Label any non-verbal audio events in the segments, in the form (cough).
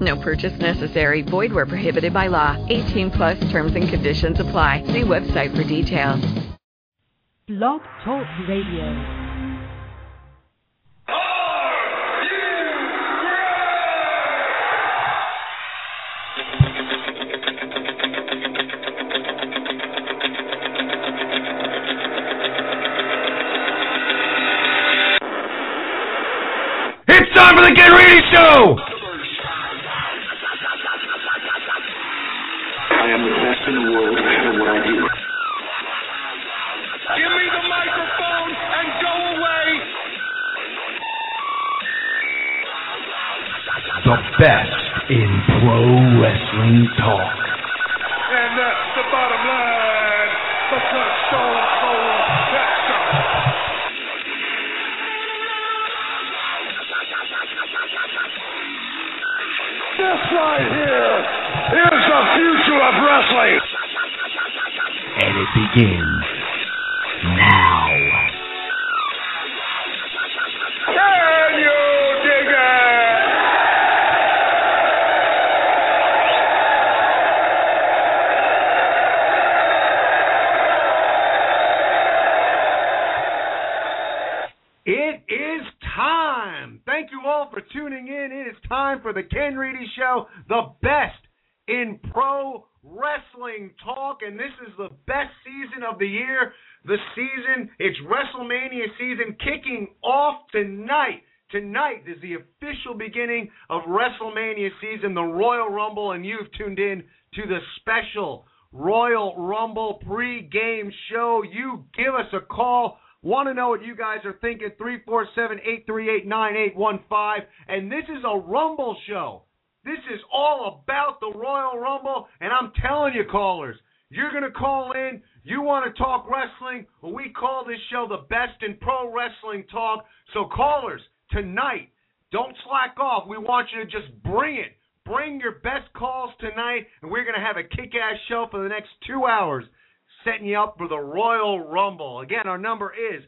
No purchase necessary. Void where prohibited by law. 18 plus terms and conditions apply. See website for details. Blog Talk Radio. It's time for the Get Ready Show! The best in pro wrestling talk. And that's the bottom line. Because Stone Cold Jackson. This right here is the future of wrestling. And it begins now. For the Ken Reedy Show, the best in pro wrestling talk, and this is the best season of the year. The season, it's WrestleMania season kicking off tonight. Tonight is the official beginning of WrestleMania season, the Royal Rumble, and you've tuned in to the special Royal Rumble pre-game show. You give us a call. Want to know what you guys are thinking? 347 838 9815. And this is a Rumble show. This is all about the Royal Rumble. And I'm telling you, callers, you're going to call in. You want to talk wrestling? We call this show the best in pro wrestling talk. So, callers, tonight, don't slack off. We want you to just bring it. Bring your best calls tonight, and we're going to have a kick ass show for the next two hours setting you up for the Royal Rumble. Again, our number is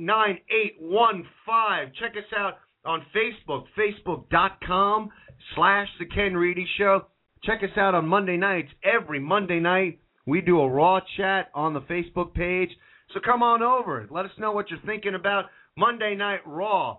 347-838-9815. Check us out on Facebook, facebook.com slash The Ken Reedy Show. Check us out on Monday nights. Every Monday night, we do a Raw chat on the Facebook page. So come on over. Let us know what you're thinking about Monday Night Raw.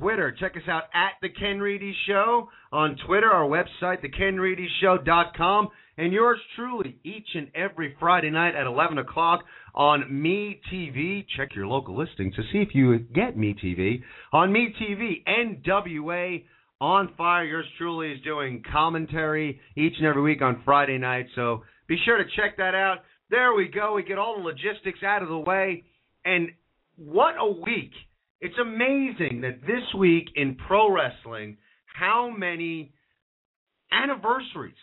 Twitter. Check us out at The Ken Reedy Show on Twitter, our website, thekenreedyshow.com, and yours truly each and every Friday night at 11 o'clock on Me TV. Check your local listings to see if you get Me TV. On Me TV, NWA on fire. Yours truly is doing commentary each and every week on Friday night, so be sure to check that out. There we go. We get all the logistics out of the way, and what a week! It's amazing that this week in pro wrestling, how many anniversaries,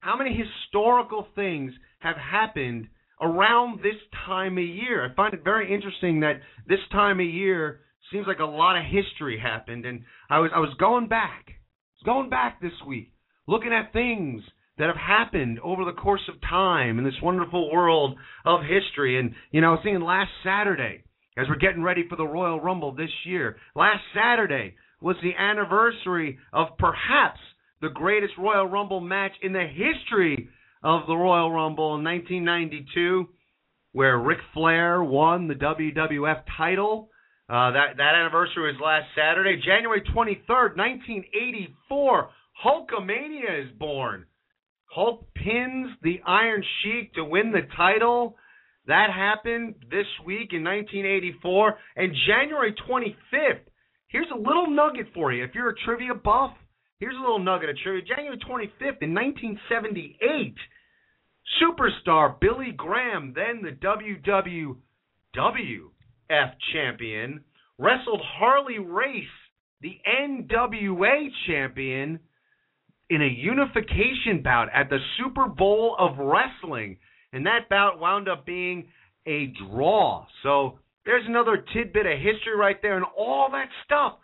how many historical things have happened around this time of year. I find it very interesting that this time of year seems like a lot of history happened and I was I was going back. I was going back this week, looking at things that have happened over the course of time in this wonderful world of history. And you know, I was thinking last Saturday, as we're getting ready for the Royal Rumble this year. Last Saturday was the anniversary of perhaps the greatest Royal Rumble match in the history of the Royal Rumble in 1992, where Ric Flair won the WWF title. Uh, that that anniversary was last Saturday, January 23rd, 1984. Hulkamania is born. Hulk pins the Iron Sheik to win the title. That happened this week in 1984. And January 25th, here's a little nugget for you. If you're a trivia buff, here's a little nugget of trivia. January 25th in 1978, superstar Billy Graham, then the WWF champion, wrestled Harley Race, the NWA champion, in a unification bout at the Super Bowl of Wrestling. and that bout wound up being a draw. So there's another tidbit of history right there, and all that stuff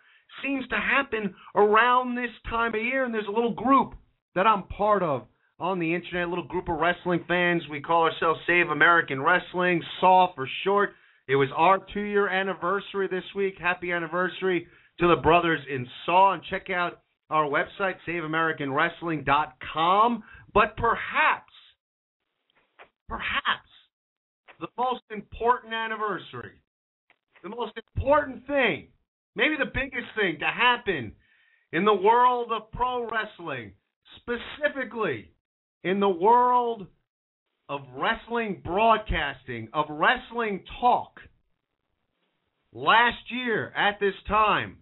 seems to happen around this time of year. And there's a little group that I'm part of on the internet, a little group of wrestling fans. We call ourselves Save American Wrestling, SAW for short. It was our two year anniversary this week. Happy anniversary to the brothers in SAW. And check out our website, saveamericanwrestling.com. But perhaps, perhaps, the most important anniversary, the most important thing, maybe the biggest thing to happen in the world of pro wrestling, specifically in the world of wrestling broadcasting, of wrestling talk. Last year at this time,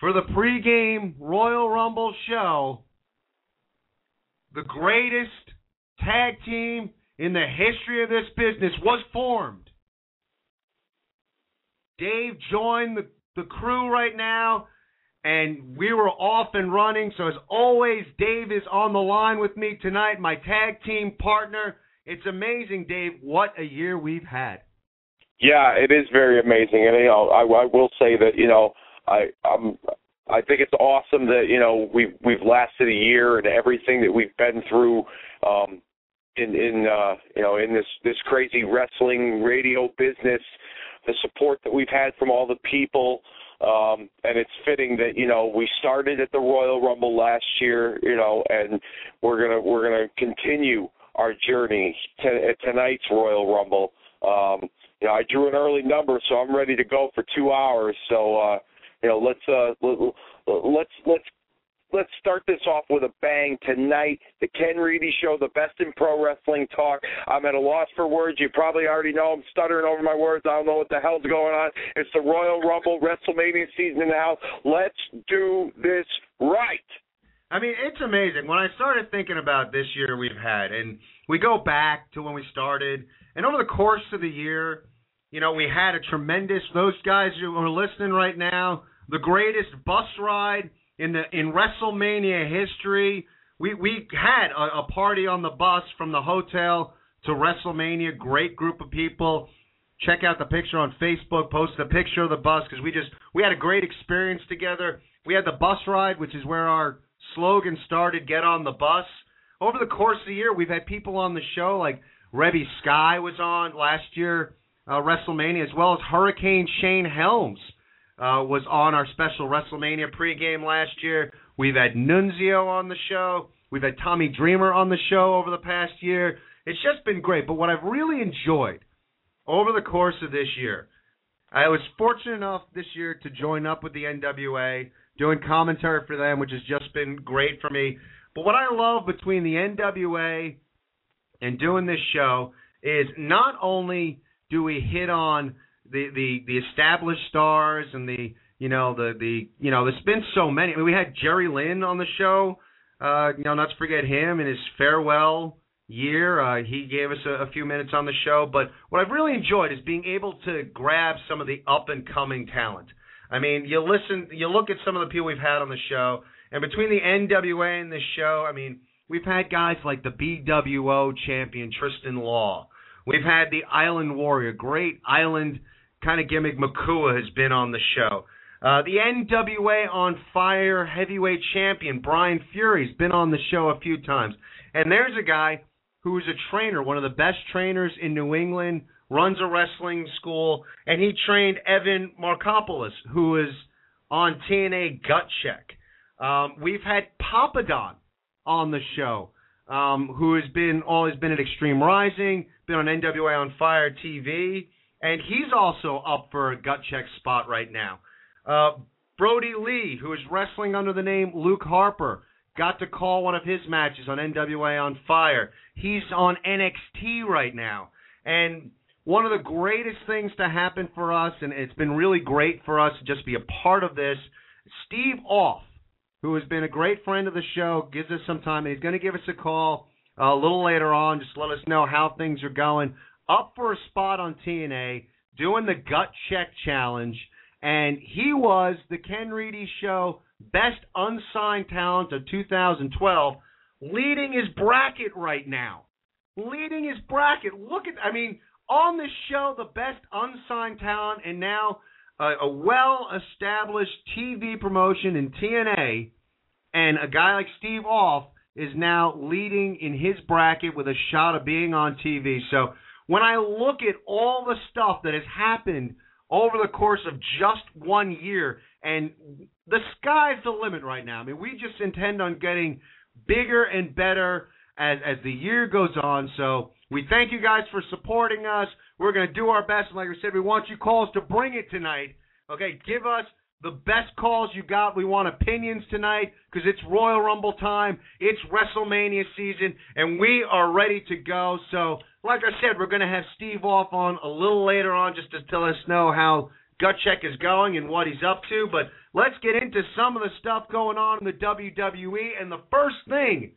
for the pregame Royal Rumble show, the greatest tag team in the history of this business was formed. Dave joined the, the crew right now, and we were off and running. So, as always, Dave is on the line with me tonight, my tag team partner. It's amazing, Dave, what a year we've had. Yeah, it is very amazing, and you know, I, I will say that you know, I I'm I think it's awesome that you know we've we've lasted a year and everything that we've been through um, in in uh, you know in this this crazy wrestling radio business, the support that we've had from all the people, um, and it's fitting that you know we started at the Royal Rumble last year, you know, and we're gonna we're gonna continue our journey to, at tonight's Royal Rumble. Um, you know, I drew an early number, so I'm ready to go for two hours. So. uh you know, let's uh, let's let's let's start this off with a bang tonight. The Ken Reedy Show, the best in pro wrestling talk. I'm at a loss for words. You probably already know I'm stuttering over my words. I don't know what the hell's going on. It's the Royal Rumble WrestleMania season in the house. Let's do this right. I mean, it's amazing. When I started thinking about this year we've had, and we go back to when we started, and over the course of the year, you know, we had a tremendous. Those guys who are listening right now, the greatest bus ride in the in WrestleMania history. We we had a, a party on the bus from the hotel to WrestleMania. Great group of people. Check out the picture on Facebook. Post a picture of the bus because we just we had a great experience together. We had the bus ride, which is where our slogan started. Get on the bus. Over the course of the year, we've had people on the show like Reby Sky was on last year, uh, WrestleMania, as well as Hurricane Shane Helms uh, was on our special WrestleMania pregame last year. We've had Nunzio on the show. We've had Tommy Dreamer on the show over the past year. It's just been great. But what I've really enjoyed over the course of this year, I was fortunate enough this year to join up with the NWA, doing commentary for them, which has just been great for me. But what I love between the NWA and doing this show is not only do we hit on the the the established stars and the you know the the you know there's been so many. I mean, we had Jerry Lynn on the show. Uh, you know, not to forget him in his farewell year. Uh, he gave us a, a few minutes on the show. But what I've really enjoyed is being able to grab some of the up and coming talent. I mean, you listen, you look at some of the people we've had on the show, and between the NWA and this show, I mean, we've had guys like the BWO champion Tristan Law. We've had the Island Warrior, great Island kind of gimmick Makua has been on the show. Uh, the NWA on Fire heavyweight champion Brian Fury's been on the show a few times. And there's a guy who is a trainer, one of the best trainers in New England, runs a wrestling school, and he trained Evan Markopoulos, who is on TNA Gut Check. Um, we've had Papadon on the show, um, who has been always been at Extreme Rising, been on NWA on Fire TV and he's also up for a gut check spot right now. Uh, Brodie Lee, who is wrestling under the name Luke Harper, got to call one of his matches on NWA on Fire. He's on NXT right now. And one of the greatest things to happen for us, and it's been really great for us to just be a part of this, Steve Off, who has been a great friend of the show, gives us some time, and he's going to give us a call uh, a little later on, just let us know how things are going up for a spot on TNA doing the gut check challenge, and he was the Ken Reedy Show best unsigned talent of 2012, leading his bracket right now. leading his bracket. Look at, I mean, on this show, the best unsigned talent, and now a, a well-established TV promotion in TNA, and a guy like Steve Off is now leading in his bracket with a shot of being on TV. So when I look at all the stuff that has happened over the course of just one year, and the sky's the limit right now. I mean, we just intend on getting bigger and better as as the year goes on. So we thank you guys for supporting us. We're going to do our best. And like I said, we want you calls to bring it tonight. Okay, give us the best calls you got. We want opinions tonight because it's Royal Rumble time. It's WrestleMania season, and we are ready to go. So, like I said, we're going to have Steve off on a little later on just to tell us know how gut check is going and what he's up to. But let's get into some of the stuff going on in the WWE. And the first thing,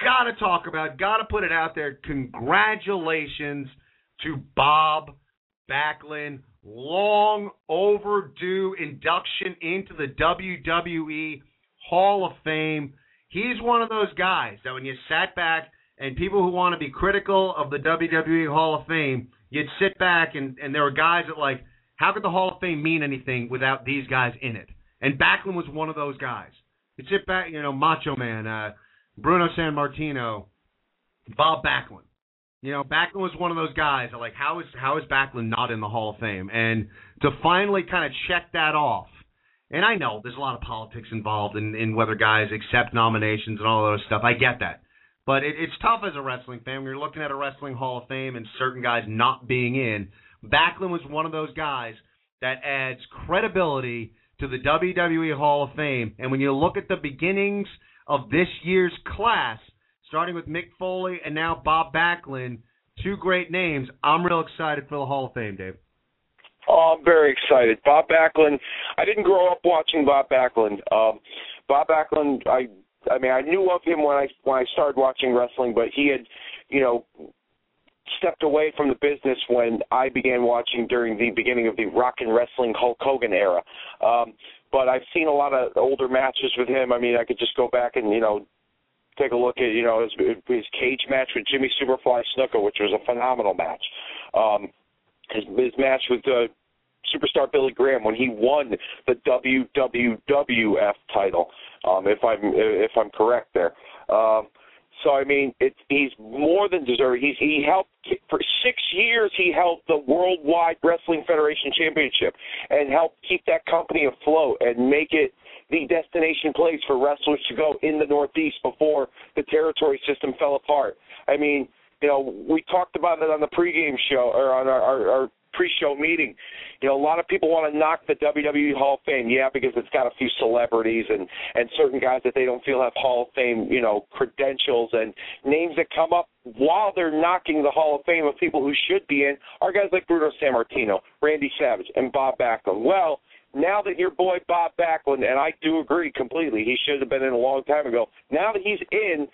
gotta talk about, gotta put it out there. Congratulations to Bob Backlund. Long overdue induction into the WWE Hall of Fame. He's one of those guys that when you sat back and people who want to be critical of the WWE Hall of Fame, you'd sit back and, and there were guys that like, how could the Hall of Fame mean anything without these guys in it? And Backlund was one of those guys. You'd sit back, you know, Macho Man, uh, Bruno Sammartino, Bob Backlund. You know, Backlund was one of those guys like how is how is Backlund not in the Hall of Fame? And to finally kind of check that off. And I know there's a lot of politics involved in, in whether guys accept nominations and all those stuff. I get that. But it, it's tough as a wrestling fan when you're looking at a wrestling Hall of Fame and certain guys not being in. Backlund was one of those guys that adds credibility to the WWE Hall of Fame. And when you look at the beginnings of this year's class, starting with Mick Foley and now Bob Backlund, two great names. I'm real excited for the Hall of Fame, Dave. Oh, I'm very excited. Bob Backlund. I didn't grow up watching Bob Backlund. Um, Bob Backlund. I. I mean, I knew of him when I when I started watching wrestling, but he had, you know, stepped away from the business when I began watching during the beginning of the rock and wrestling Hulk Hogan era. Um, but I've seen a lot of older matches with him. I mean, I could just go back and you know take a look at you know his, his cage match with Jimmy Superfly Snuka, which was a phenomenal match. Um, his, his match with uh, superstar Billy Graham when he won the WWWF title, um, if I'm if I'm correct there. Um, so I mean, it, he's more than deserving. He's he helped for six years. He held the Worldwide Wrestling Federation Championship and helped keep that company afloat and make it the destination place for wrestlers to go in the Northeast before the territory system fell apart. I mean, you know, we talked about it on the pregame show or on our, our, our pre-show meeting. You know, a lot of people want to knock the WWE Hall of Fame, yeah, because it's got a few celebrities and and certain guys that they don't feel have Hall of Fame, you know, credentials and names that come up while they're knocking the Hall of Fame of people who should be in are guys like Bruno Sammartino, Randy Savage, and Bob Backlund. Well, now that your boy Bob Backlund, and I do agree completely, he should have been in a long time ago. Now that he's in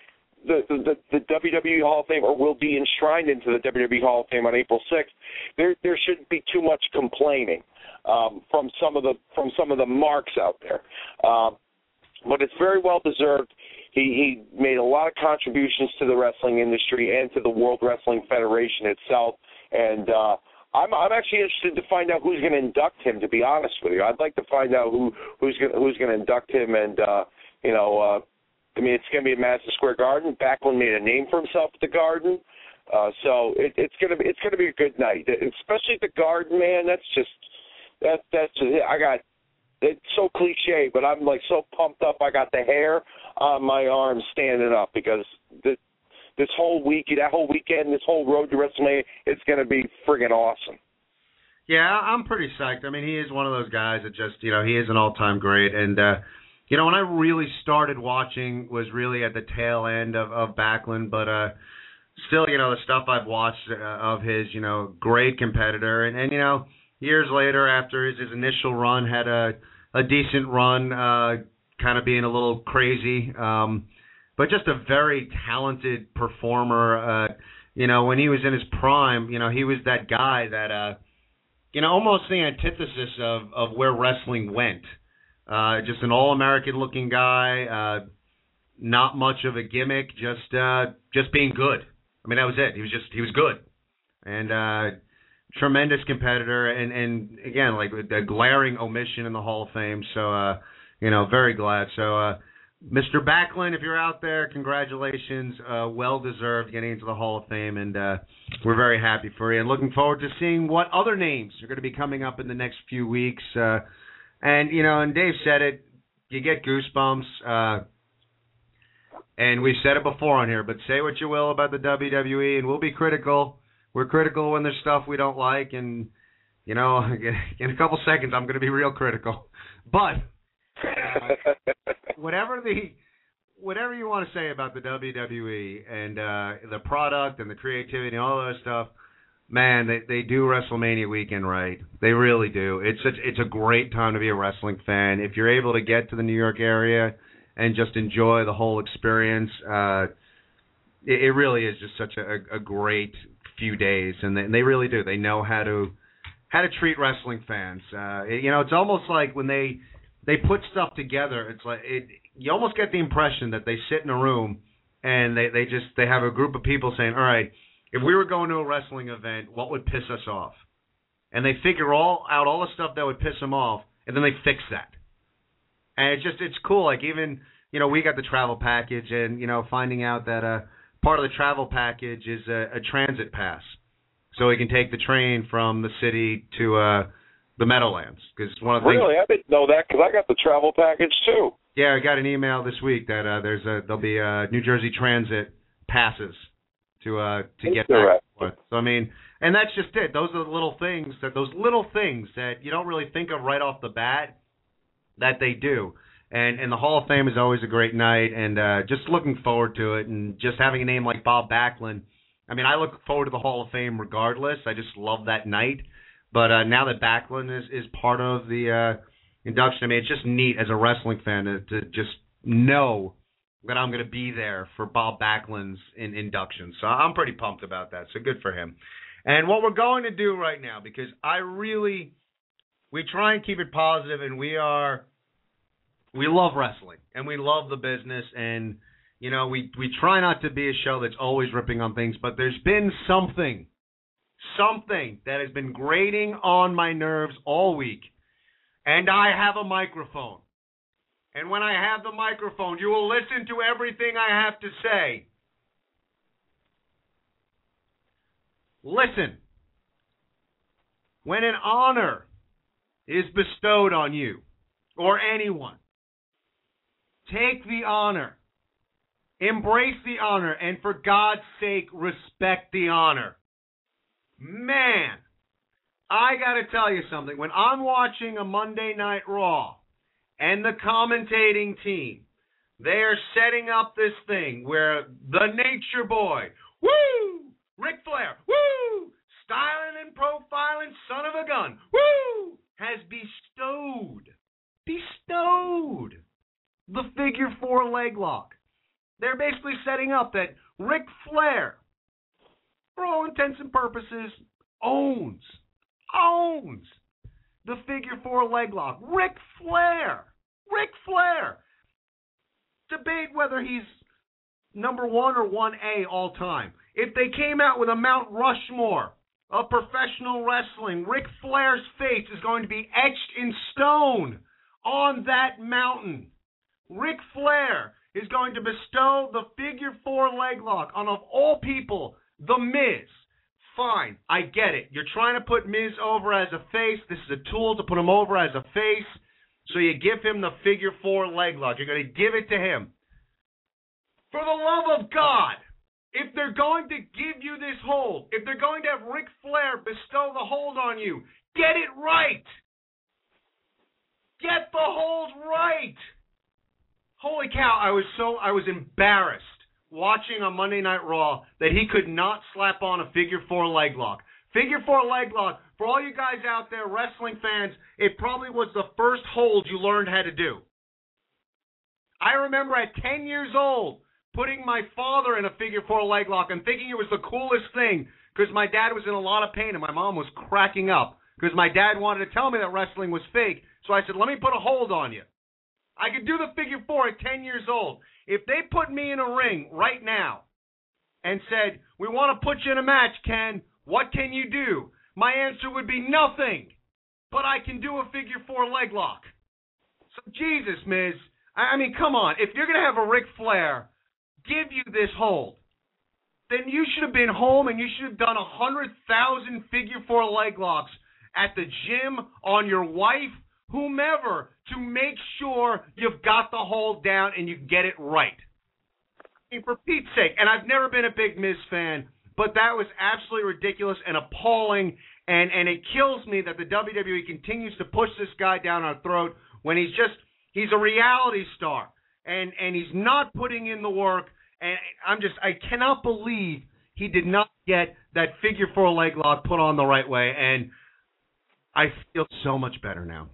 the, the the WWE Hall of Fame, or will be enshrined into the WWE Hall of Fame on April 6th, there there shouldn't be too much complaining um, from some of the from some of the marks out there. Um, but it's very well deserved. He he made a lot of contributions to the wrestling industry and to the World Wrestling Federation itself, and uh, I'm I'm actually interested to find out who's going to induct him. To be honest with you, I'd like to find out who who's going who's going to induct him, and uh, you know, uh, I mean, it's going to be at Madison Square Garden. Backlund made a name for himself at the Garden, uh, so it, it's going to be it's going to be a good night, especially the Garden, man. That's just that that's just. I got it's so cliche, but I'm like so pumped up. I got the hair on my arm standing up because the this whole week, that whole weekend, this whole road to WrestleMania, it's going to be friggin' awesome. Yeah, I'm pretty psyched. I mean, he is one of those guys that just, you know, he is an all-time great. And, uh, you know, when I really started watching was really at the tail end of, of Backlund, but uh, still, you know, the stuff I've watched uh, of his, you know, great competitor. And, and you know, years later, after his, his initial run, had a a decent run, uh, kind of being a little crazy. Um, but just a very talented performer. Uh, you know, when he was in his prime, you know, he was that guy that, uh, you know, almost the antithesis of of where wrestling went. Uh, just an all-American looking guy, uh, not much of a gimmick, just uh, just being good. I mean, that was it. He was just he was good, and uh, tremendous competitor, and and again like a glaring omission in the Hall of Fame. So uh, you know, very glad. So. uh Mr. Backlund, if you're out there, congratulations. Uh, well deserved getting into the Hall of Fame, and uh, we're very happy for you. And looking forward to seeing what other names are going to be coming up in the next few weeks. Uh, and you know, and Dave said it, you get goosebumps. Uh, and we've said it before on here, but say what you will about the WWE, and we'll be critical. We're critical when there's stuff we don't like, and you know, (laughs) in a couple seconds, I'm going to be real critical. But uh, (laughs) whatever the whatever you want to say about the WWE and uh, the product and the creativity and all that stuff, man, they they do WrestleMania weekend right. They really do. It's such it's a great time to be a wrestling fan. If you're able to get to the New York area and just enjoy the whole experience, uh, it, it really is just such a, a great few days, and they, and they really do. They know how to how to treat wrestling fans. Uh, you know, it's almost like when they they put stuff together. It's like it. You almost get the impression that they sit in a room and they they just they have a group of people saying, "All right, if we were going to a wrestling event, what would piss us off?" And they figure all out all the stuff that would piss them off, and then they fix that. And it's just it's cool. Like even you know we got the travel package, and you know finding out that uh part of the travel package is a, a transit pass, so we can take the train from the city to uh the Meadowlands because one of the really, things, I didn't know that because I got the travel package too. Yeah, I got an email this week that uh, there's a there'll be uh, New Jersey Transit passes to uh to get back. So I mean, and that's just it. Those are the little things that those little things that you don't really think of right off the bat that they do. And and the Hall of Fame is always a great night, and uh, just looking forward to it, and just having a name like Bob Backlund. I mean, I look forward to the Hall of Fame regardless. I just love that night. But uh, now that Backlund is is part of the uh, induction, I mean, it's just neat as a wrestling fan to, to just know that I'm going to be there for Bob Backlund's in, induction. So I'm pretty pumped about that. So good for him. And what we're going to do right now, because I really, we try and keep it positive, and we are, we love wrestling and we love the business, and you know, we we try not to be a show that's always ripping on things, but there's been something something that has been grating on my nerves all week. And I have a microphone. And when I have the microphone, you will listen to everything I have to say. Listen. When an honor is bestowed on you or anyone, take the honor. Embrace the honor and for God's sake, respect the honor. Man, I got to tell you something. When I'm watching a Monday Night Raw and the commentating team, they are setting up this thing where the Nature Boy, woo, Ric Flair, woo, styling and profiling son of a gun, woo, has bestowed, bestowed the figure four leg lock. They're basically setting up that Ric Flair for all intents and purposes, owns, owns the figure four leg lock. Ric Flair, Ric Flair. Debate whether he's number one or one A all time. If they came out with a Mount Rushmore of professional wrestling, Ric Flair's face is going to be etched in stone on that mountain. Ric Flair is going to bestow the figure four leg lock on, of all people, the Miz. Fine, I get it. You're trying to put Miz over as a face. This is a tool to put him over as a face. So you give him the figure four leg lock. You're going to give it to him. For the love of God, if they're going to give you this hold, if they're going to have Ric Flair bestow the hold on you, get it right. Get the hold right. Holy cow, I was so I was embarrassed watching on Monday Night Raw that he could not slap on a figure four leg lock. Figure four leg lock, for all you guys out there, wrestling fans, it probably was the first hold you learned how to do. I remember at 10 years old putting my father in a figure four leg lock and thinking it was the coolest thing because my dad was in a lot of pain and my mom was cracking up because my dad wanted to tell me that wrestling was fake. So I said, let me put a hold on you. I could do the figure four at 10 years old. If they put me in a ring right now and said, "We want to put you in a match, Ken. What can you do?" My answer would be nothing, but I can do a figure four leg lock. So Jesus, Miz, I mean, come on. If you're gonna have a Ric Flair give you this hold, then you should have been home and you should have done a hundred thousand figure four leg locks at the gym on your wife, whomever, to make sure you've got the hold down and you get it right. Mean, for Pete's sake, and I've never been a big Miz fan, but that was absolutely ridiculous and appalling, and and it kills me that the WWE continues to push this guy down our throat when he's just he's a reality star and and he's not putting in the work and I'm just I cannot believe he did not get that figure four leg lock put on the right way and I feel so much better now.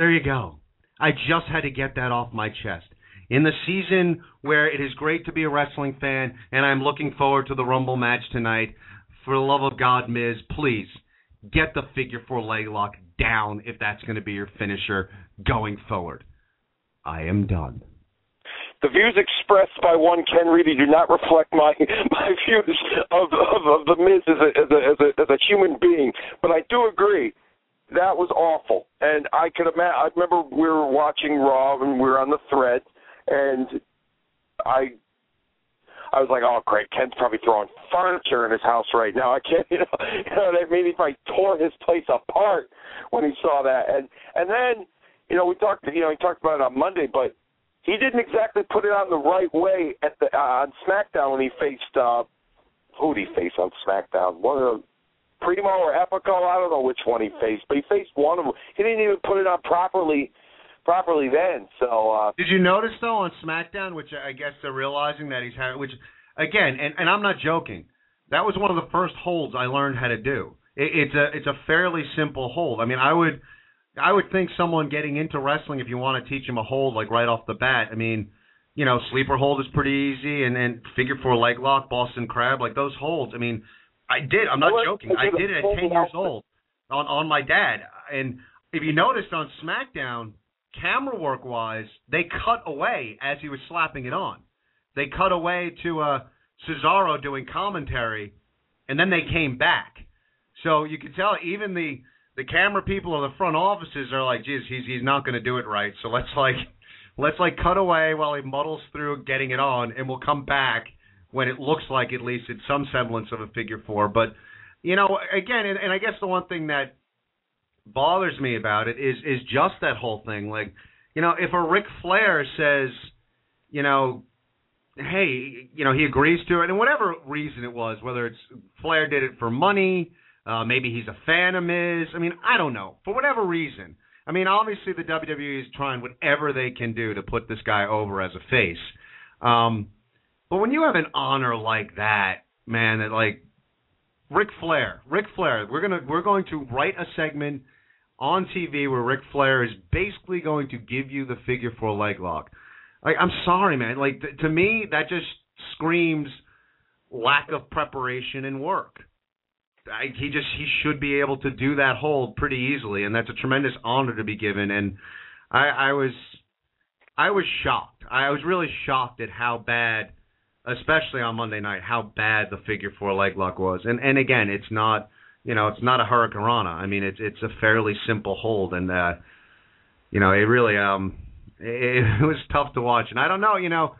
There you go. I just had to get that off my chest. In the season where it is great to be a wrestling fan and I'm looking forward to the Rumble match tonight, for the love of God, Miz, please get the figure four leg lock down if that's going to be your finisher going forward. I am done. The views expressed by one Ken Reedy do not reflect my my views of of, of the Miz as a, as a as a as a human being, but I do agree that was awful. And I could imagine. I remember we were watching Raw and we were on the thread, and I I was like, oh great, Ken's probably throwing furniture in his house right now. I can't, (laughs) you know, you know what I mean? He probably tore his place apart when he saw that. And and then, you know, we talked, you know, he talked about it on Monday, but he didn't exactly put it on the right way at the uh, on SmackDown when he faced uh who did he face on SmackDown? One of Primo or Epico, I don't know which one he faced, but he faced one of them. He didn't even put it on properly properly then. So uh Did you notice though on SmackDown, which I guess they're realizing that he's having, which again, and, and I'm not joking, that was one of the first holds I learned how to do. It, it's a it's a fairly simple hold. I mean, I would I would think someone getting into wrestling, if you want to teach him a hold like right off the bat, I mean, you know, sleeper hold is pretty easy, and and figure four leg lock, Boston crab, like those holds. I mean, I did. I'm not joking. I did it at 10 years old on on my dad. And if you noticed on SmackDown, camera work wise, they cut away as he was slapping it on. They cut away to uh, Cesaro doing commentary, and then they came back. So you could tell even the the camera people or the front offices are like, geez, he's he's not going to do it right. So let's like (laughs) let's like cut away while he muddles through getting it on, and we'll come back when it looks like at least it's some semblance of a figure four. But you know, again, and, and I guess the one thing that bothers me about it is is just that whole thing. Like, you know, if a Ric Flair says, you know, hey, you know, he agrees to it, and whatever reason it was, whether it's Flair did it for money, uh, maybe he's a fan of Miz. I mean, I don't know. For whatever reason. I mean, obviously the WWE is trying whatever they can do to put this guy over as a face. Um, but when you have an honor like that, man, that like Ric Flair, Ric Flair, we're gonna we're going to write a segment on TV where Ric Flair is basically going to give you the figure four leg lock. Like, I'm sorry, man. Like th- to me, that just screams lack of preparation and work. I, he just he should be able to do that hold pretty easily, and that's a tremendous honor to be given. And I, I was I was shocked. I was really shocked at how bad, especially on Monday night, how bad the figure four leg lock was. And and again, it's not you know it's not a hurricanrana. I mean it's it's a fairly simple hold, and uh, you know it really um it, (laughs) it was tough to watch. And I don't know, you know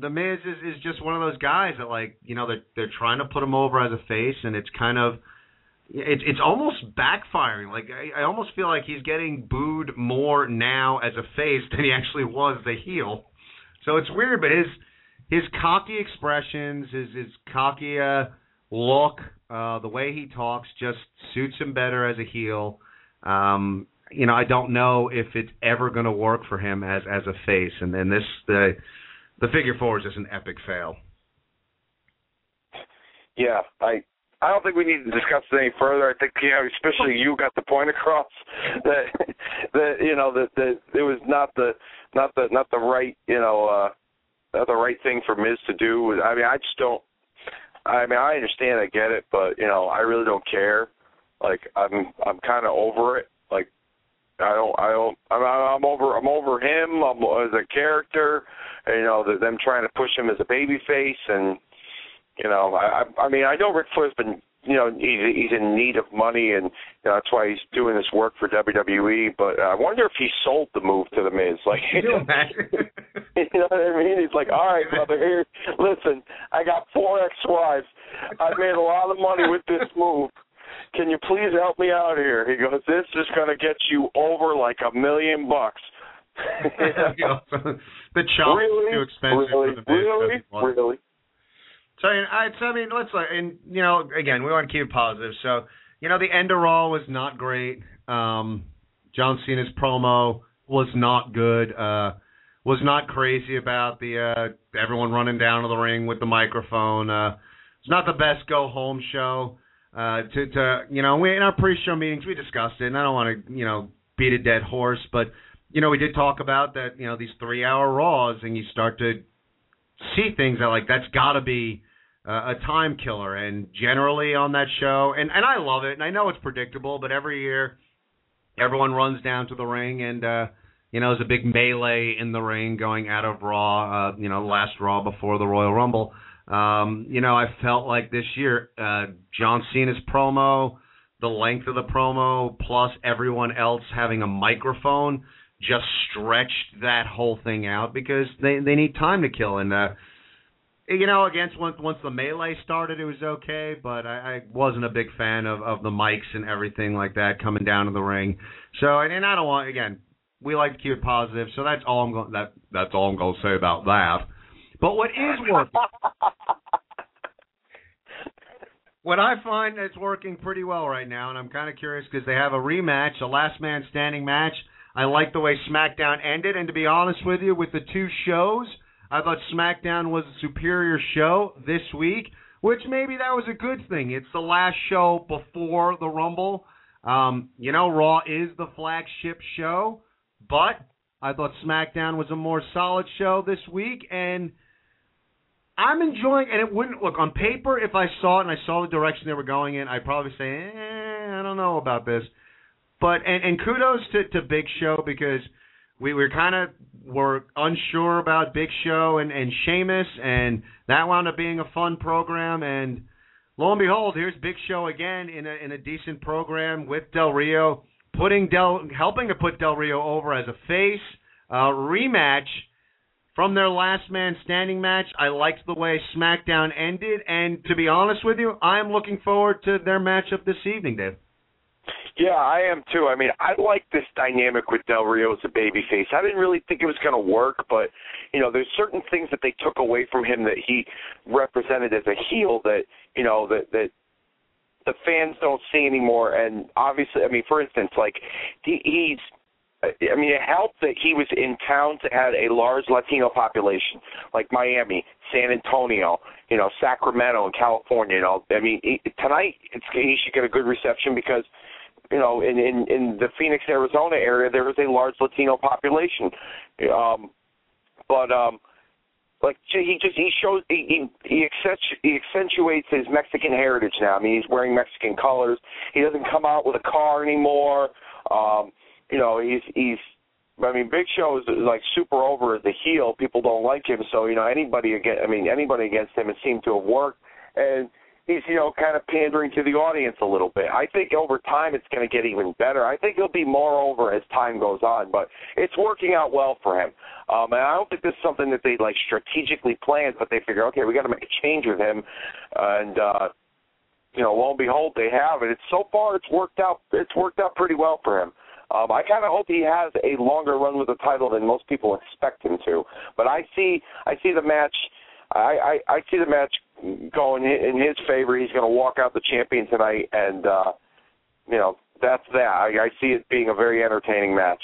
the Miz is, is just one of those guys that like you know they're they're trying to put him over as a face, and it's kind of it's it's almost backfiring. Like I, I almost feel like he's getting booed more now as a face than he actually was the heel. So it's weird, but his his cocky expressions, his his cocky uh, look, uh, the way he talks just suits him better as a heel. Um, you know, I don't know if it's ever going to work for him as as a face, and then this the the figure four is just an epic fail. Yeah, I I don't think we need to discuss it any further. I think you know, especially you got the point across (laughs) that that you know that that it was not the not the not the right you know uh not the right thing for Miz to do. I mean, I just don't. I mean, I understand, I get it, but you know, I really don't care. Like, I'm I'm kind of over it. Like, I don't. I don't. I'm, I'm over. I'm over him. I'm as a character. You know, the, them trying to push him as a baby face, and you know, I. I mean, I know Ric Flair's been. You know, he's he's in need of money, and know, that's why he's doing this work for WWE. But uh, I wonder if he sold the move to the Miz. Like, you imagine? (laughs) you know what I mean? He's like, all right, brother, here, listen, I got four ex-wives. I've made a lot of money with this move. Can you please help me out here? He goes, this is going to get you over like a million bucks. (laughs) the chop really? too expensive really? for the Miz. Really? Really? So I, so I mean, let's like, and you know, again, we want to keep it positive. So you know, the end of Raw was not great. Um, John Cena's promo was not good. Uh, was not crazy about the uh, everyone running down to the ring with the microphone. Uh, it's not the best go home show. Uh, to to you know, we in our pre-show meetings we discussed it, and I don't want to you know beat a dead horse, but you know we did talk about that. You know these three-hour Raws, and you start to see things that like that's got to be uh, a time killer. And generally on that show, and and I love it, and I know it's predictable, but every year everyone runs down to the ring and. uh you know, there's a big melee in the ring going out of Raw, uh, you know, last Raw before the Royal Rumble. Um, you know, I felt like this year, uh, John Cena's promo, the length of the promo, plus everyone else having a microphone, just stretched that whole thing out because they they need time to kill. And uh, you know, against once once the melee started, it was okay, but I, I wasn't a big fan of of the mics and everything like that coming down to the ring. So, and, and I don't want again, we like to keep it positive, so that's all I'm going that that's all I'm going to say about that. But what is working? what I find that's working pretty well right now, and I'm kind of curious because they have a rematch, a last man standing match. I like the way SmackDown ended, and to be honest with you, with the two shows, I thought SmackDown was a superior show this week, which maybe that was a good thing. It's the last show before the Rumble. Um, you know, Raw is the flagship show, but I thought SmackDown was a more solid show this week, and I'm enjoying. And it wouldn't look on paper if I saw it and I saw the direction they were going in, I'd probably say, eh, I don't know about this. But and, and kudos to, to Big Show because we were kind of were unsure about Big Show and and Sheamus, and that wound up being a fun program. And lo and behold, here's Big Show again in a in a decent program with Del Rio, putting Del helping to put Del Rio over as a face. Uh, rematch from their last man standing match. I liked the way SmackDown ended, and to be honest with you, I'm looking forward to their matchup this evening, Dave. Yeah, I am too. I mean, I like this dynamic with Del Rio as a babyface. I didn't really think it was going to work, but you know, there's certain things that they took away from him that he represented as a heel that you know that that the fans don't see anymore. And obviously, I mean, for instance, like he, he's I mean, it helped that he was in towns that had a large Latino population, like Miami, San Antonio, you know, Sacramento, and California. You know, I mean, he, tonight it's, he should get a good reception because, you know, in in in the Phoenix, Arizona area, there is a large Latino population. Um, but um, like he just he shows he he, he accentuates his Mexican heritage now. I mean, he's wearing Mexican colors. He doesn't come out with a car anymore. Um, you know, he's he's. I mean, Big Show is like super over as a heel. People don't like him, so you know anybody against. I mean, anybody against him, it seemed to have worked, and he's you know kind of pandering to the audience a little bit. I think over time it's going to get even better. I think he'll be more over as time goes on, but it's working out well for him. Um, and I don't think this is something that they like strategically planned, but they figure, okay, we got to make a change with him, and. uh you know, lo and behold, they have it. It's so far, it's worked out. It's worked out pretty well for him. Um, I kind of hope he has a longer run with the title than most people expect him to. But I see, I see the match. I, I, I see the match going in his favor. He's going to walk out the champion tonight, and uh, you know that's that. I, I see it being a very entertaining match.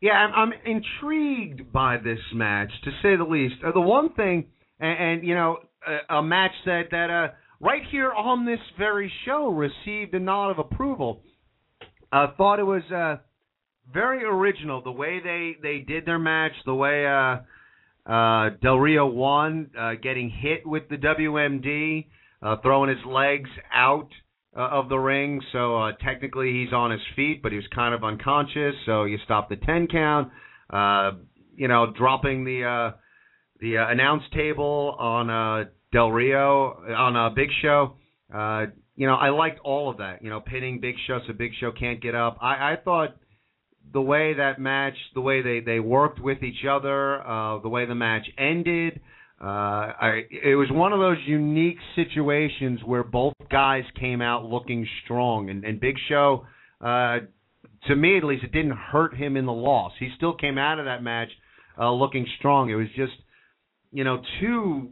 Yeah, I'm, I'm intrigued by this match to say the least. Uh, the one thing, and, and you know, a, a match that that uh, right here on this very show received a nod of approval. I thought it was uh, very original the way they they did their match, the way uh, uh, Del Rio won, uh, getting hit with the WMD, uh, throwing his legs out uh, of the ring, so uh, technically he's on his feet, but he was kind of unconscious. So you stop the ten count. Uh, you know, dropping the the announce table on Del Rio on uh, Big Show. You know, I liked all of that. You know, pinning Big Show so Big Show can't get up. I, I thought the way that match, the way they they worked with each other, uh, the way the match ended. Uh, I, it was one of those unique situations where both guys came out looking strong, and, and Big Show, uh, to me at least, it didn't hurt him in the loss. He still came out of that match uh, looking strong. It was just, you know, two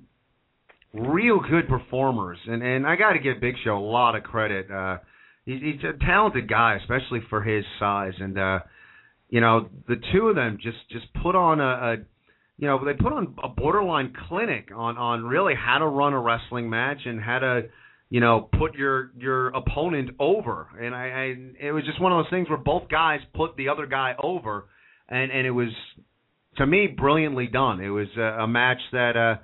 real good performers, and and I got to give Big Show a lot of credit. Uh, he's, he's a talented guy, especially for his size, and uh, you know, the two of them just just put on a, a you know, they put on a borderline clinic on on really how to run a wrestling match and how to, you know, put your your opponent over. And I, I it was just one of those things where both guys put the other guy over, and and it was to me brilliantly done. It was a, a match that. uh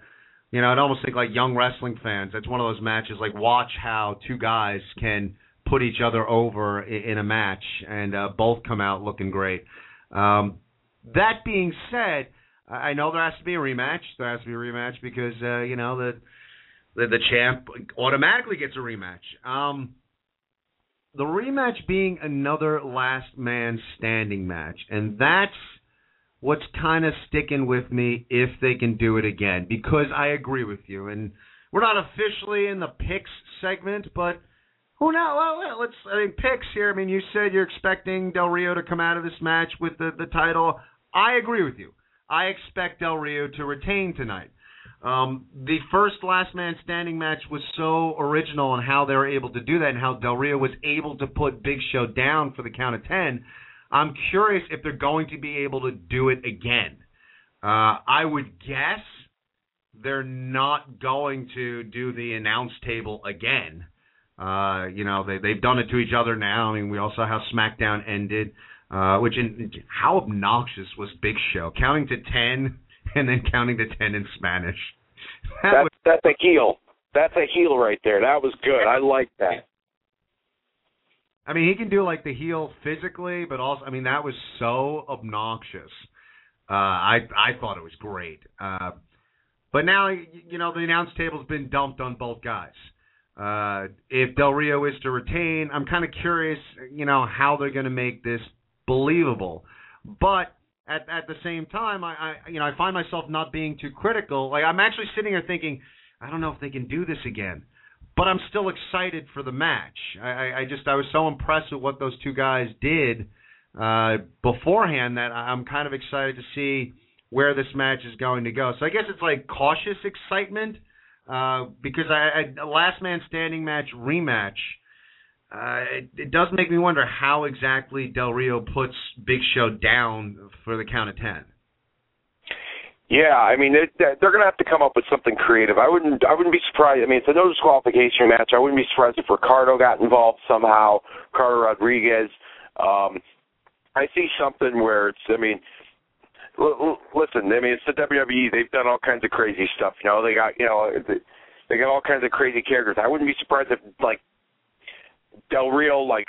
you know, I'd almost think like young wrestling fans. That's one of those matches like watch how two guys can put each other over in, a match and uh, both come out looking great. Um, that being said, I know there has to be a rematch. There has to be a rematch because uh, you know the, the the champ automatically gets a rematch. Um, the rematch being another last man standing match, and that's what's kind of sticking with me if they can do it again because I agree with you. And we're not officially in the picks segment, but who knows? Well, let's I mean picks here. I mean, you said you're expecting Del Rio to come out of this match with the the title. I agree with you. I expect Del Rio to retain tonight. Um, the first last man standing match was so original in how they were able to do that and how Del Rio was able to put Big Show down for the count of 10. I'm curious if they're going to be able to do it again. Uh, I would guess they're not going to do the announce table again. Uh, you know, they they've done it to each other now. I mean, we also how SmackDown ended. Uh, which in how obnoxious was Big Show counting to ten (laughs) and then counting to ten in Spanish. (laughs) That that's was, that's a heel. That's a heel right there. That was good. I like that. (laughs) I mean, he can do like the heel physically, but also, I mean, that was so obnoxious. Uh, I I thought it was great. Uh, but now, you know, the announce table's been dumped on both guys. Uh, if Del Rio is to retain, I'm kind of curious, you know, how they're going to make this believable. But at at the same time, I, I you know I find myself not being too critical. Like I'm actually sitting here thinking, I don't know if they can do this again. But I'm still excited for the match. I, I, I just I was so impressed with what those two guys did uh, beforehand that I'm kind of excited to see where this match is going to go. So I guess it's like cautious excitement uh, because I, I last man standing match rematch uh, it, it does make me wonder how exactly Del Rio puts Big Show down for the count of ten. Yeah, I mean it, they're going to have to come up with something creative. I wouldn't, I wouldn't be surprised. I mean, it's a no disqualification match. I wouldn't be surprised if Ricardo got involved somehow. Ricardo Rodriguez. Um, I see something where it's. I mean, listen. I mean, it's the WWE. They've done all kinds of crazy stuff. You know, they got you know they, got all kinds of crazy characters. I wouldn't be surprised if like Del Rio like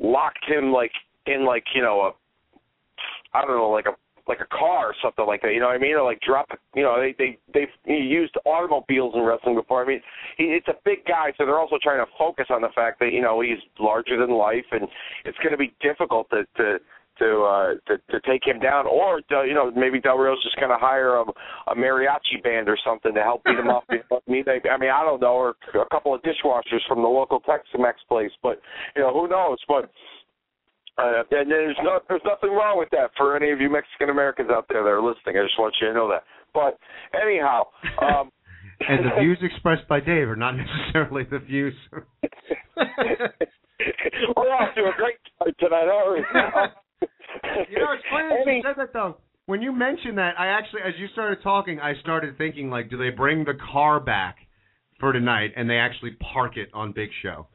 locked him like in like you know a I don't know like a like a car or something like that. You know what I mean? Or like drop. You know they they they've used automobiles in wrestling before. I mean he, it's a big guy, so they're also trying to focus on the fact that you know he's larger than life, and it's going to be difficult to to to uh to, to take him down or uh, you know maybe Del Rio's just going to hire a, a mariachi band or something to help beat him up. (laughs) I mean they, I mean I don't know or a couple of dishwashers from the local Tex-Mex place but you know who knows? But uh, and there's no there's nothing wrong with that for any of you Mexican Americans out there that are listening. I just want you to know that. But anyhow um (laughs) and the views expressed by Dave are not necessarily the views. (laughs) We're off to a great start tonight, aren't we? You know, it's funny that you said that though. When you mentioned that, I actually, as you started talking, I started thinking like, do they bring the car back for tonight and they actually park it on Big Show?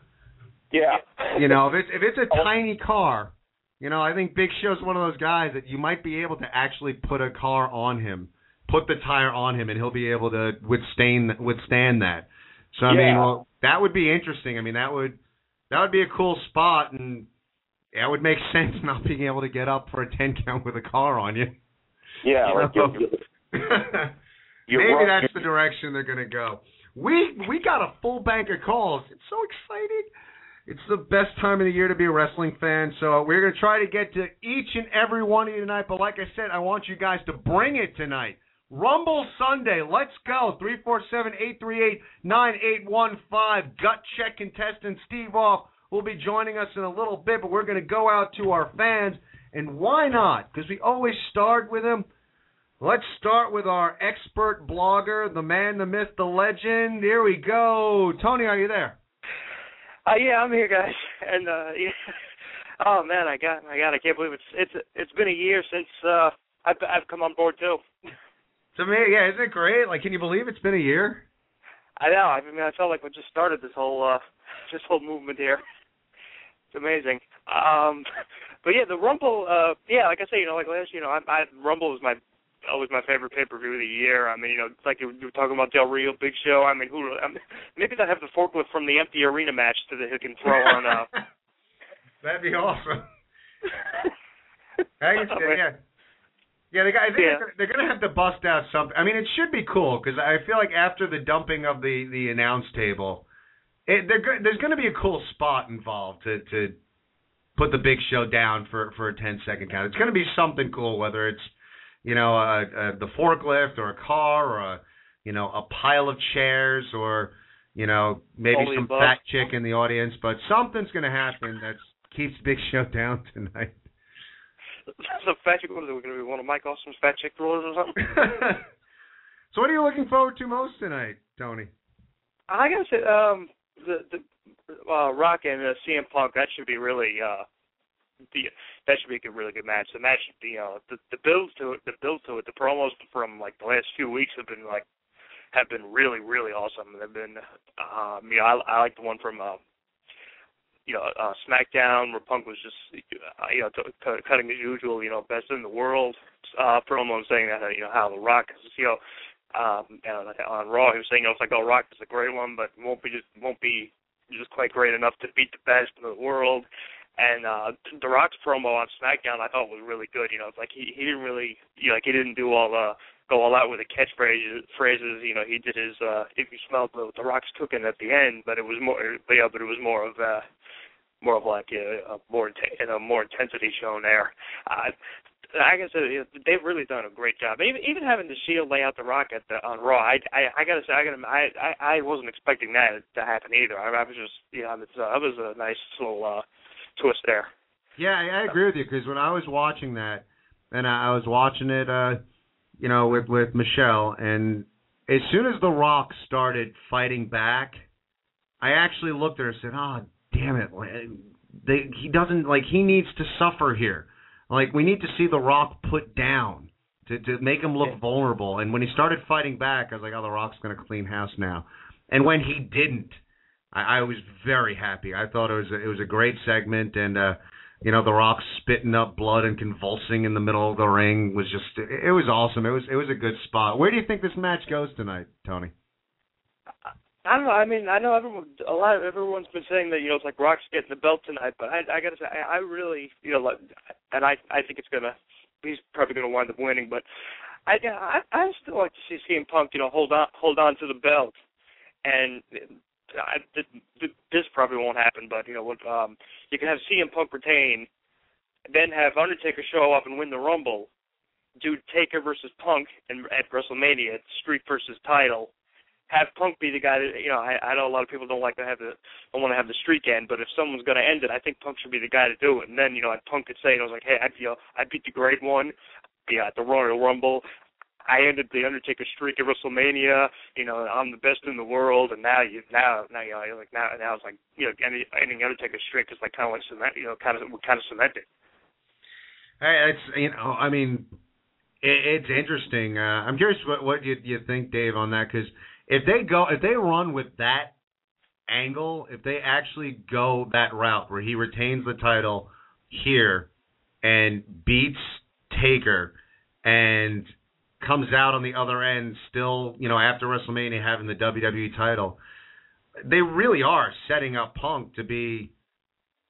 Yeah. You know, if it's if it's a (laughs) oh. tiny car, you know, I think Big Show's one of those guys that you might be able to actually put a car on him, put the tire on him, and he'll be able to withstand withstand that. So I yeah. mean, well, that would be interesting. I mean, that would That would be a cool spot, and that would make (laughs) sense not being able to get up for a ten count with a car on you. Yeah, You like know? you're, (laughs) you're Maybe right. that's the direction they're gonna go. We we got a full bank of calls. It's so exciting. It's the best time of the year to be a wrestling fan. So we're gonna try to get to each and every one of you tonight. But like I said, I want you guys to bring it tonight. Rumble Sunday. Let's go. Three four seven eight three eight nine eight one five. Gut check contestant Steve Off will be joining us in a little bit. But we're gonna go out to our fans. And why not? Because we always start with them. Let's start with our expert blogger, the man, the myth, the legend. Here we go. Tony, are you there? Uh, yeah, I'm here, guys. (laughs) And uh, (laughs) yeah. oh man, I got, I got, I can't believe it's it's it's been a year since uh, I've I've come on board too. To me, yeah, isn't it great? Like, can you believe it's been a year? I know. I mean, I felt like we just started this whole uh, this whole movement here. It's amazing. Um, (laughs) but yeah, the Rumble. Uh, yeah, like I say, you know, like last, you know, I, I Rumble was my always my favorite pay per view of the year. I mean, you know, it's like you were talking about Del Rio, Big Show. I mean, who? I mean, maybe they'll have the forklift from the empty arena match to the who can throw on. Uh, (laughs) That'd be awesome. I guess, (laughs) Oh, yeah. Yeah, they got, I think Yeah. they're, they're going to have to bust out something. I mean, it should be cool because I feel like after the dumping of the the announce table, it, there's going to be a cool spot involved to to put the big show down for for a 10 second count. It's going to be something cool, whether it's you know a, a, the forklift or a car or a you know a pile of chairs or you know maybe the some fat chick in the audience, but something's going to happen that keeps the Big Show (laughs) down tonight. the fat chick. What is it? We're gonna be one of Mike Awesome's fat chick thrillers or something. (laughs) so what are you looking forward to most tonight, Tony? I gotta say, um, the the uh, Rock and uh, CM Punk that should be really uh, the that should be a really good match. The match, the uh, the the build to it, the build to it, the promos from like the last few weeks have been like have been really really awesome. They've been, you know, I, I like the one from. Uh, you know, uh, SmackDown where Punk was just, uh, you know, t- t- cutting as usual, you know, best in the world uh, promo saying that, uh, you know, how the Rock is, you know, um, and on Raw he was saying, you know, it's like, oh, Rock is a great one, but won't be just won't be just quite great enough to beat the best in the world. And uh The Rock's promo on SmackDown I thought was really good. You know, it's like he he didn't really, you know, like he didn't do all the go all out with the catchphrases. Phrases, you know, he did his uh if you smelled the, the Rock's cooking at the end, but it was more, but yeah, but it was more of uh more of like a, a more inte- a more intensity shown there. Uh, I guess uh, they've really done a great job. Even even having the Shield lay out the Rock at the, on Raw, I, I I gotta say I gotta I I, I wasn't expecting that to happen either. I, I was just you know it's, uh, was a nice little uh, twist there. Yeah, I, I agree with you because when I was watching that, and I, I was watching it, uh, you know, with with Michelle, and as soon as The Rock started fighting back, I actually looked at her and said, "Oh, damn it! like, They, he doesn't like he needs to suffer here. Like we need to see The Rock put down." To, to make him look vulnerable, and when he started fighting back, I was like, "Oh, the Rock's gonna clean house now." And when he didn't, I, I was very happy. I thought it was a, it was a great segment, and uh, you know, the Rock spitting up blood and convulsing in the middle of the ring was just it, it was awesome. It was it was a good spot. Where do you think this match goes tonight, Tony? I don't know. I mean, I know everyone, a lot of everyone's been saying that you know it's like Rock's getting the belt tonight, but I, I gotta say, I, I really, you know, like, and I, I think it's gonna, he's probably gonna wind up winning, but I, I, I still like to see CM Punk, you know, hold on, hold on to the belt, and I, th- th- this probably won't happen, but you know, um, you can have CM Punk retain, then have Undertaker show up and win the Rumble, do Taker versus Punk and at WrestleMania, Streak versus title have Punk be the guy that you know. I, I know a lot of people don't like to have the don't want to have the streak end, but if someone's going to end it, I think Punk should be the guy to do it. And then you know, Punk could say, you know, like, hey, I you I beat the Great One, yeah, at the Royal Rumble. I ended the Undertaker streak at WrestleMania. You know, I'm the best in the world, and now you now now you know like now now it's like you know ending, ending Undertaker streak is like kind of like cement, you know, kind of kind of cemented. Hey, it's you know, I mean, it, it's interesting. Uh, I'm curious what what you you think, Dave, on that because if they go if they run with that angle, if they actually go that route where he retains the title here and beats Taker and comes out on the other end still, you know, after WrestleMania having the WWE title, they really are setting up Punk to be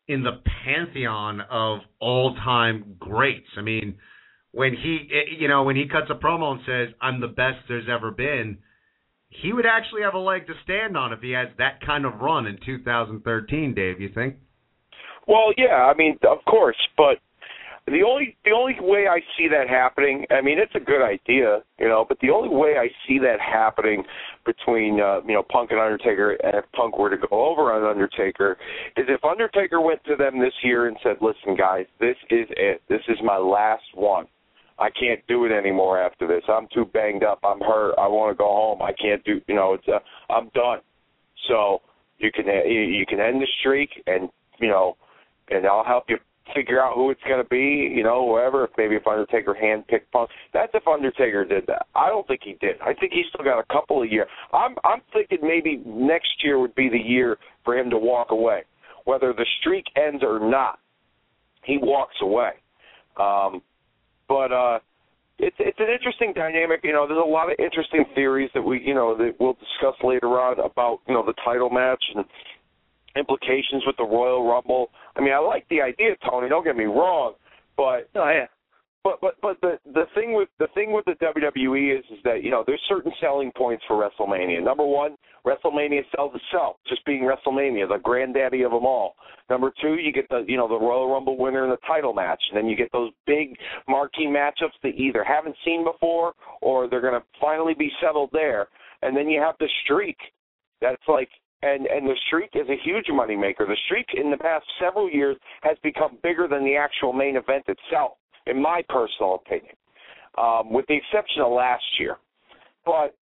in the pantheon of all-time greats. I mean, when he, you know, when he cuts a promo and says, "I'm the best there's ever been," he would actually have a leg to stand on if he has that kind of run in 2013. Dave, you think? Well, yeah, I mean, of course, but the only the only way I see that happening, I mean, it's a good idea, you know, but the only way I see that happening between uh, you know Punk and Undertaker, and if Punk were to go over on Undertaker, is if Undertaker went to them this year and said, "Listen, guys, this is it. This is my last one. I can't do it anymore after this. I'm too banged up. I'm hurt. I want to go home. I can't do. You know, it's uh, I'm done. So you can you can end the streak, and you know, and I'll help you figure out who it's going to be, you know, whoever. If maybe if Undertaker handpicked Punk, that's if Undertaker did that. I don't think he did. I think he's still got a couple of years. I'm I'm thinking maybe next year would be the year for him to walk away, whether the streak ends or not. He walks away. Um, but uh, it's it's an interesting dynamic. You know, there's a lot of interesting theories that we you know that we'll discuss later on about you know the title match and implications with the Royal Rumble. I mean, I like the idea, Tony. Don't get me wrong, but oh yeah. But but but the the thing with the thing with the WWE is is that you know there's certain selling points for WrestleMania. Number one, WrestleMania sells itself, just being WrestleMania, the granddaddy of them all. Number two, you get the you know the Royal Rumble winner in the title match, and then you get those big marquee matchups that either haven't seen before or they're going to finally be settled there. And then you have the streak. That's like and and the streak is a huge moneymaker. The streak in the past several years has become bigger than the actual main event itself, in my personal opinion, um, with the exception of last year. But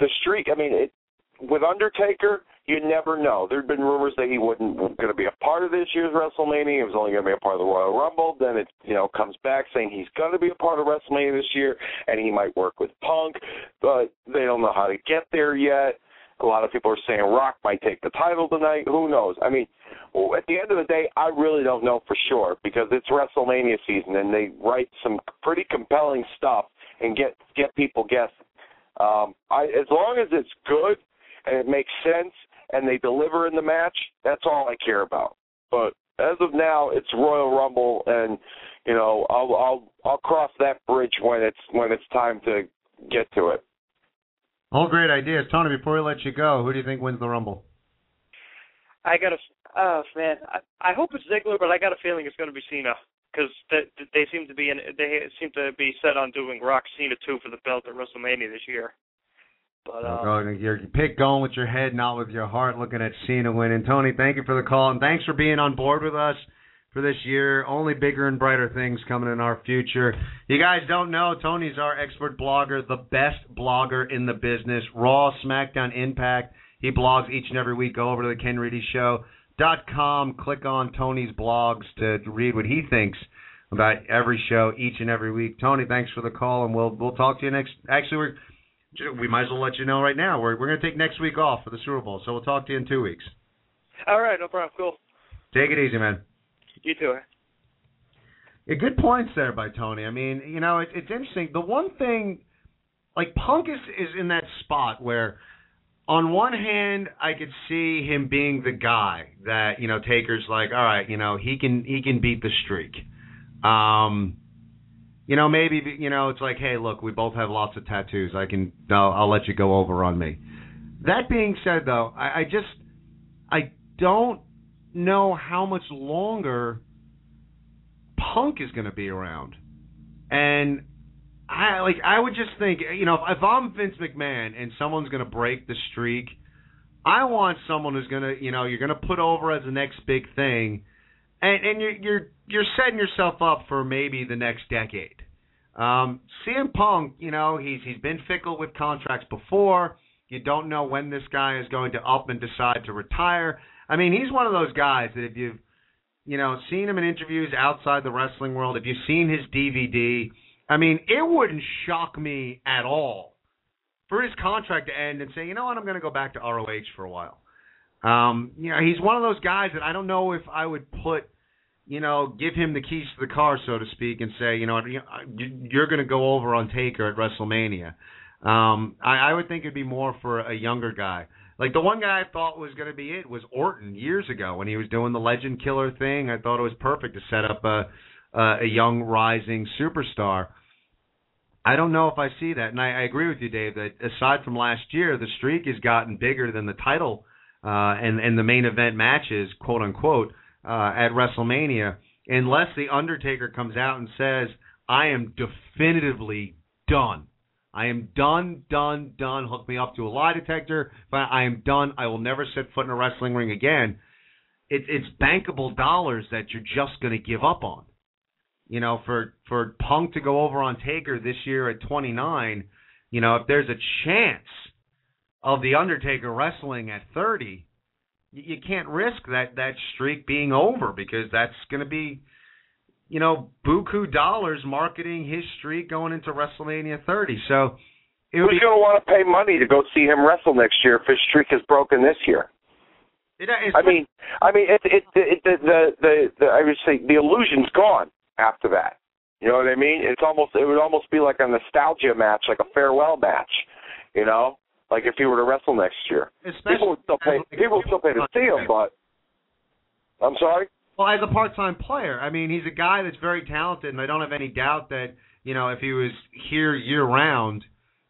the streak, I mean, it, with Undertaker, you never know. There'd been rumors that he wasn't going to be a part of this year's WrestleMania. He was only going to be a part of the Royal Rumble. Then it, you know, comes back saying he's going to be a part of WrestleMania this year, and he might work with Punk, but they don't know how to get there yet. A lot of people are saying Rock might take the title tonight. Who knows? I mean, at the end of the day, I really don't know for sure because it's WrestleMania season and they write some pretty compelling stuff and get get people guessing. Um, I, as long as it's good and it makes sense and they deliver in the match, that's all I care about. But as of now, it's Royal Rumble, and you know I'll I'll I'll cross that bridge when it's when it's time to get to it. All great ideas, Tony. Before we let you go, who do you think wins the Rumble? I got a oh man, I, I hope it's Ziggler, but I got a feeling it's going to be Cena because they, they seem to be in, they seem to be set on doing Rock Cena two for the belt at WrestleMania this year. But uh, oh, your pick going with your head, not with your heart. Looking at Cena winning. Tony, thank you for the call and thanks for being on board with us for this year. Only bigger and brighter things coming in our future. You guys don't know, Tony's our expert blogger, the best blogger in the business. Raw, SmackDown, Impact. He blogs each and every week. Go over to the Ken Reedy Show. Dot com. Click on Tony's blogs to read what he thinks about every show each and every week. Tony, thanks for the call, and we'll we'll talk to you next. Actually, we're we might as well let you know right now. We're we're gonna take next week off for the Super Bowl, so we'll talk to you in two weeks. All right, no problem. Cool. Take it easy, man. You too. Yeah, good points there by Tony. I mean, you know, it, it's interesting. The one thing, like Punk is is in that spot where, on one hand, I could see him being the guy that you know Taker's like, all right, you know, he can he can beat the streak. Um, you know, maybe you know, it's like, hey, look, we both have lots of tattoos. I can, I'll, I'll let you go over on me. That being said, though, I, I just, I don't know how much longer Punk is going to be around. And I like I would just think, you know, if, if I'm Vince McMahon and someone's going to break the streak, I want someone who's going to, you know, you're going to put over as the next big thing, and and you're you're you're setting yourself up for maybe the next decade. Um, CM Punk, you know, he's he's been fickle with contracts before. You don't know when this guy is going to up and decide to retire. I mean, he's one of those guys that if you've you know seen him in interviews outside the wrestling world, if you've seen his DVD, I mean, it wouldn't shock me at all for his contract to end and say, you know what, I'm going to go back to ROH for a while. Um, you know, he's one of those guys that I don't know if I would put, you know, give him the keys to the car, so to speak, and say, you know, you're going to go over on Taker at WrestleMania. Um, I, I would think it'd be more for a younger guy. Like the one guy I thought was going to be it was Orton years ago when he was doing the Legend Killer thing. I thought it was perfect to set up a a, a young rising superstar. I don't know if I see that, and I, I agree with you, Dave. That aside from last year, the streak has gotten bigger than the title uh, and and the main event matches, quote unquote, uh, at WrestleMania, unless the Undertaker comes out and says, "I am definitively done. I am done, done, done. Hook me up to a lie detector, but I am done. I will never set foot in a wrestling ring again." It, it's bankable dollars that you're just going to give up on you know, for for Punk to go over on Taker this year at 29, you know, if there's a chance of the Undertaker wrestling at 30, you, you can't risk that that streak being over because that's going to be, you know, buku dollars marketing his streak going into WrestleMania 30. So. It Who's going to want to pay money to go see him wrestle next year if his streak is broken this year? It, uh, I mean, I mean, it, it, it, the, the, the, the, I would say the illusion's gone after that. You know what I mean? It's almost it would almost be like a nostalgia match, like a farewell match. You know, like if he were to wrestle next year, Especially people would still pay. People would still pay to see him, but I'm sorry. Well, as a part-time player, I mean, he's a guy that's very talented, and I don't have any doubt that you know if he was here year-round,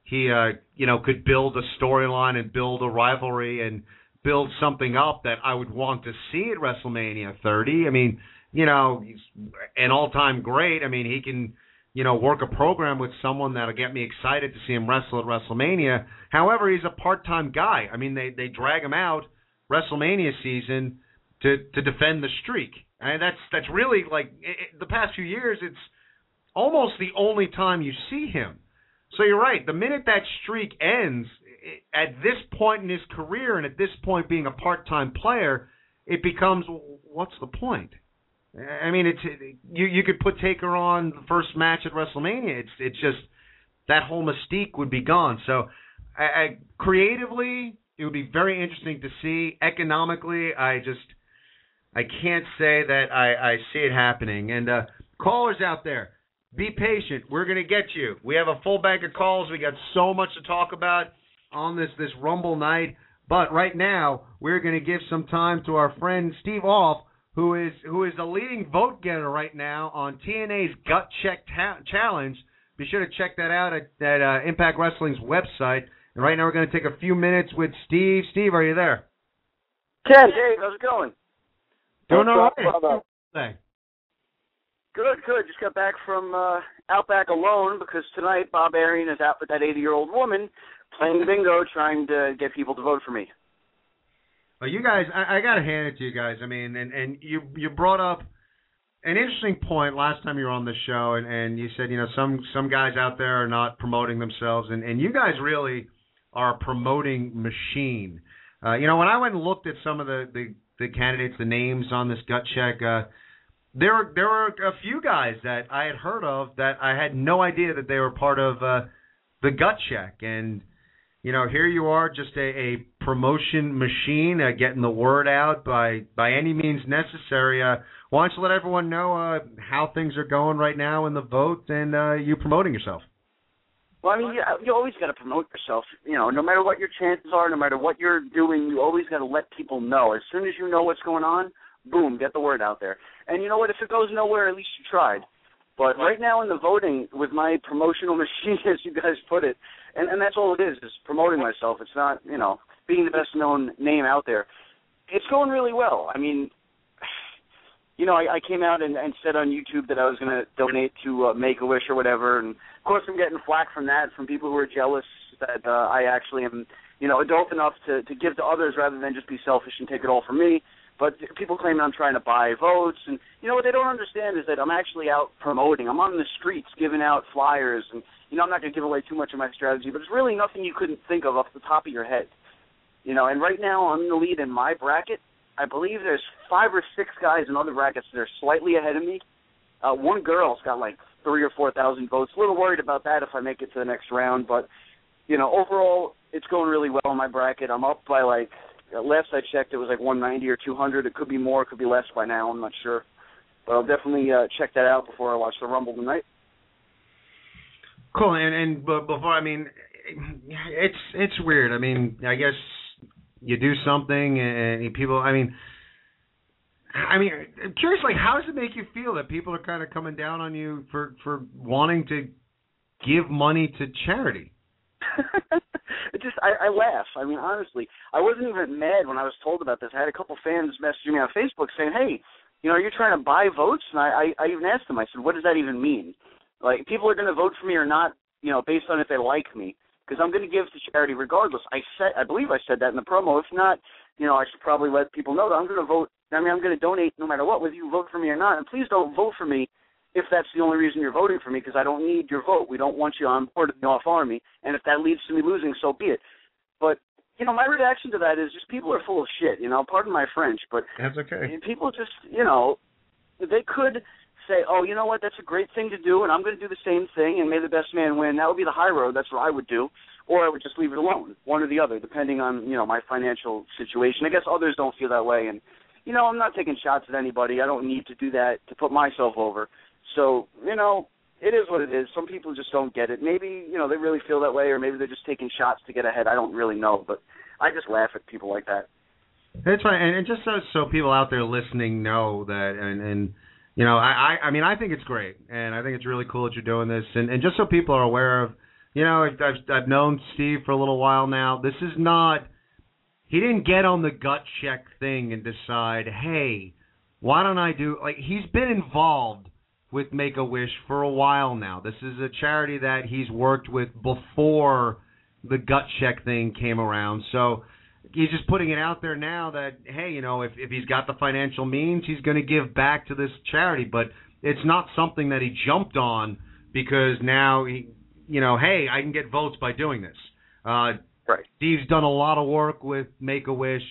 he uh, you know could build a storyline and build a rivalry and build something up that I would want to see at WrestleMania 30. I mean, you know, he's an all-time great. I mean, he can, you know, work a program with someone that'll get me excited to see him wrestle at WrestleMania. However, he's a part-time guy. I mean, they they drag him out WrestleMania season to to defend the streak, and that's that's really like it, the past few years. It's almost the only time you see him. So you're right. The minute that streak ends, at this point in his career, and at this point being a part-time player, it becomes what's the point? I mean, it's you. You could put Taker on the first match at WrestleMania. It's it's just that whole mystique would be gone. So, I, I creatively, it would be very interesting to see. Economically, I just I can't say that I I see it happening. And uh, callers out there, be patient. We're gonna get you. We have a full bank of calls. We got so much to talk about on this this Rumble night. But right now, we're gonna give some time to our friend Steve Off who is who is the leading vote getter right now on TNA's Gut Check ta- Challenge. Be sure to check that out at, at uh, Impact Wrestling's website. And right now we're going to take a few minutes with Steve. Steve, are you there? Ken, hey, how's it going? Doing all right. Hey. Good, good. Just got back from uh, Outback alone because tonight Bob Arian is out with that 80-year-old woman playing bingo, trying to get people to vote for me. Well, you guys, I, I got to hand it to you guys. I mean, and and you you brought up an interesting point last time you were on the show, and and you said you know some some guys out there are not promoting themselves, and and you guys really are a promoting machine. Uh, you know, when I went and looked at some of the the, the candidates, the names on this gut check, uh, there were there were a few guys that I had heard of that I had no idea that they were part of uh, the gut check, and you know, here you are, just a, a promotion machine, uh, getting the word out by by any means necessary. Uh, why don't you let everyone know uh, how things are going right now in the vote and uh, you promoting yourself? Well, I mean, you, uh, you always got to promote yourself. You know, no matter what your chances are, no matter what you're doing, you always got to let people know. As soon as you know what's going on, boom, get the word out there. And you know what? If it goes nowhere, at least you tried. But right now in the voting, with my promotional (laughs) machine, as you guys put it, and and that's all it is is promoting myself. It's not you know being the best known name out there. It's going really well. I mean, you know, I, I came out and, and said on YouTube that I was going to donate to uh, Make a Wish or whatever, and of course I'm getting flack from that from people who are jealous that uh, I actually am you know adult enough to to give to others rather than just be selfish and take it all for me. But people claim I'm trying to buy votes, and you know what they don't understand is that I'm actually out promoting. I'm on the streets giving out flyers and you know, I'm not going to give away too much of my strategy, but it's really nothing you couldn't think of off the top of your head. You know, and right now I'm the lead in my bracket. I believe there's five or six guys in other brackets that are slightly ahead of me. Uh, one girl's got like three or four thousand votes. A little worried about that if I make it to the next round, but you know, overall it's going really well in my bracket. I'm up by like last I checked, it was like 190 or 200. It could be more, it could be less by now. I'm not sure, but I'll definitely uh, check that out before I watch the Rumble tonight. Cool, and and before I mean, it's it's weird. I mean, I guess you do something and, people. I mean, I mean, I'm curious. Like, how does it make you feel that people are kind of coming down on you for for wanting to give money to charity? (laughs) it just I, I laugh. I mean, honestly, I wasn't even mad when I was told about this. I had a couple fans messaging me on Facebook saying, "Hey, you know, are you trying to buy votes?" And I, I, I even asked them. I said, "What does that even mean? Like, people are going to vote for me or not, you know, based on if they like me, because I'm going to give to charity regardless." I said, I believe I said that in the promo. If not, you know, I should probably let people know that I'm going to vote. I mean, I'm going to donate no matter what, whether you vote for me or not. And please don't vote for me if that's the only reason you're voting for me, because I don't need your vote. We don't want you on board of the off army, and if that leads to me losing, so be it. But you know, my reaction to that is just people are full of shit. You know, pardon my French, but that's okay. People just, you know, they could say, "Oh, you know what? That's a great thing to do, and I'm going to do the same thing, and may the best man win." That would be the high road. That's what I would do, or I would just leave it alone, one or the other, depending on you know my financial situation. I guess others don't feel that way, and you know, I'm not taking shots at anybody. I don't need to do that to put myself over. So, you know, it is what it is. Some people just don't get it. Maybe, you know, they really feel that way or maybe they're just taking shots to get ahead. I don't really know, but I just laugh at people like that. That's right. And, and just so so people out there listening know that and and you know, I, I I mean I think it's great and I think it's really cool that you're doing this and, and just so people are aware of you know, I've I've known Steve for a little while now. This is not he didn't get on the gut check thing and decide, "Hey, why don't I do like he's been involved with Make a Wish for a while now. This is a charity that he's worked with before the gut check thing came around. So he's just putting it out there now that hey, you know, if if he's got the financial means, he's going to give back to this charity, but it's not something that he jumped on because now he, you know, hey, I can get votes by doing this. Uh right. Steve's done a lot of work with Make a Wish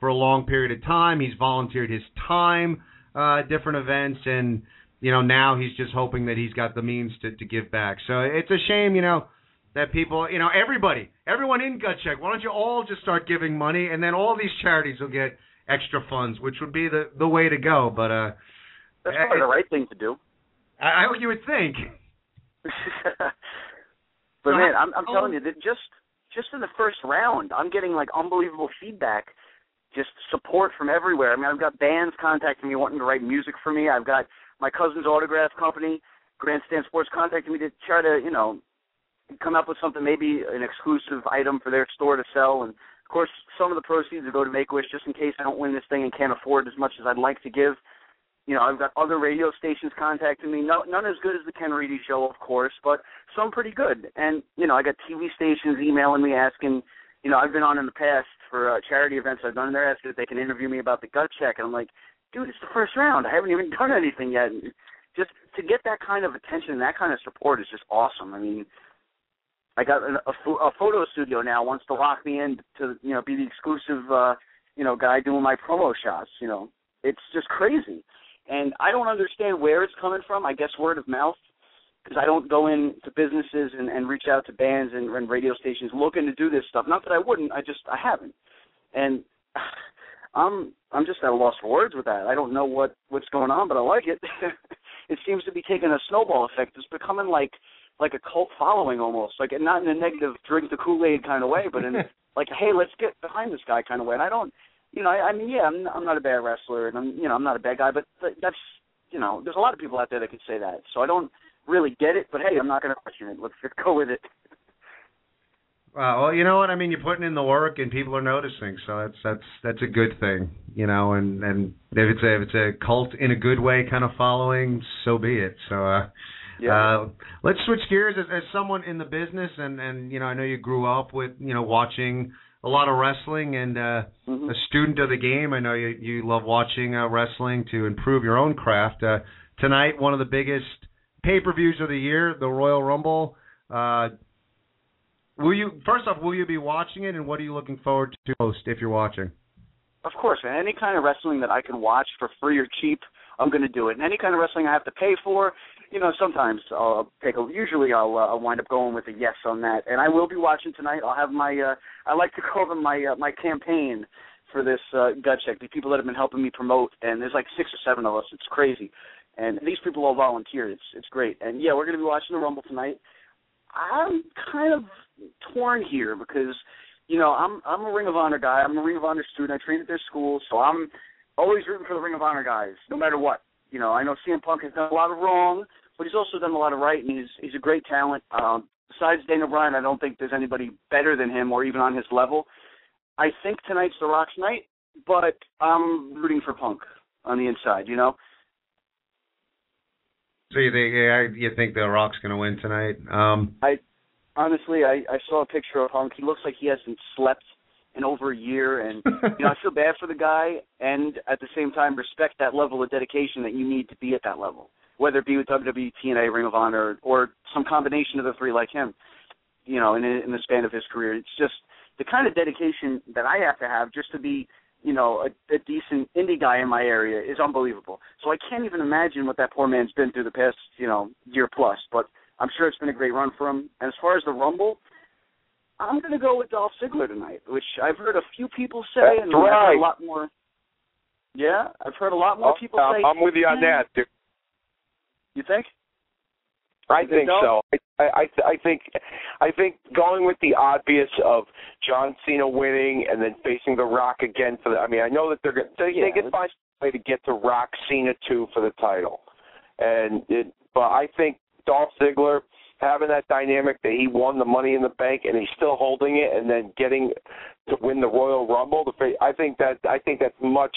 for a long period of time. He's volunteered his time uh different events and you know, now he's just hoping that he's got the means to, to give back. So it's a shame, you know, that people, you know, everybody, everyone in Gut Check, why don't you all just start giving money, and then all these charities will get extra funds, which would be the the way to go. But uh, that's probably the right thing to do. I, I you would think. (laughs) but man, I'm, I'm telling you that just just in the first round, I'm getting like unbelievable feedback, just support from everywhere. I mean, I've got bands contacting me wanting to write music for me. I've got my cousin's autograph company, Grandstand Sports, contacting me to try to, you know, come up with something, maybe an exclusive item for their store to sell. And of course, some of the proceeds will go to Make Wish, just in case I don't win this thing and can't afford as much as I'd like to give. You know, I've got other radio stations contacting me. No, none as good as the Ken Reedy Show, of course, but some pretty good. And you know, I got TV stations emailing me asking. You know, I've been on in the past for uh, charity events I've done. And they're asking if they can interview me about the gut check, and I'm like, dude, it's the first round. I haven't even (laughs) done anything yet. Just to get that kind of attention, and that kind of support is just awesome. I mean, I got a, a, a photo studio now wants to lock me in to you know be the exclusive uh, you know guy doing my promo shots. You know, it's just crazy, and I don't understand where it's coming from. I guess word of mouth because I don't go into businesses and, and reach out to bands and, and radio stations looking to do this stuff. Not that I wouldn't, I just I haven't, and (sighs) I'm I'm just at a loss for words with that. I don't know what what's going on, but I like it. (laughs) it seems to be taking a snowball effect. It's becoming like like a cult following almost, like not in a negative drink the Kool Aid kind of way, but in (laughs) like hey, let's get behind this guy kind of way. And I don't, you know, I, I mean, yeah, I'm I'm not a bad wrestler, and I'm you know I'm not a bad guy, but that's you know, there's a lot of people out there that could say that. So I don't really get it, but hey, I'm not going to question it. Let's just (laughs) go with it. Uh, well, you know what I mean. You're putting in the work, and people are noticing, so that's that's that's a good thing, you know. And and if it's a if it's a cult in a good way kind of following, so be it. So, uh, yeah. uh, let's switch gears. As, as someone in the business, and and you know, I know you grew up with you know watching a lot of wrestling, and uh, mm-hmm. a student of the game. I know you you love watching uh, wrestling to improve your own craft. Uh, tonight, one of the biggest pay per views of the year, the Royal Rumble. Uh, Will you first off? Will you be watching it, and what are you looking forward to most if you're watching? Of course, man. Any kind of wrestling that I can watch for free or cheap, I'm going to do it. And any kind of wrestling I have to pay for, you know, sometimes I'll take a. Usually, I'll, uh, I'll wind up going with a yes on that. And I will be watching tonight. I'll have my. Uh, I like to call them my uh, my campaign for this uh, gut check. The people that have been helping me promote, and there's like six or seven of us. It's crazy, and these people all volunteer. It's it's great. And yeah, we're going to be watching the Rumble tonight. I'm kind of torn here because you know, I'm I'm a Ring of Honor guy. I'm a Ring of Honor student. I trained at their school, so I'm always rooting for the Ring of Honor guys, no matter what. You know, I know CM Punk has done a lot of wrong, but he's also done a lot of right, and he's he's a great talent. Um, besides Daniel Bryan, I don't think there's anybody better than him or even on his level. I think tonight's The Rock's night, but I'm rooting for Punk on the inside. You know. So you think yeah, you think the Rock's going to win tonight? Um, I honestly, I I saw a picture of Punk. He looks like he hasn't slept in over a year, and (laughs) you know I feel bad for the guy, and at the same time respect that level of dedication that you need to be at that level, whether it be with WWE, TNA, Ring of Honor, or some combination of the three like him. You know, in in the span of his career, it's just the kind of dedication that I have to have just to be you know, a, a decent indie guy in my area is unbelievable. So I can't even imagine what that poor man's been through the past, you know, year plus. But I'm sure it's been a great run for him. And as far as the Rumble, I'm going to go with Dolph Ziggler tonight, which I've heard a few people say, That's and right. I've heard a lot more. Yeah, I've heard a lot more Oh, people I'm, say. I'm with you on "Eh." that. dude. You think? I think so. I, I I think I think going with the obvious of John Cena winning and then facing The Rock again for the. I mean, I know that they're going. They, Yeah, they can find a way to get to Rock Cena too for the title, and it. But I think Dolph Ziggler having that dynamic that he won the Money in the Bank and he's still holding it, and then getting to win the Royal Rumble. The I think that I think that's much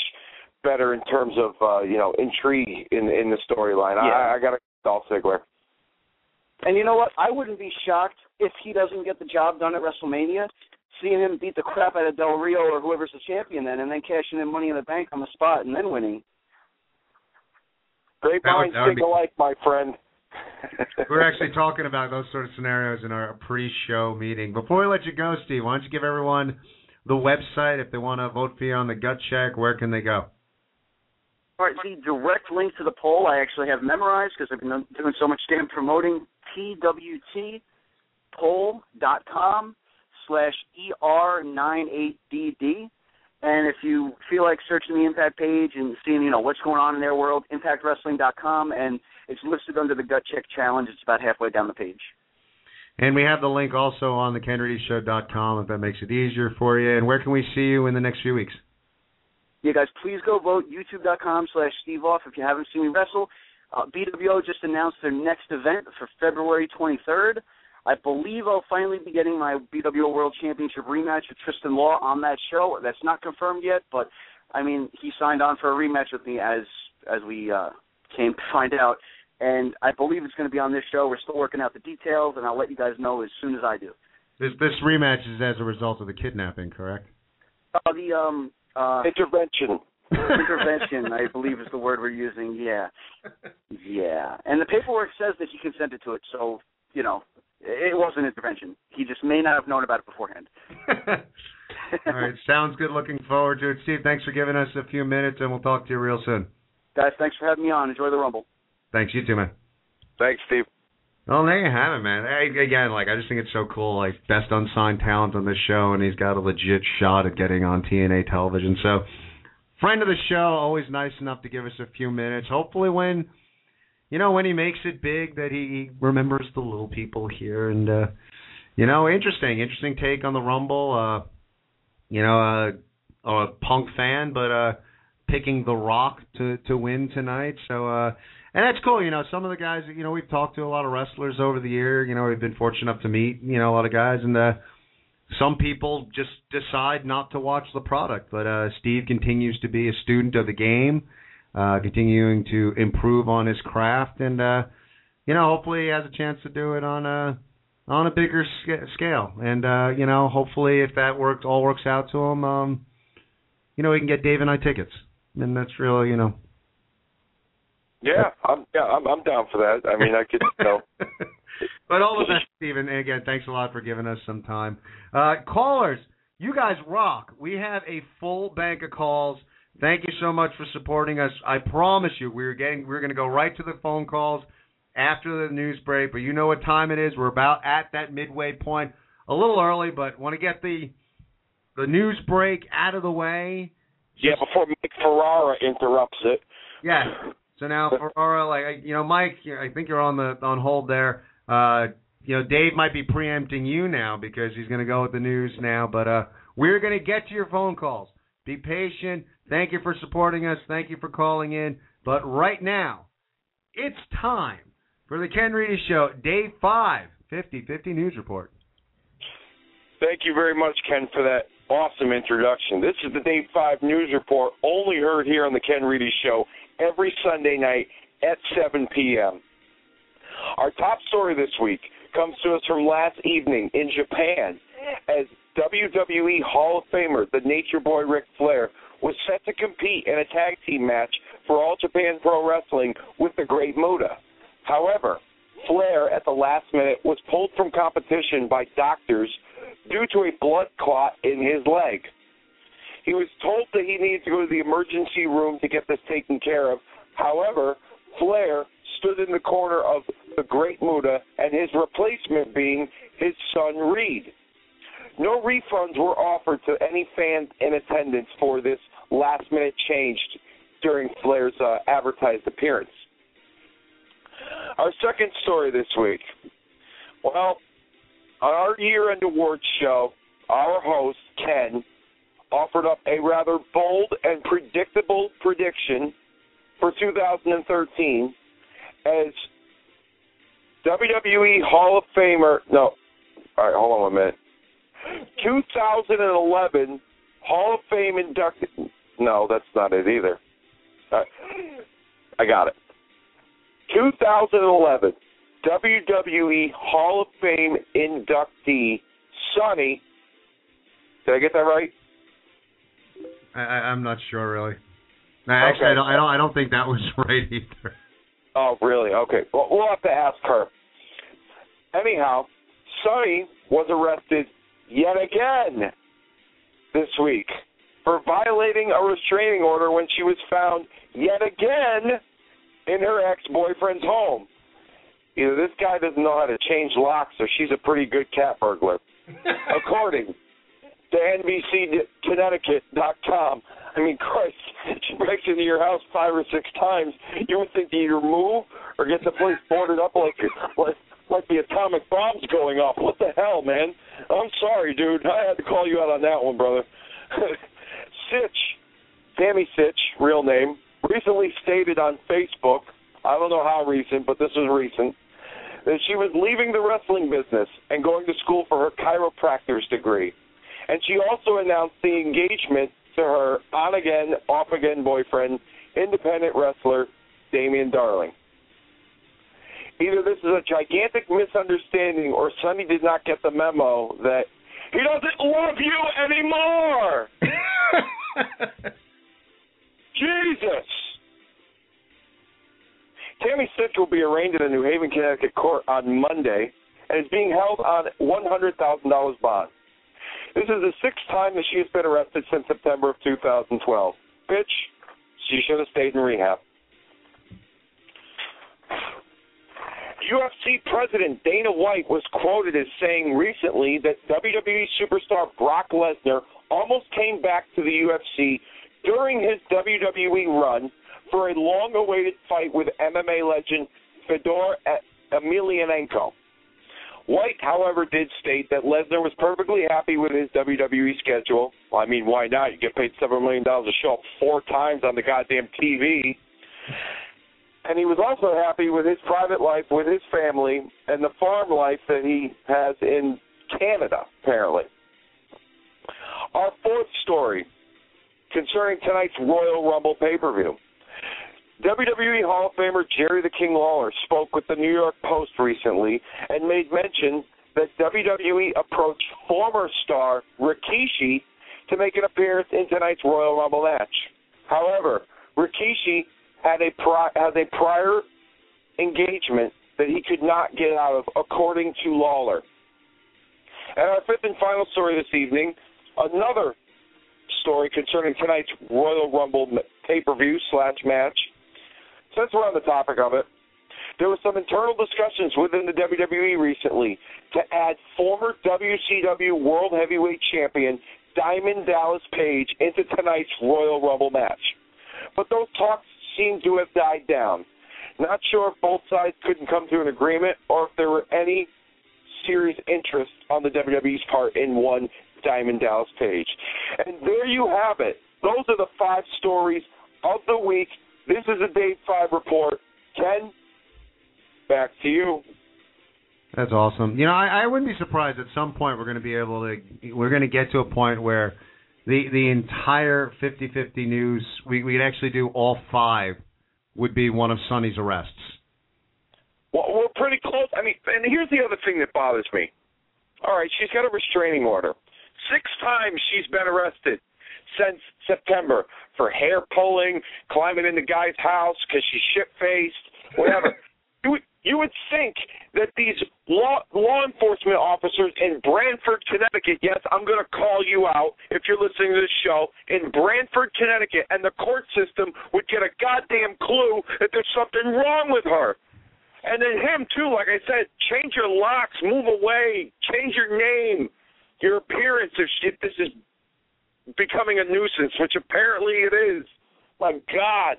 better in terms of uh, you know intrigue in in the storyline. Yeah. I, I got to Dolph Ziggler. And you know what? I wouldn't be shocked if he doesn't get the job done at WrestleMania, seeing him beat the crap out of Del Rio or whoever's the champion then, and then cashing in Money in the Bank on the spot and then winning. Great That would- minds would think be- alike, my friend. (laughs) we're actually talking about those sort of scenarios in our pre-show meeting. Before we let you go, Steve, why don't you give everyone the website if they want to vote for you on the gut check? Where can they go? All right, the direct link to the poll I actually have memorized because I've been doing so much damn promoting. TWTpoll.com slash ER98DD. And if you feel like searching the Impact page and seeing, you know, what's going on in their world, ImpactWrestling.com, and it's listed under the Gut Check Challenge. It's about halfway down the page. And we have the link also on thekenreadyshow.com if that makes it easier for you. And where can we see you in the next few weeks? Yeah, guys, please go vote youtube.com slash Steve Off if you haven't seen me wrestle. Uh, BWO just announced their next event for February 23rd. I believe I'll finally be getting my BWO World Championship rematch with Tristan Law on that show. That's not confirmed yet, but I mean he signed on for a rematch with me as as we uh, came to find out, and I believe it's going to be on this show. We're still working out the details, and I'll let you guys know as soon as I do. This this rematch is as a result of the kidnapping, correct? Uh, the um uh, Intervention. intervention, I believe, is the word we're using. Yeah, yeah. And the paperwork says that he consented to it, so you know, it wasn't intervention. He just may not have known about it beforehand. (laughs) All right, sounds good. Looking forward to it. Steve, thanks for giving us a few minutes, and we'll talk to you real soon. Guys, thanks for having me on. Enjoy the Rumble. Thanks, you too, man. Thanks, Steve. Well, there you have it, man. I, again, like I just think it's so cool. Like best unsigned talent on this show, and he's got a legit shot at getting on TNA television. So, friend of the show, always nice enough to give us a few minutes. Hopefully, when you know when he makes it big, that he remembers the little people here, and uh, you know, interesting, interesting take on the Rumble. Uh, you know, uh, a Punk fan, but uh, picking The Rock to to win tonight. So. uh and that's cool, you know. Some of the guys, you know, we've talked to a lot of wrestlers over the year. You know, we've been fortunate enough to meet, you know, a lot of guys, and uh, some people just decide not to watch the product. But uh, Steve continues to be a student of the game, uh, continuing to improve on his craft, and uh, you know, hopefully he has a chance to do it on a on a bigger sca- scale. And uh, you know, hopefully if that works, all works out to him, um, you know, he can get Dave and I tickets, and that's really, you know. Yeah, I'm yeah, I'm I'm down for that. I mean, I could you know. (laughs) but all the best, Stephen. And again, thanks a lot for giving us some time. Uh, callers, you guys rock. We have a full bank of calls. Thank you so much for supporting us. I promise you, we're getting we're going to go right to the phone calls after the news break. But you know what time it is. We're about at that midway point. A little early, but want to get the the news break out of the way. Yeah, before Mike Ferrara interrupts it. Yeah. (laughs) So now Ferrara, like you know, Mike, I think you're on the on hold there. Uh, you know, Dave might be preempting you now because he's going to go with the news now. But uh, we're going to get to your phone calls. Be patient. Thank you for supporting us. Thank you for calling in. But right now, it's time for the Ken Reedy Show, Day 5, 50 50 News Report. Thank you very much, Ken, for that awesome introduction. This is the Day 5 News Report, only heard here on the Ken Reedy Show every Sunday night at 7 p.m. Our top story this week comes to us from last evening in Japan as WWE Hall of Famer, the Nature Boy Ric Flair, was set to compete in a tag team match for All Japan Pro Wrestling with the Great Muta. However, Flair at the last minute was pulled from competition by doctors due to a blood clot in his leg. He was told that he needed to go to the emergency room to get this taken care of. However, Flair stood in the corner of the Great Muta and his replacement being his son Reid. No refunds were offered to any fans in attendance for this last minute change during Flair's uh, advertised appearance. Our second story this week. Well, on our year end awards show, our host, Ken, offered up a rather bold and predictable prediction for 2013 as WWE Hall of Famer. No, all right, hold on a minute. 2011 Hall of Fame inducted. No, that's not it either. Right. I got it. 2011 WWE Hall of Fame inductee Sunny. Did I get that right? I, I'm not sure really. No, actually, Okay. I don't. I don't. I don't think that was (laughs) right either. Oh, really? Okay. Well, we'll have to ask her. Anyhow, Sunny was arrested yet again this week for violating a restraining order when she was found yet again in her ex-boyfriend's home. Either this guy doesn't know how to change locks or she's a pretty good cat burglar. (laughs) According to NBCConnecticut.com, I mean, Christ, (laughs) she breaks into your house five or six times. You would think to either move or get the place boarded up like like like the atomic bomb's going off. What the hell, man? I'm sorry, dude. I had to call you out on that one, brother. (laughs) Sytch, Tammy Sytch, real name, recently stated on Facebook. I don't know how recent, but this was recent. That she was leaving the wrestling business and going to school for her chiropractor's degree. And she also announced the engagement to her on again, off again boyfriend, independent wrestler Damian Darling. Either this is a gigantic misunderstanding or Sunny did not get the memo that he doesn't love you anymore. (laughs) Jesus. Tammy Sytch will be arraigned in a New Haven, Connecticut court on Monday and is being held on $100,000 bond. This is the sixth time that she has been arrested since September of 2012. Bitch, she should have stayed in rehab. UFC president Dana White was quoted as saying recently that WWE superstar Brock Lesnar almost came back to the UFC during his WWE run for a long awaited fight with MMA legend Fedor Emelianenko. White, however, did state that Lesnar was perfectly happy with his WWE schedule. Well, I mean, why not? You get paid several million dollars to show up four times on the goddamn TV. And he was also happy with his private life, with his family, and the farm life that he has in Canada, apparently. Our fourth story concerning tonight's Royal Rumble pay per view. WWE Hall of Famer Jerry the King Lawler spoke with the New York Post recently and made mention that WWE approached former star Rikishi to make an appearance in tonight's Royal Rumble match. However, Rikishi had a pri- has a prior engagement that he could not get out of, according to Lawler. And our fifth and final story this evening, another story concerning tonight's Royal Rumble pay per view slash match. Since we're on the topic of it, there were some internal discussions within the WWE recently to add former WCW World Heavyweight Champion Diamond Dallas Page into tonight's Royal Rumble match. But those talks seem to have died down. Not sure if both sides couldn't come to an agreement or if there were any serious interest on the WWE's part in one Diamond Dallas Page. And there you have it. Those are the five stories of the week. This is a Day 5 report. Ken, back to you. That's awesome. You know, I, I wouldn't be surprised at some point we're going to be able to we're going to get to a point where the the entire 50-50 news we we'd actually do all five would be one of Sunny's arrests. Well, we're pretty close. I mean, and here's the other thing that bothers me. All right, she's got a restraining order. Six times she's been arrested since September for hair pulling, climbing in the guy's house because she's shit faced, whatever. (laughs) you would, you would think that these law law enforcement officers in Branford, Connecticut, yes, I'm going to call you out if you're listening to this show, in Branford, Connecticut, and the court system would get a goddamn clue that there's something wrong with her. And then him too, like I said, change your locks, move away, change your name, your appearance. If, if this is becoming a nuisance, which apparently it is, my God.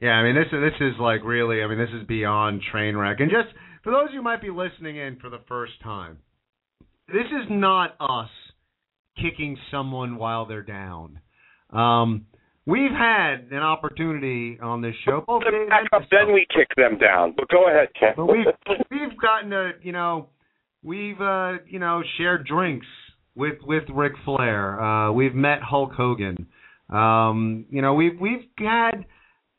Yeah, I mean this is this is like really, I mean this is beyond train wreck. And just for those who might be listening in for the first time, this is not us kicking someone while they're down. Um, we've had an opportunity on this show. Both back up, then we kick them down. But go ahead, Ken. But we've we've gotten to you know we've uh, you know shared drinks with with Ric Flair. Uh, we've met Hulk Hogan. Um, you know we've we've had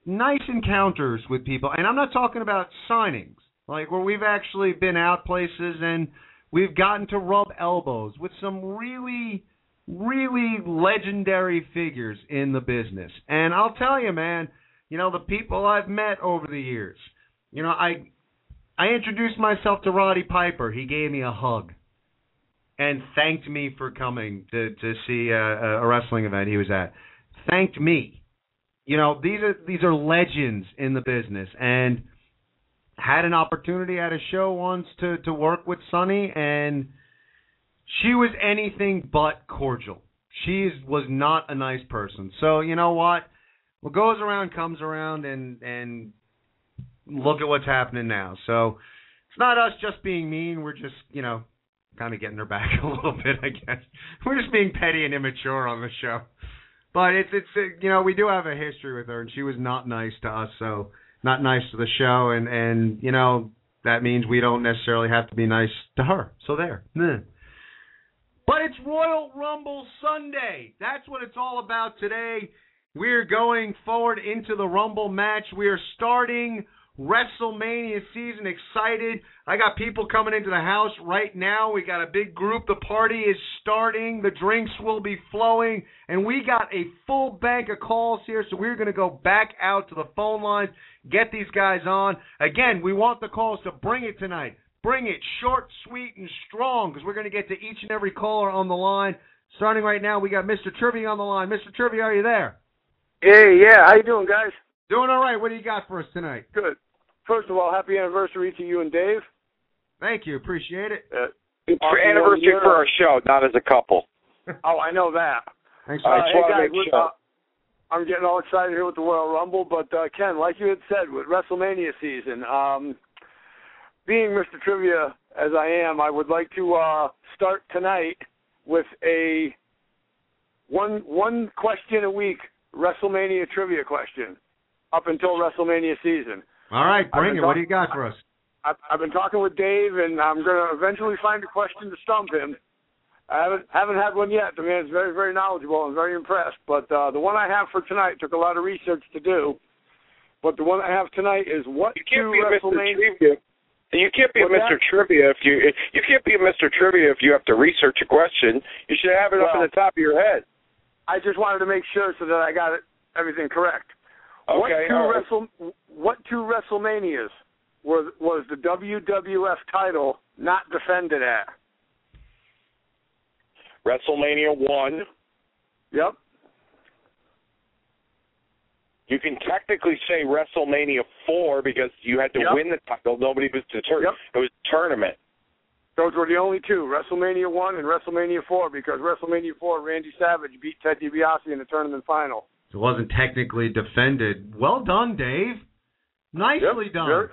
nice encounters with people, and I'm not talking about signings, like where we've actually been out places and we've gotten to rub elbows with some really really legendary figures in the business. And I'll tell you, man, you know the people I've met over the years. You know, I I introduced myself to Roddy Piper. He gave me a hug and thanked me for coming to to see a, a wrestling event he was at. Thanked me. You know, these are these are legends in the business and had an opportunity at a show once to to work with Sunny and she was anything but cordial. She is, was not a nice person. So, you know what? What goes around comes around and and look at what's happening now. So, it's not us just being mean. We're just, you know, kind of getting her back (laughs) a little bit, I guess. We're just being petty and immature on the show. But it's it's uh, you know we do have a history with her, and she was not nice to us, so not nice to the show, and and you know that means we don't necessarily have to be nice to her. So there. But it's Royal Rumble Sunday. That's what it's all about today. We're going forward into the Rumble match. We are starting WrestleMania season. Excited. I got people coming into the house right now. We got a big group. The party is starting. The drinks will be flowing. And we got a full bank of calls here. So we're going to go back out to the phone lines, get these guys on. Again, we want the calls to bring it tonight. Bring it short, sweet, and strong because we're going to get to each and every caller on the line. Starting right now, we got Mr. Trivia on the line. Mr. Trivia, are you there? Hey, yeah. How you doing, guys? Doing all right. What do you got for us tonight? Good. First of all, happy anniversary to you and Dave. Thank you. Appreciate it. Uh, It's for anniversary for our show, not as a couple. (laughs) oh, I know that. Thanks. Uh, I just hey wanna guys, make with, sure. uh, I'm getting all excited here with the Royal Rumble, but uh, Ken, like you had said, with WrestleMania season, um, being Mr. Trivia as I am, I would like to uh, start tonight with a one one question a week WrestleMania trivia question up until WrestleMania season. All right, bring been it. What do you got for us? I've, I've been talking with Dave, and I'm going to eventually find a question to stump him. I haven't haven't had one yet. The man's very very knowledgeable and very impressed. But uh, the one I have for tonight took a lot of research to do. But the one I have tonight is what You can't two be Mr. WrestleMania. Trivia. You can't be a Mr. that? Trivia if you you can't be a Mr. Trivia if you have to research a question. You should have it up in the top of your head. I just wanted to make sure so that I got it everything correct. What two right. Wrestle What two WrestleManias was was the WWF title not defended at? WrestleMania one. Yep. You can technically say WrestleMania four because you had to Yep. win the title. Nobody was determined. Yep. It was a tournament. Those were the only two, WrestleMania one and WrestleMania four, because WrestleMania four, Randy Savage beat Ted DiBiase in the tournament final. It wasn't technically defended. Well done, Dave. Nicely Yep, done. Very,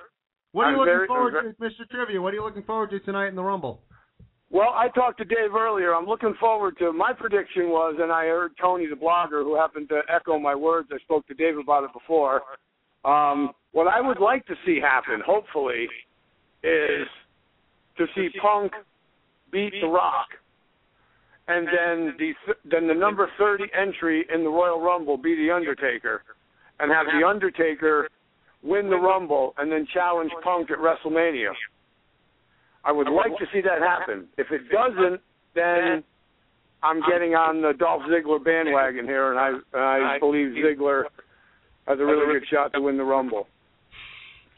What are you I'm looking very- forward to, Mr. Trivia? What are you looking forward to tonight in the Rumble? Well, I talked to Dave earlier. I'm looking forward to. My prediction was, and I heard Tony, the blogger, who happened to echo my words. I spoke to Dave about it before. Um, what I would like to see happen, hopefully, is to see Punk beat The Rock, and then the then the number 30 entry in the Royal Rumble be The Undertaker, and have The Undertaker win the Rumble and then challenge Punk at WrestleMania. I would like to see that happen. If it doesn't, then I'm getting on the Dolph Ziggler bandwagon here, and I and I believe Ziggler has a really good shot to win the Rumble.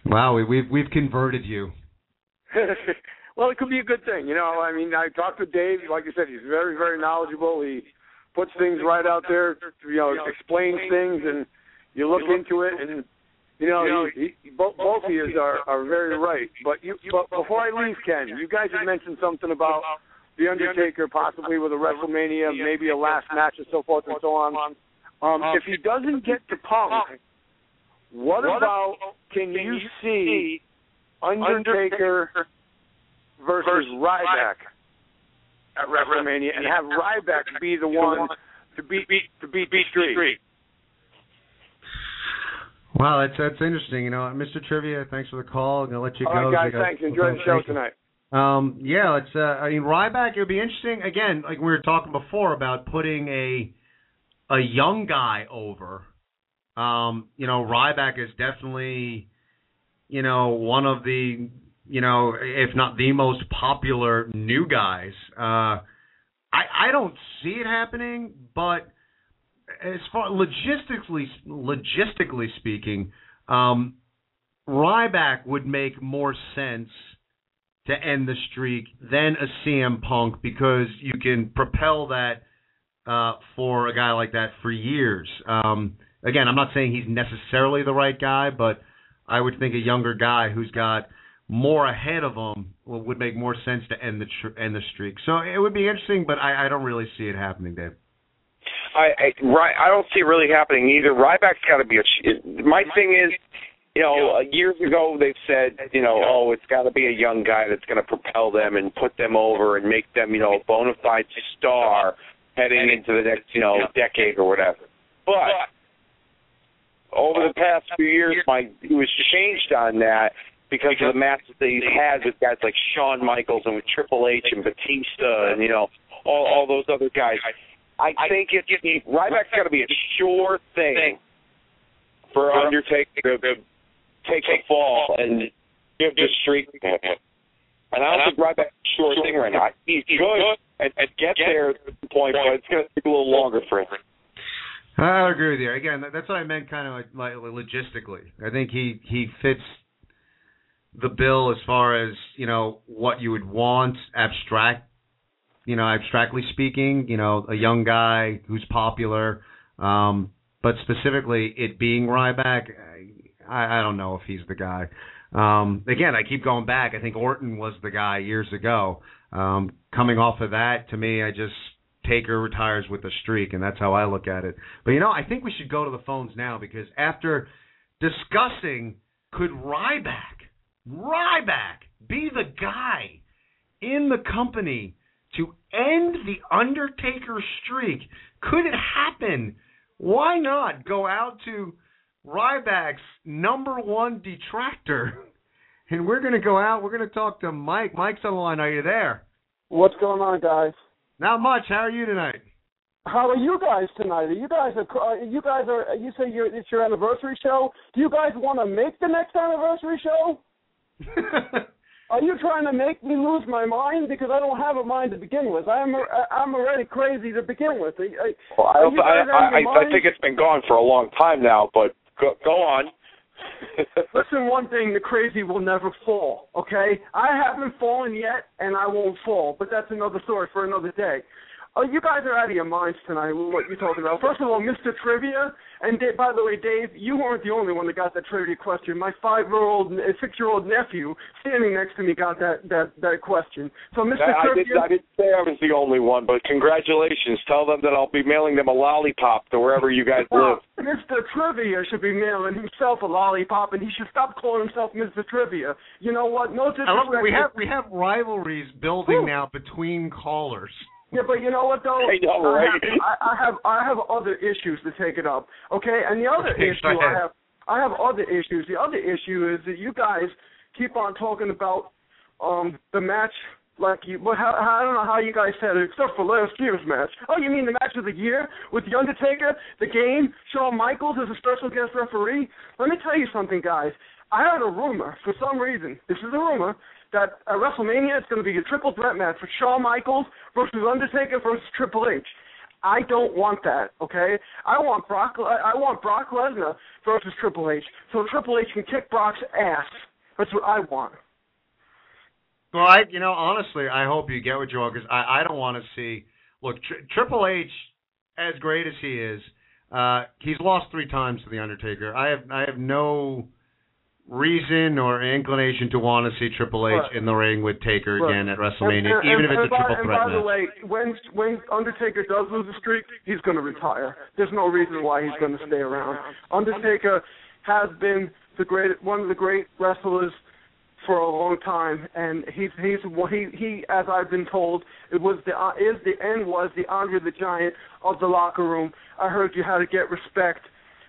Wow, we, we've we've converted you. (laughs) well, it could be a good thing, you know. I mean, I talked to Dave. Like I said, he's very, very knowledgeable. He puts things right out there. You know, explains things, and you look into it, and you know, he, he, both, both of you are are very right. But you, but before I leave, Ken, you guys had mentioned something about the Undertaker possibly with a WrestleMania, maybe a last match, and so forth and so on. Um, if he doesn't get to Punk, what about can you see Undertaker versus Ryback at WrestleMania and have Ryback be the one to beat to beat the streak? Wow, that's that's interesting. You know, Mr. Trivia, thanks for the call. I'm gonna let you All go. right, guys, We got- thanks. Enjoy the show you. tonight. Um, yeah, it's. Uh, I mean, Ryback. It would be interesting. Again, like we were talking before about putting a a young guy over. Um, you know, Ryback is definitely, you know, one of the, you know, if not the most popular new guys. Uh, I I don't see it happening, but as far logistically logistically speaking, um, Ryback would make more sense to end the streak than a CM Punk because you can propel that uh, for a guy like that for years. Um, again, I'm not saying he's necessarily the right guy, but I would think a younger guy who's got more ahead of him would make more sense to end the tr- end the streak. So it would be interesting, but I, I don't really see it happening, Dave. I, I right. I don't see it really happening either. Ryback's got to be a. My thing is, you know, uh, years ago they've said, you know, oh, it's got to be a young guy that's going to propel them and put them over and make them, you know, a bona fide star heading into the next, you know, decade or whatever. But over the past few years, my view has changed on that because of the matches that he's had with guys like Shawn Michaels and with Triple H and Batista and you know all all those other guys. I think it's Ryback's got to be a sure thing for Undertaker to take a fall and give the streak. And I don't think Ryback's a sure thing right now. He's good and, and get there at the point, but it's going to take a little longer for him. I agree with you. Again, that's what I meant, kind of like, like logistically. I think he he fits the bill as far as you know what you would want, abstract, you know, abstractly speaking. You know, a young guy who's popular, um, but specifically it being Ryback, I, I don't know if he's the guy. Um, again, I keep going back. I think Orton was the guy years ago. Um, coming off of that, to me, I just Taker retires with a streak, and that's how I look at it. But you know, I think we should go to the phones now because after discussing could Ryback, Ryback, be the guy in the company to end the Undertaker streak? Could it happen? Why not go out to Ryback's number one detractor? (laughs) And we're going to go out. We're going to talk to Mike. Mike's on the line. Are you there? What's going on, guys? Not much. How are you tonight? How are you guys tonight? Are you guys are uh, you guys are you say you're, it's your anniversary show? Do you guys want to make the next anniversary show? (laughs) are you trying to make me lose my mind because I don't have a mind to begin with? I'm I'm already crazy to begin with. Are, Well, I, are don't, I, guys out of I, I, I think it's been gone for a long time now, but go, go on. (laughs) Listen, one thing, the crazy will never fall, okay? I haven't fallen yet, and I won't fall, but that's another story for another day. Oh, you guys are out of your minds tonight with what you're talking about. First of all, Mr. Trivia, and Dave, by the way, Dave, you weren't the only one that got that trivia question. My five-year-old, six-year-old nephew standing next to me got that that that question. So, Mr. I, I, Trivia, did, I didn't say I was the only one, but congratulations. Tell them that I'll be mailing them a lollipop to wherever you guys live. Mr. Trivia should be mailing himself a lollipop, and he should stop calling himself Mr. Trivia. You know what? No I love disrespect. we have we have rivalries building Whew. now between callers. Yeah, but you know what though? I know, right? have, I, I have I have other issues to take it up. Okay, and the other Okay, issue I have I have other issues. The other issue is that you guys keep on talking about um the match like you. But how, how, I don't know how you guys said it, except for last year's match. Oh, you mean the match of the year with the Undertaker, the game, Shawn Michaels as a special guest referee? Let me tell you something, guys. I heard a rumor for some reason. This is a rumor that at WrestleMania it's going to be a triple threat match for Shawn Michaels versus Undertaker versus Triple H. I don't want that. Okay, I want Brock. I want Brock Lesnar versus Triple H, so Triple H can kick Brock's ass. That's what I want. Well, I you know honestly, I hope you get what you want because I I don't want to see. Look, Tri- Triple H, as great as he is, uh, he's lost three times to the Undertaker. I have I have no reason or inclination to want to see Triple H Right. in the ring with Taker Right. again at WrestleMania, And- and- even if it's a triple by, triple and threat by the way, when when Undertaker does lose a streak, he's going to retire. There's no reason why he's going to stay around. Undertaker has been the great one of the great wrestlers for a long time, and he's he's he he as I've been told it was the uh, is the end was the Andre the Giant of the locker room. I heard you had to get respect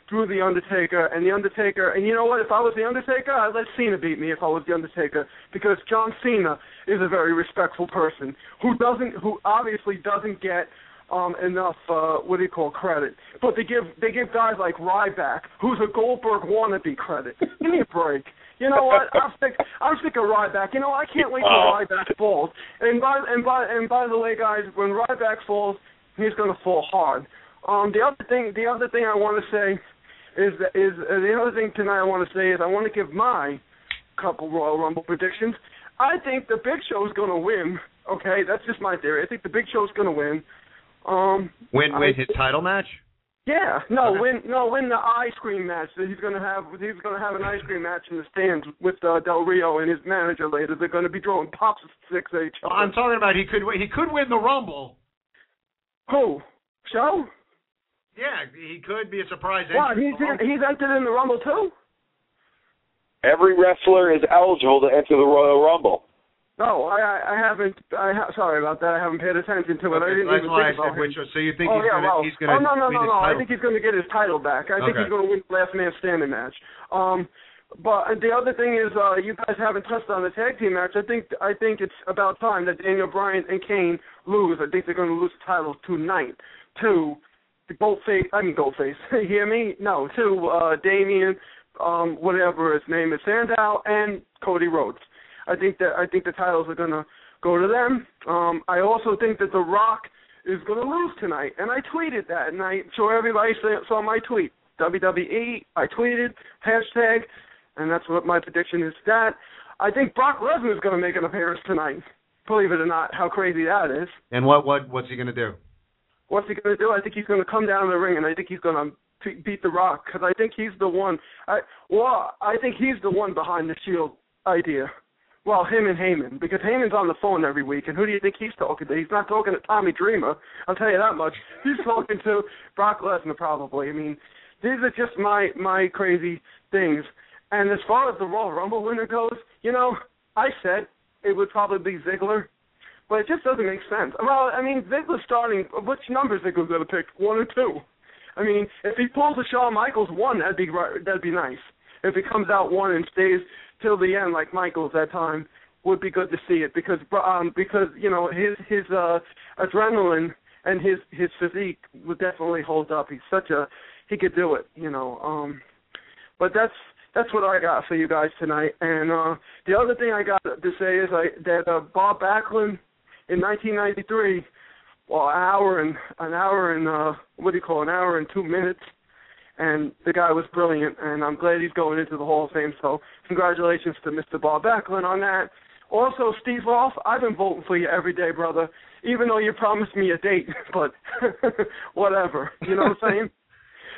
through the Undertaker and the Undertaker. And you know what? If I was the Undertaker, I'd let Cena beat me. If I was the Undertaker, because John Cena is a very respectful person who doesn't, who obviously doesn't get um enough uh what do you call credit. But they give they give guys like Ryback, who's a Goldberg wannabe credit. (laughs) Give me a break. You know what? I'm sick. I'm sick of Ryback. You know I can't wait till Oh. Ryback falls. And by and by and by the way, guys, when Ryback falls, he's going to fall hard. Um, the other thing, the other thing I want to say is that is uh, the other thing tonight I want to say is I want to give my couple Royal Rumble predictions. I think the Big Show is going to win. Okay, that's just my theory. I think the Big Show is going to win. Um, Win I- win his title match. yeah, no, Okay. win, no, win the ice cream match. that He's gonna have, he's gonna have an ice cream match in the stands with uh, Del Rio and his manager later. They're gonna be throwing pops at six each other. I'm talking about he could he could win the Rumble. Who? Show? Yeah, he could be a surprise What? entry. He's in, he's entered in the Rumble too? Every wrestler is eligible to enter the Royal Rumble. No, I, I, I haven't. I ha- sorry about that. I haven't paid attention to it. I Okay, didn't that's even why I think about said which. him. So you think oh he's yeah, gonna well, he's gonna oh no no win no his no! I think he's going to get his title back. I think he's going to win the last man standing match. Um, but the other thing is, uh, you guys haven't touched on the tag team match. I think I think it's about time that Daniel Bryan and Kane lose. I think they're going to lose the titles tonight to the Goldface. I mean Goldface. (laughs) you hear me? No, to uh, Damien, um, whatever his name is, Sandow, and Cody Rhodes. I think that I think the titles are to go to them. Um, I also think that The Rock is to lose tonight, and I tweeted that, and I'm sure everybody saw my tweet. WWE, I tweeted hashtag, and that's what my prediction is. That I think Brock Lesnar is to make an appearance tonight. Believe it or not, how crazy that is. And what what what's he gonna do? What's he going to do? I think he's going to come down the ring, and I think he's going to beat The Rock because I think he's the one. I well, I think he's the one behind the Shield idea. Well, him and Heyman, because Heyman's on the phone every week, and who do you think he's talking to? He's not talking to Tommy Dreamer. I'll tell you that much. He's (laughs) talking to Brock Lesnar, probably. I mean, these are just my my crazy things. And as far as the Royal Rumble winner goes, you know, I said it would probably be Ziggler, but it just doesn't make sense. Well, I mean, Ziggler's starting. Which numbers Ziggler's going to pick? One or two? I mean, if he pulls a Shawn Michaels one, that'd be that'd be nice. If he comes out one and stays till the end like Michaels that time, would be good to see it because um because you know his his uh adrenaline and his his physique would definitely hold up. He's such a he could do it, you know. Um but that's that's what I got for you guys tonight. And uh the other thing I got to say is I that uh, Bob Backlund in 1993 well, an hour and an hour and uh what do you call it, an hour and two minutes and the guy was brilliant and I'm glad he's going into the Hall of Fame. So congratulations to Mr. Bob Backlund on that. Also, Steve Ross, I've been voting for you every day, brother. Even though you promised me a date, (laughs) but (laughs) whatever. You know what I'm saying? (laughs)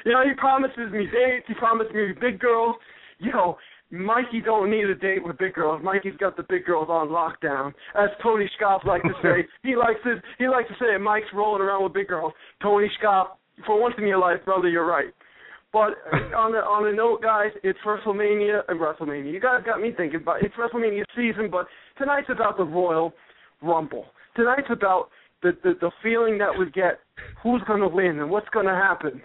You know, he promises me dates. He promised me big girls. Yo, Mikey don't need a date with big girls. Mikey's got the big girls on lockdown. As Tony Scott likes to (laughs) say, he likes to he likes to say Mike's rolling around with big girls. Tony Scott, for once in your life, brother, you're right. But uh, on the on the note, guys, it's WrestleMania and WrestleMania. You guys got me thinking about it's WrestleMania season, but tonight's about the Royal Rumble. Tonight's about the the, the feeling that we get, who's going to win and what's going to happen.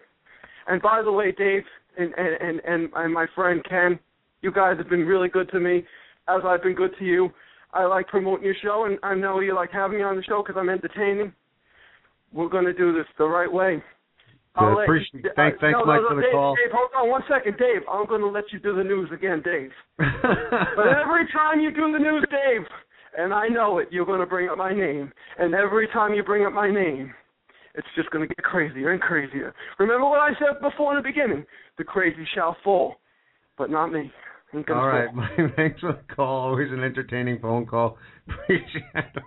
And by the way, Dave and and and and my friend Ken, you guys have been really good to me, as I've been good to you. I like promoting your show, and I know you like having me on the show because I'm entertaining. We're going to do this the right way. Good. let Appreciate- you, thanks- thanks, no, Mike, no, for the Dave, call. Dave, hold on one second, Dave. I'm going to let you do the news again, Dave. (laughs) but every time you do the news, Dave, and I know it, you're going to bring up my name. And every time you bring up my name, it's just going to get crazier and crazier. Remember what I said before in the beginning? The crazy shall fall, but not me. Ain't gonna All right, fall. (laughs) Mike, thanks for the call. Always an entertaining phone call. (laughs) Appreciate it.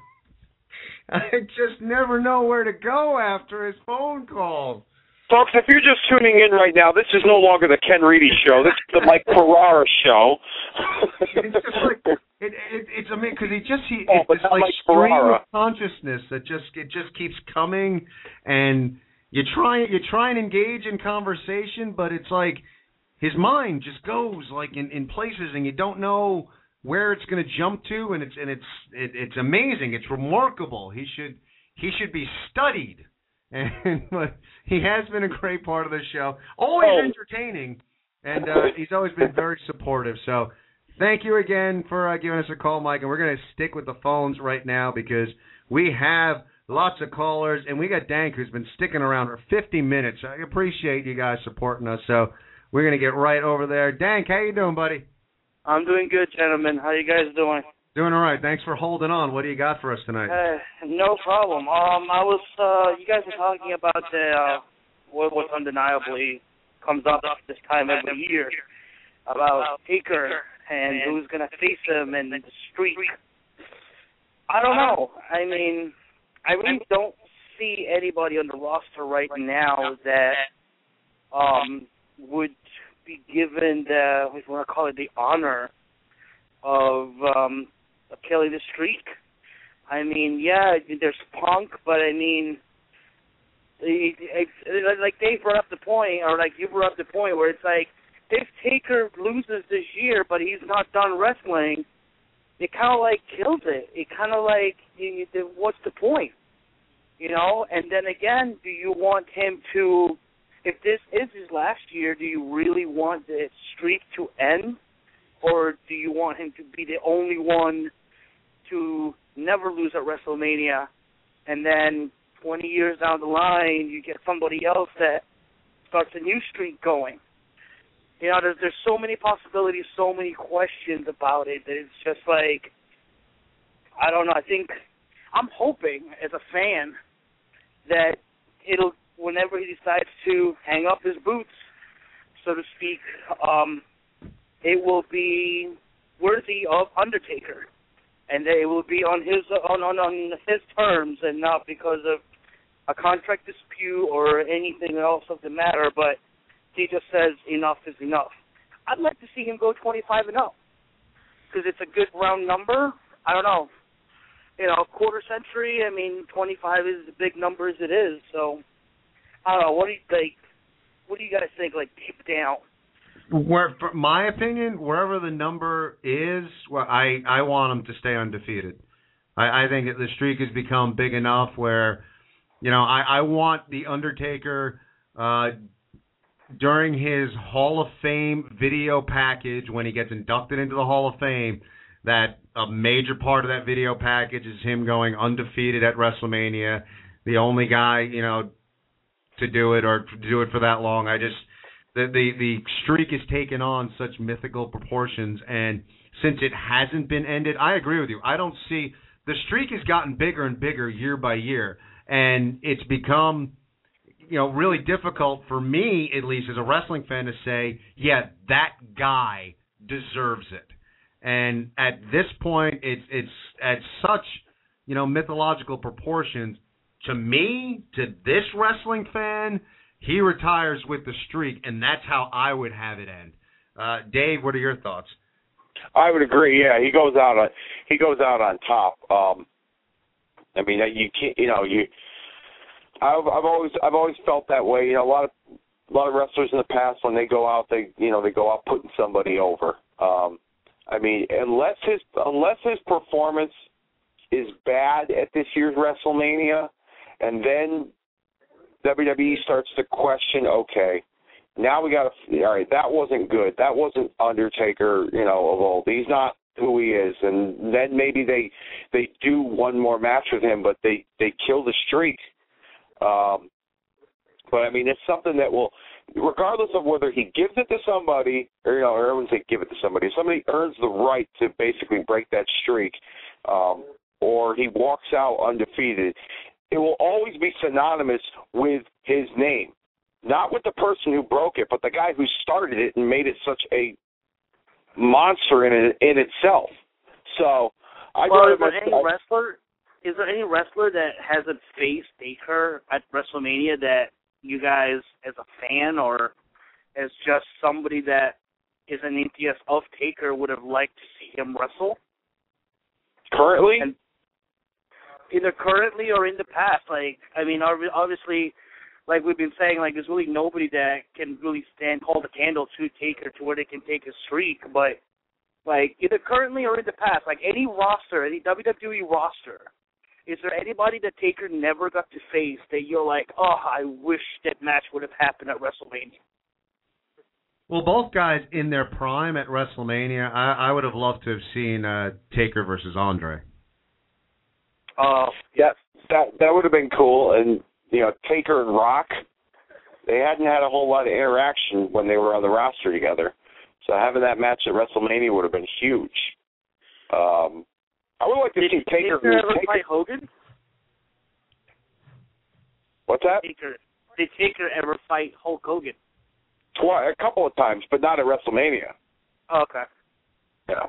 I just never know where to go after his phone calls. Folks, if you're just tuning in right now, this is no longer the Ken Reedy show. This is the Mike Ferrara show. (laughs) It's just like it, it, it's amazing because he just he Oh, it's but this not like like stream Ferrara. of consciousness that just it just keeps coming, and you try you try and engage in conversation, but it's like his mind just goes like in in places, and you don't know where it's going to jump to, and it's and it's it, it's amazing, it's remarkable. He should he should be studied, (laughs) and but he has been a great part of the show, always Oh. entertaining, and uh, he's always been very supportive. So. Thank you again for uh, giving us a call, Mike. And we're going to stick with the phones right now because we have lots of callers, and we got Dank who's been sticking around for 50 minutes. I appreciate you guys supporting us. So we're going to get right over there. Dank, how you doing, buddy? I'm doing good, gentlemen. How you guys doing? Doing all right. Thanks for holding on. What do you got for us tonight? Uh, no problem. Um, I was, uh, you guys were talking about the, uh, what, what undeniably comes up this time every year about Taker and who's gonna face him and the streak. I don't know. I mean, I really don't see anybody on the roster right now that um would be given the what do you want to call it the honor of um killing the streak. I mean, yeah, there's Punk, but I mean, it, it, it, like they brought up the point, or like you brought up the point, where it's like if Taker loses this year, but he's not done wrestling, it kind of like kills it. It kind of like, you, you, what's the point? You know. And then again, do you want him to? If this is his last year, do you really want the streak to end, or do you want him to be the only one to never lose at WrestleMania, and then 20 years down the line, you get somebody else that starts a new streak going? You know, there's there's so many possibilities, so many questions about it that it's just like I don't know. I think I'm hoping as a fan that it'll whenever he decides to hang up his boots, so to speak, um, it will be worthy of Undertaker, and it will be on his on on on his terms and not because of a contract dispute or anything else of the matter, but he just says enough is enough. I'd like to see him go 25 and up because it's a good round number. I don't know, you know, quarter century. I mean, 25 is a big number as it is. So I don't know. What do you think? What do you guys think? Like deep down. Where, for my opinion, wherever the number is, well, I I want him to stay undefeated. I, I think the streak has become big enough where, you know, I I want the Undertaker uh, during his Hall of Fame video package when he gets inducted into the Hall of Fame. That a major part of that video package is him going undefeated at WrestleMania, the only guy you know to do it or to do it for that long. I just the the the streak has taken on such mythical proportions and since it hasn't been ended, I agree with you. I don't see the streak has gotten bigger and bigger year by year and it's become you know really difficult for me at least as a wrestling fan to say, yeah, that guy deserves it. And at this point, it's it's at such you know mythological proportions. To me, to this wrestling fan, he retires with the streak, and that's how I would have it end. Uh, Dave, what are your thoughts? I would agree. Yeah, he goes out on he goes out on top. Um, I mean, you can't. You know, you. I've I've always I've always felt that way. You know, a lot of a lot of wrestlers in the past when they go out, they you know they go out putting somebody over. Um, I mean, unless his unless his performance is bad at this year's WrestleMania, and then WWE starts to question, okay, now we got to all right, that wasn't good. That wasn't Undertaker, you know, of old. He's not who he is, and then maybe they they do one more match with him, but they they kill the streak. Um, but I mean, it's something that will, regardless of whether he gives it to somebody, or you know, or everyone say give it to somebody. Somebody earns the right to basically break that streak, um, or he walks out undefeated, it will always be synonymous with his name, not with the person who broke it, but the guy who started it and made it such a monster in it, in itself. So I well, is there much any wrestler? Is there any wrestler that hasn't faced Taker at WrestleMania that you guys, as a fan or as just somebody that is an enthusiast of Taker, would have liked to see him wrestle? currently. And either currently or in the past. Like, I mean, obviously, like we've been saying, like there's really nobody that can really stand hold a candle to Taker to where they can take a streak. But like either currently or in the past, like any roster, any WWE roster, is there anybody that Taker never got to face that you're like, oh, I wish that match would have happened at WrestleMania? Well, both guys in their prime at WrestleMania, I, I would have loved to have seen uh, Taker versus Andre. Uh, yeah, that that would have been cool. And you know, Taker and Rock, they hadn't had a whole lot of interaction when they were on the roster together. So having that match at WrestleMania would have been huge. Um, I would like to Did see Taker. Did Taker ever Taker fight Hogan? what's that? Taker did Taker ever fight Hulk Hogan? Twice, a couple of times, but not at WrestleMania. Okay. Yeah.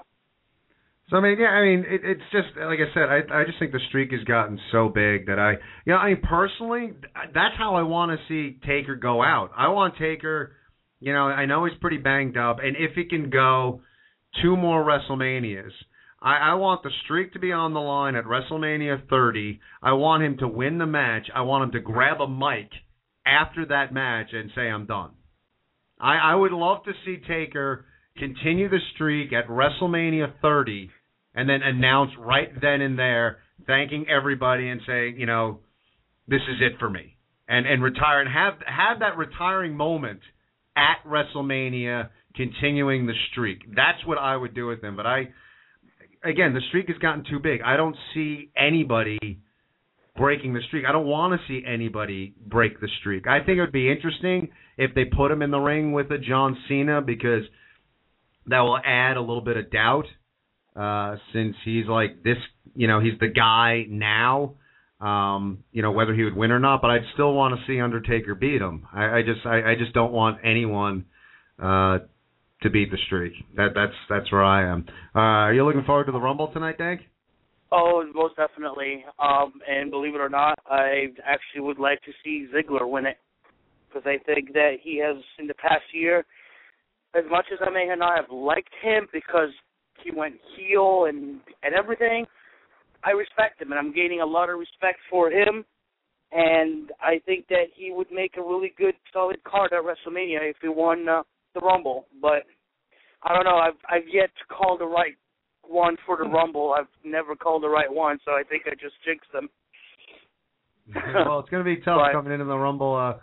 So I mean, yeah, I mean, it, it's just like I said, I I just think the streak has gotten so big that I, you know, I mean, personally, that's how I want to see Taker go out. I want Taker, you know, I know he's pretty banged up, and if he can go two more WrestleManias, I, I want the streak to be on the line at WrestleMania 30. I want him to win the match. I want him to grab a mic after that match and say, "I'm done." I, I would love to see Taker continue the streak at WrestleMania 30 and then announce right then and there, thanking everybody and saying, you know, this is it for me, and and retire and have have that retiring moment at WrestleMania, continuing the streak. That's what I would do with him. But I, again, the streak has gotten too big. I don't see anybody breaking the streak. I don't want to see anybody break the streak. I think it would be interesting if they put him in the ring with a John Cena because that will add a little bit of doubt uh since he's like this, you know, he's the guy now. Um, you know, whether he would win or not, but I'd still want to see Undertaker beat him. I, I just I, I just don't want anyone uh to beat the streak. That that's that's where I am. Uh are you looking forward to the Rumble tonight, Dank? Oh, most definitely. Um, and believe it or not, I actually would like to see Ziggler win it because I think that he has in the past year, as much as I may not have liked him because he went heel and and everything, I respect him and I'm gaining a lot of respect for him. And I think that he would make a really good, solid card at WrestleMania if he won uh, the Rumble. But I don't know. I've I've yet to call the right one for the Rumble. I've never called the right one, so I think I just jinxed them. (laughs) well, it's going to be tough Right. coming into the Rumble uh,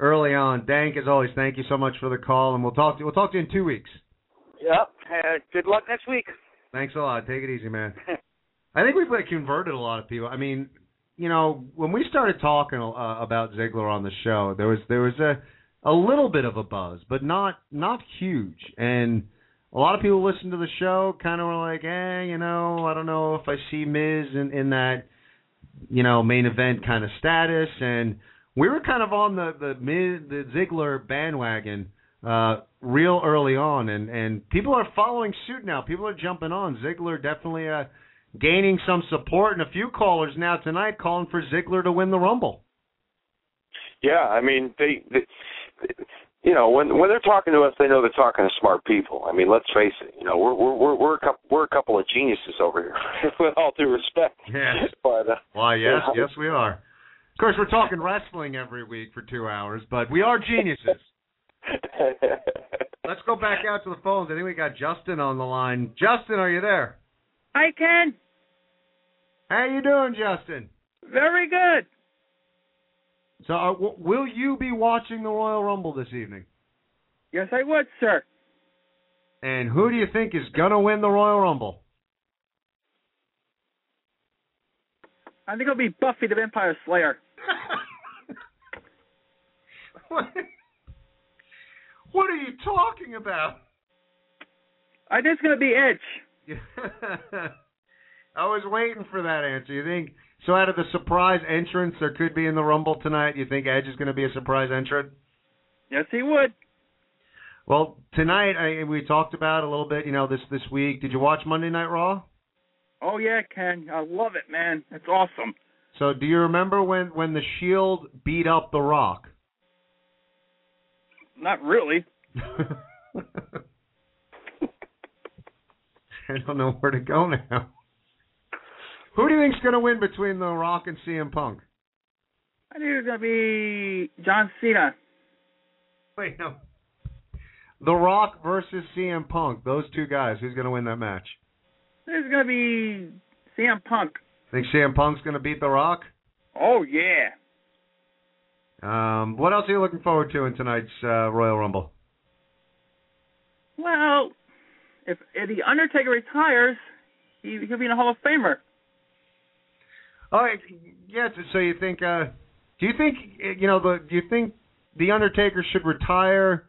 early on. Dank, as always, thank you so much for the call, and we'll talk to we'll talk to you in two weeks. Yep. Uh, good luck next week. Thanks a lot. Take it easy, man. (laughs) I think we've like converted a lot of people. I mean, you know, when we started talking uh, about Ziggler on the show, there was there was a a little bit of a buzz, but not not huge. And a lot of people listened to the show, kind of were like, eh, you know, I don't know if I see Miz in in that you know main event kind of status. And we were kind of on the the Miz the Ziggler bandwagon uh, real early on, and and people are following suit now. People are jumping on. Ziggler definitely uh, gaining some support, and a few callers now tonight calling for Ziggler to win the Rumble. Yeah, I mean they, they you know, when when they're talking to us, they know they're talking to smart people. I mean, let's face it. You know, we're we're we're we're a couple we're a couple of geniuses over here, (laughs) with all due respect. Yes. But uh, Why, yes, you know, yes, we are. Of course, we're talking wrestling every week for two hours, but we are geniuses. Let's go back out to the phones. I think we got Justin on the line. Justin, are you there? Hi, Ken. How you doing, Justin? Very good. So, uh, w- will you be watching the Royal Rumble this evening? Yes, I would, sir. And who do you think is gonna win the Royal Rumble? I think it'll be Buffy the Vampire Slayer. (laughs) What are you talking about? I think it's gonna be Edge. (laughs) I was waiting for that answer. You think so? Out of the surprise entrance there could be in the Rumble tonight, you think Edge is going to be a surprise entrant? Yes, he would. Well, tonight I, we talked about a little bit. You know, this this week. Did you watch Monday Night Raw? Oh yeah, Ken. I love it, man. It's awesome. So, do you remember when when the Shield beat up The Rock? Not really. (laughs) I don't know where to go now. Who do you think's going to win between The Rock and CM Punk? I think it's gonna be John Cena. Wait, no. The Rock versus CM Punk. Those two guys. Who's going to win that match? It's gonna be CM Punk. Think CM Punk's going to beat The Rock? Oh yeah. Um, what else are you looking forward to in tonight's uh, Royal Rumble? Well, if, if the Undertaker retires, he he'll be in a Hall of Famer. All right, yeah. So you think? Uh, do you think you know the? Do you think the Undertaker should retire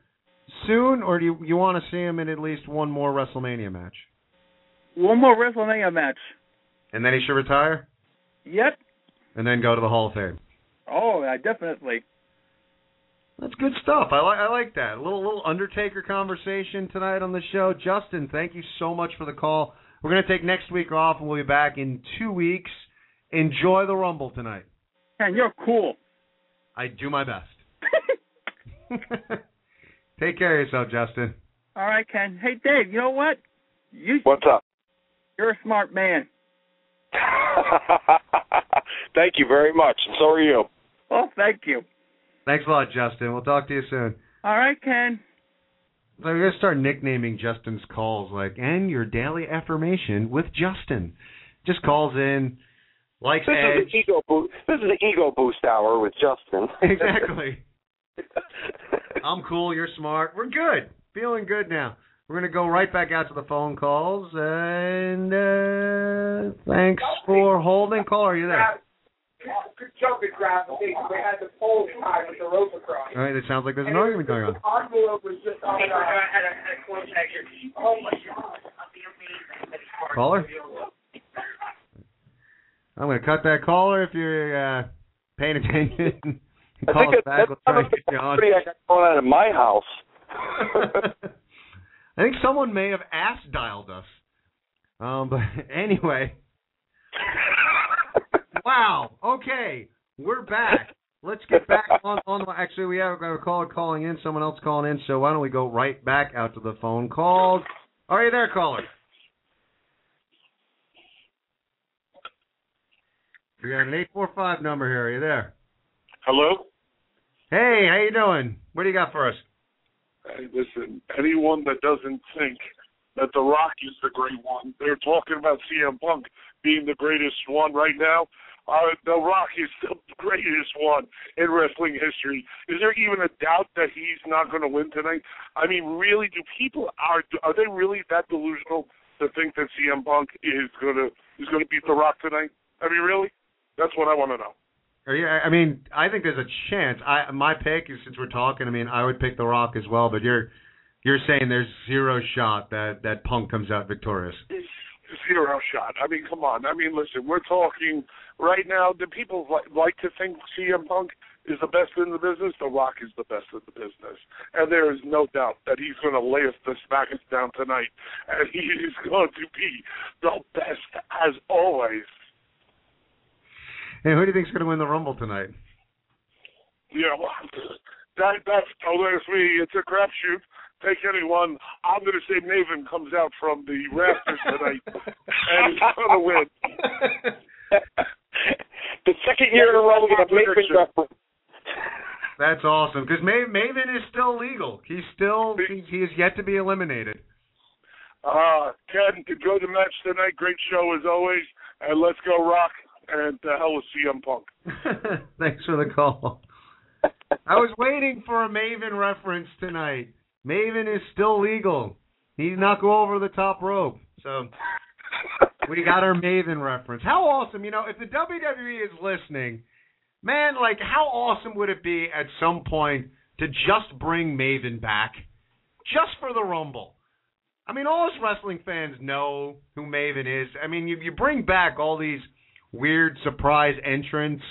soon, or do you you want to see him in at least one more WrestleMania match, One more WrestleMania match. And then he should retire, Yep. and then go to the Hall of Fame? Oh, yeah, definitely. That's good stuff. I like I like that. A little little Undertaker conversation tonight on the show. Justin, thank you so much for the call. We're gonna take next week off, and we'll be back in two weeks. Enjoy the Rumble tonight. And you're cool. I do my best. (laughs) (laughs) Take care of yourself, Justin. All right, Ken. Hey, Dave. You know what? You What's up? you're a smart man. (laughs) Thank you very much, and so are you. Well, thank you. Thanks a lot, Justin. We'll talk to you soon. All right, Ken. So we're gonna start nicknaming Justin's calls like and your daily affirmation with Justin. Just calls in, likes This Edge. is the ego boost. This is the ego boost hour with Justin. (laughs) exactly. (laughs) I'm cool. You're smart. We're good. Feeling good now. We're gonna go right back out to the phone calls and uh, thanks for holding. Caller, are you there? Good jumping grab. We had the pole tied with the rope across. All right. It sounds like there's an argument going on. envelope was just on the. had a, had a coin tagger. Oh my god. Caller. I'm gonna cut that caller if you're uh, paying attention. (laughs) I think us it, back. that's We'll try not get you on. somebody I got going on in my house. (laughs) I think someone may have ass dialed us. Um, but (laughs) anyway. (laughs) wow. Okay, we're back. Let's get back on. on actually, we have a caller calling in. Someone else calling in. So why don't we go right back out to the phone calls? Are you there, caller? We got an eight four five number here. Are you there? Hello? Hey, how you doing? What do you got for us? Hey, listen, anyone that doesn't think that The Rock is the great one, they're talking about CM Punk being the greatest one right now. Uh, the Rock is the greatest one in wrestling history. Is there even a doubt that he's not going to win tonight? I mean, really, do people are are they really that delusional to think that CM Punk is going to is going to beat The Rock tonight? I mean, really? That's what I want to know. You, I mean, I think there's a chance. I my pick is since we're talking. I mean, I would pick The Rock as well, but you're you're saying there's zero shot that that Punk comes out victorious. zero shot. I mean, come on. I mean, listen, we're talking right now. Do people like, like to think CM Punk is the best in the business, The Rock is the best in the business. And there is no doubt that he's going to lay us the smackers down tonight. And he is going to be the best as always. Hey, who do you think's going to win the Rumble tonight? Yeah, well, that that's don't me. It's a crapshoot. Take anyone. I'm going to say Maven comes out from the rafters tonight (laughs) and is going to win. (laughs) the second year in a row we have Maven reference. That's awesome because Maven, Maven is still legal. He's still he, he is yet to be eliminated. Uh, Ken, enjoy the match tonight. Great show as always. And let's go rock. And the hell with CM Punk. (laughs) Thanks for the call. I was waiting for a Maven reference tonight. Maven is still legal. He did not go over the top rope. So we got our Maven reference. How awesome, you know, if the WWE is listening, man, like how awesome would it be at some point to just bring Maven back just for the Rumble? I mean, all us wrestling fans know who Maven is. I mean, you you bring back all these weird surprise entrance.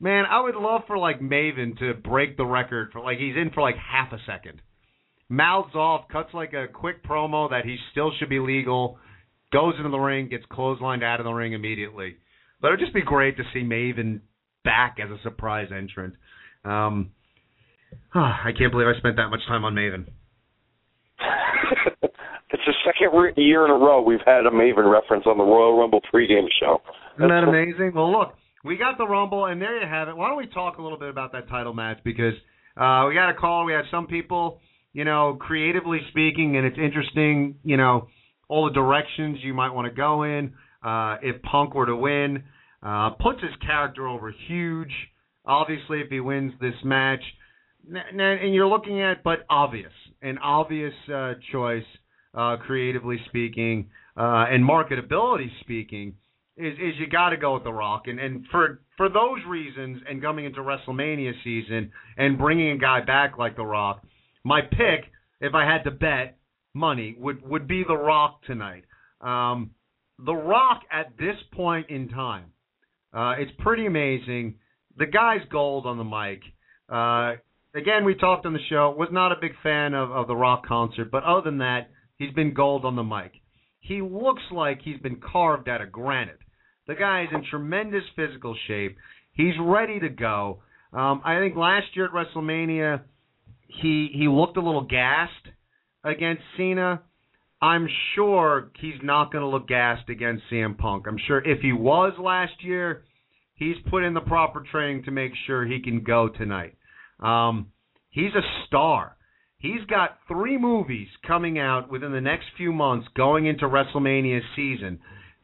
Man, I would love for like Maven to break the record for like he's in for like half a second. Mouths off, cuts like a quick promo that he still should be legal, goes into the ring, gets clotheslined out of the ring immediately. But it'd just be great to see Maven back as a surprise entrant. Um, (sighs) I can't believe I spent that much time on Maven. (laughs) it's the second year in a row we've had a Maven reference on the Royal Rumble pregame show. Isn't that amazing? Well, look, we got the Rumble, and there you have it. Why don't we talk a little bit about that title match? Because uh, we got a call. We had some people, you know, creatively speaking, and it's interesting, you know, all the directions you might want to go in. Uh, if Punk were to win, uh, puts his character over huge. Obviously, if he wins this match, n- and you're looking at, but obvious, an obvious uh, choice, uh, creatively speaking, uh, and marketability speaking, is, is you got to go with The Rock. And, and for for those reasons, and coming into WrestleMania season and bringing a guy back like The Rock, my pick, if I had to bet money, would would be The Rock tonight. Um, the Rock at this point in time, uh, it's pretty amazing. The guy's gold on the mic. Uh, again, we talked on the show. Was not a big fan of, of the Rock concert, but other than that, he's been gold on the mic. He looks like he's been carved out of granite. The guy is in tremendous physical shape. He's ready to go. Um, I think last year at WrestleMania, he he looked a little gassed against Cena. I'm sure he's not going to look gassed against CM Punk. I'm sure if he was last year, he's put in the proper training to make sure he can go tonight. Um, he's a star. He's got three movies coming out within the next few months going into WrestleMania season.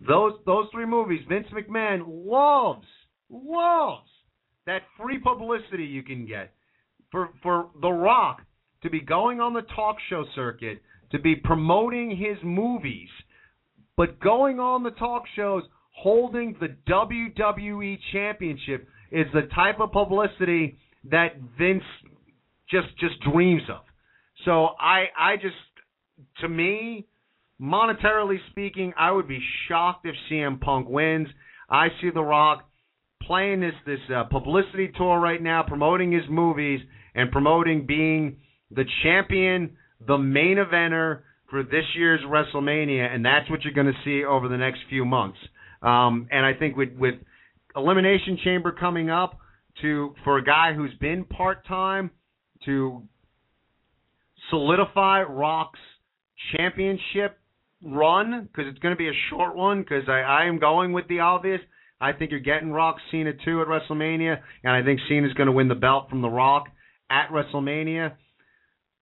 Those those three movies, Vince McMahon loves loves that free publicity you can get for for The Rock to be going on the talk show circuit, to be promoting his movies, but going on the talk shows holding the WWE championship is the type of publicity that Vince just just dreams of. So I I just to me monetarily speaking, I would be shocked if CM Punk wins. I see The Rock playing this this uh, publicity tour right now, promoting his movies and promoting being the champion, the main eventer for this year's WrestleMania, and that's what you're going to see over the next few months. Um, and I think with with Elimination Chamber coming up, to for a guy who's been part time to solidify Rock's championship run because it's going to be a short one because I, I am going with the obvious. I think you're getting Rock Cena 2 at WrestleMania, and I think Cena's going to win the belt from The Rock at WrestleMania.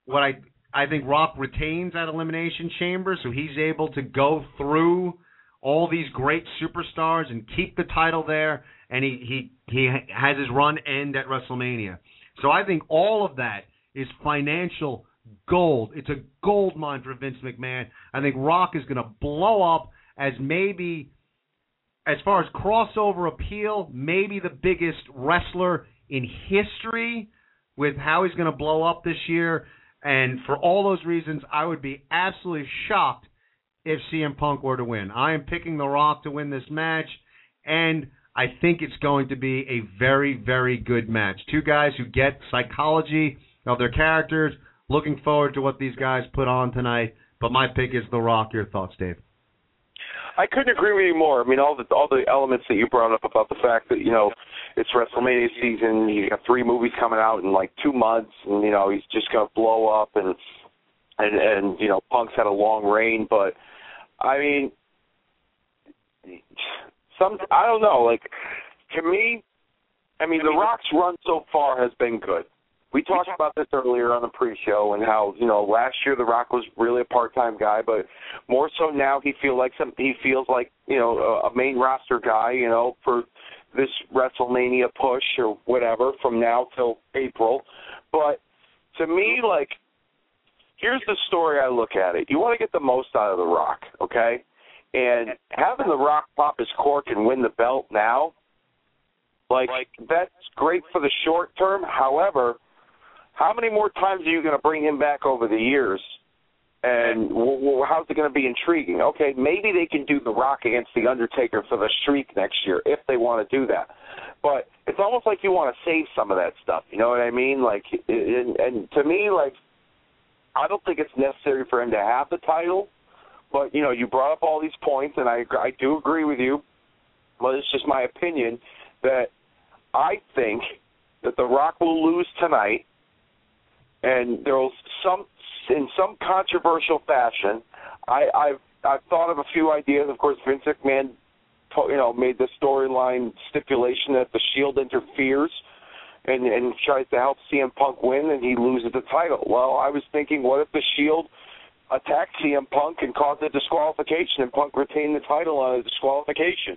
What I I think Rock retains at Elimination Chamber, so he's able to go through all these great superstars and keep the title there, and he he he has his run end at WrestleMania. So I think all of that is financial gold. It's a gold mine for Vince McMahon. I think Rock is going to blow up as maybe, as far as crossover appeal, maybe the biggest wrestler in history with how he's going to blow up this year. And for all those reasons, I would be absolutely shocked if CM Punk were to win. I am picking The Rock to win this match, and I think it's going to be a very, very good match. Two guys who get psychology of their characters. Looking forward to what these guys put on tonight. But my pick is The Rock. Your thoughts, Dave? I couldn't agree with you more. I mean, all the all the elements that you brought up about the fact that you know it's WrestleMania season. You got three movies coming out in like two months, and you know he's just gonna blow up, and and and you know Punk's had a long reign, but I mean, some I don't know. Like to me, I mean, The Rock's run so far has been good. We talked about this earlier on the pre-show and how you know last year The Rock was really a part-time guy, but more so now he feel like some he feels like you know a, a main roster guy. You know for this WrestleMania push or whatever from now till April. But to me, like here's the story I look at it. You want to get the most out of The Rock, okay? And having The Rock pop his cork and win the belt now, like that's great for the short term. However, how many more times are you going to bring him back over the years? And w- w- how's it going to be intriguing? Okay, maybe they can do The Rock against The Undertaker for the streak next year if they want to do that. But it's almost like you want to save some of that stuff. You know what I mean? Like, and, and to me, like, I don't think it's necessary for him to have the title. But you know, you brought up all these points, and I I do agree with you. But it's just my opinion that I think that The Rock will lose tonight, and there'll some in some controversial fashion. I, I've I've thought of a few ideas. Of course, Vince McMahon, you know, made the storyline stipulation that the Shield interferes and and tries to help CM Punk win, and he loses the title. Well, I was thinking, what if the Shield attacked CM Punk and caused a disqualification, and Punk retained the title on a disqualification?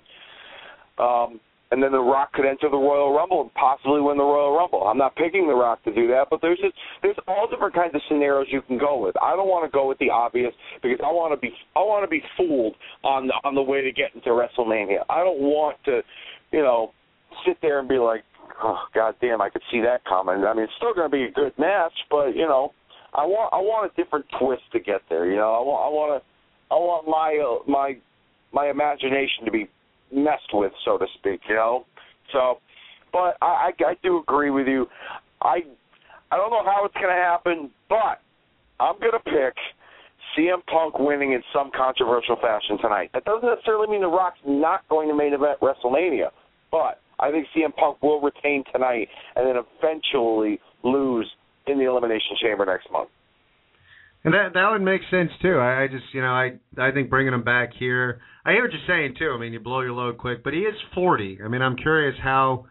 Um, and then The Rock could enter the Royal Rumble and possibly win the Royal Rumble. I'm not picking The Rock to do that, but there's just, there's all different kinds of scenarios you can go with. I don't want to go with the obvious because I want to be I want to be fooled on the on the way to get into WrestleMania. I don't want to, you know, sit there and be like, oh god damn, I could see that coming. I mean, it's still going to be a good match, but you know, I want I want a different twist to get there. You know, I want I want to I want my uh, my my imagination to be messed with, so to speak. You know, so but I I, I do agree with you. I I don't know how it's going to happen, but I'm going to pick. CM Punk winning in some controversial fashion tonight. That doesn't necessarily mean The Rock's not going to main event WrestleMania, but I think CM Punk will retain tonight and then eventually lose in the Elimination Chamber next month. And that that would make sense too. I, I just you know I I think bringing him back here. I hear what you're saying too. I mean you blow your load quick, but he is 40. I mean I'm curious how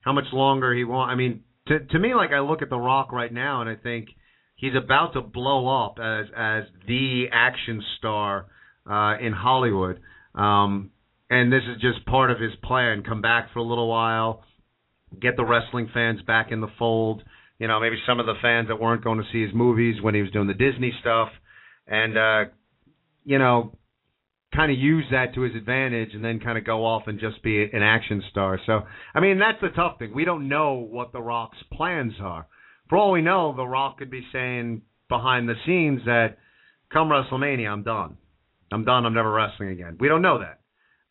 how much longer he want. I mean to to me like I look at The Rock right now and I think he's about to blow up as as the action star uh, in Hollywood. Um, and this is just part of his plan. Come back for a little while, get the wrestling fans back in the fold. You know, maybe some of the fans that weren't going to see his movies when he was doing the Disney stuff, and uh, you know, kind of use that to his advantage, and then kind of go off and just be an action star. So, I mean, that's the tough thing. We don't know what The Rock's plans are. For all we know, The Rock could be saying behind the scenes that, "Come WrestleMania, I'm done. I'm done. I'm never wrestling again." We don't know that.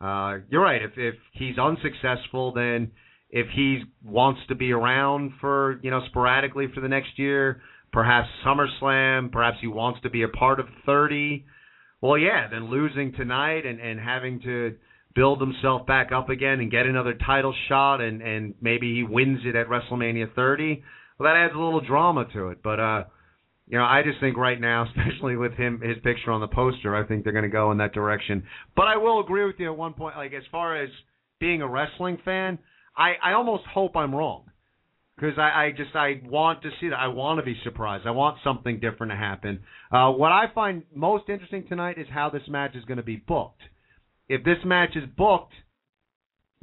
Uh, you're right. If if he's unsuccessful, then if he wants to be around for you know sporadically for the next year, perhaps SummerSlam, perhaps he wants to be a part of 30. Well, yeah, then losing tonight and and having to build himself back up again and get another title shot and and maybe he wins it at WrestleMania 30. Well, that adds a little drama to it, but uh you know, I just think right now, (laughs) especially with him, his picture on the poster, I think they're going to go in that direction. But I will agree with you at one point. Like as far as being a wrestling fan, I I almost hope I'm wrong because I I just I want to see that. I want to be surprised. I want something different to happen. Uh, what I find most interesting tonight is how this match is going to be booked. If this match is booked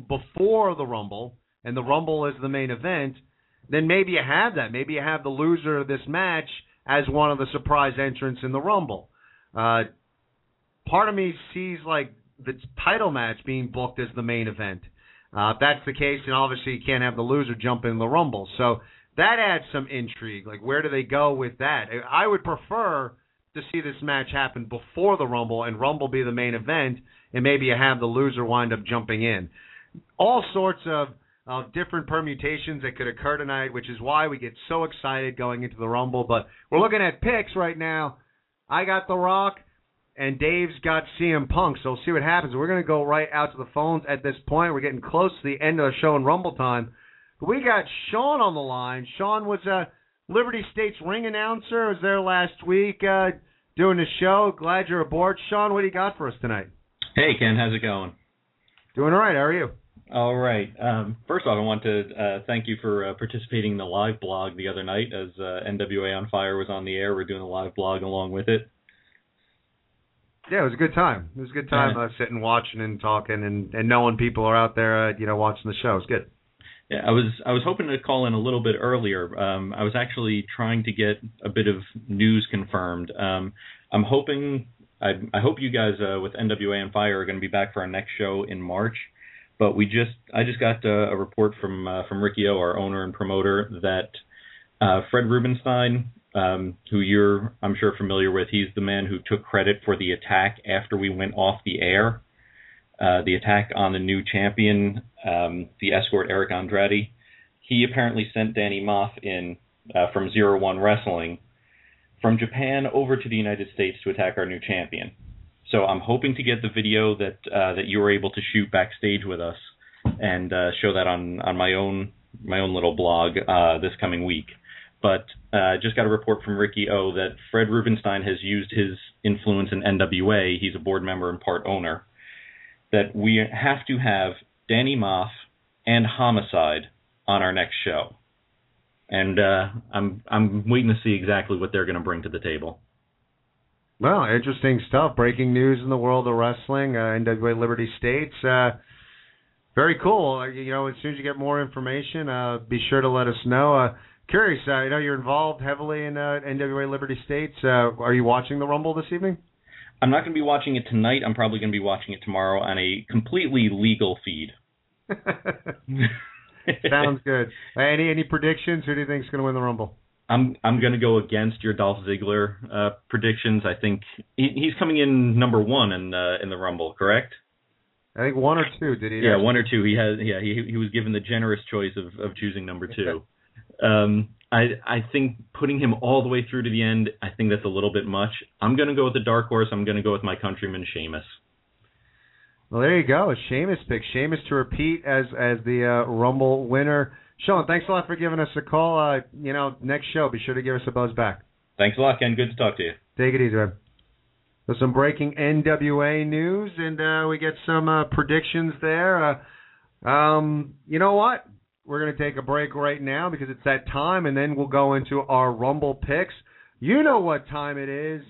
before the Rumble and the Rumble is the main event, then maybe you have that. Maybe you have the loser of this match as one of the surprise entrants in the Rumble. Uh, part of me sees like the title match being booked as the main event. Uh, if that's the case, then obviously you can't have the loser jump in the Rumble. So that adds some intrigue. Like where do they go with that? I would prefer to see this match happen before the Rumble and Rumble be the main event, and maybe you have the loser wind up jumping in. all sorts of of different permutations that could occur tonight, which is why we get so excited going into the Rumble. But we're looking at picks right now. I got The Rock, and Dave's got CM Punk. So we'll see what happens. We're going to go right out to the phones at this point. We're getting close to the end of the show in Rumble time. But we got Sean on the line. Sean was a Liberty State's ring announcer. Was there last week uh, doing the show. Glad you're aboard, Sean. What do you got for us tonight? Hey Ken, how's it going? Doing all right. How are you? All right. Um, first off, I want to uh, thank you for uh, participating in the live blog the other night as uh, NWA on Fire was on the air. We're doing a live blog along with it. Yeah, it was a good time. It was a good time uh, sitting, watching, and talking, and, and knowing people are out there, uh, you know, watching the show. It's good. Yeah, I was I was hoping to call in a little bit earlier. Um, I was actually trying to get a bit of news confirmed. Um, I'm hoping I, I hope you guys uh, with NWA on Fire are going to be back for our next show in March. But we just I just got a, a report from uh, from Ricky O, our owner and promoter, that uh, Fred Rubenstein, um, who you're I'm sure familiar with, he's the man who took credit for the attack after we went off the air. Uh, the attack on the new champion, um, the escort Eric Andrade. He apparently sent Danny Maff in uh, from Zero One Wrestling from Japan over to the United States to attack our new champion. So I'm hoping to get the video that uh, that you were able to shoot backstage with us and uh, show that on on my own my own little blog uh, this coming week. But uh, just got a report from Ricky O that Fred Rubenstein has used his influence in NWA. He's a board member and part owner. That we have to have Danny Maff and Homicide on our next show, and uh, I'm I'm waiting to see exactly what they're going to bring to the table. Well, interesting stuff. Breaking news in the world of wrestling. Uh, NWA Liberty States. Uh, very cool. Uh, you know, as soon as you get more information, uh, be sure to let us know. Uh, curious, uh, I know you're involved heavily in uh, NWA Liberty States. Uh, are you watching the Rumble this evening? I'm not going to be watching it tonight. I'm probably going to be watching it tomorrow on a completely legal feed. (laughs) Sounds good. Any any predictions? Who do you think is going to win the Rumble? I'm I'm going to go against your Dolph Ziggler uh, predictions. I think he, he's coming in number one in uh, in the Rumble, correct? I think one or two. Did he? Yeah, one or two. He has. Yeah, he he was given the generous choice of of choosing number two. (laughs) um, I I think putting him all the way through to the end, I think that's a little bit much. I'm going to go with the dark horse. I'm going to go with my countryman Sheamus. Well, there you go. Sheamus pick. Sheamus to repeat as as the uh, Rumble winner. Sean, thanks a lot for giving us a call. Uh, you know, next show, be sure to give us a buzz back. Thanks a lot, Ken. Good to talk to you. Take it easy, man. There's some breaking NWA news, and uh, we get some uh, predictions there. Uh, um, you know what? We're going to take a break right now because it's that time, and then we'll go into our Rumble picks. You know what time it is.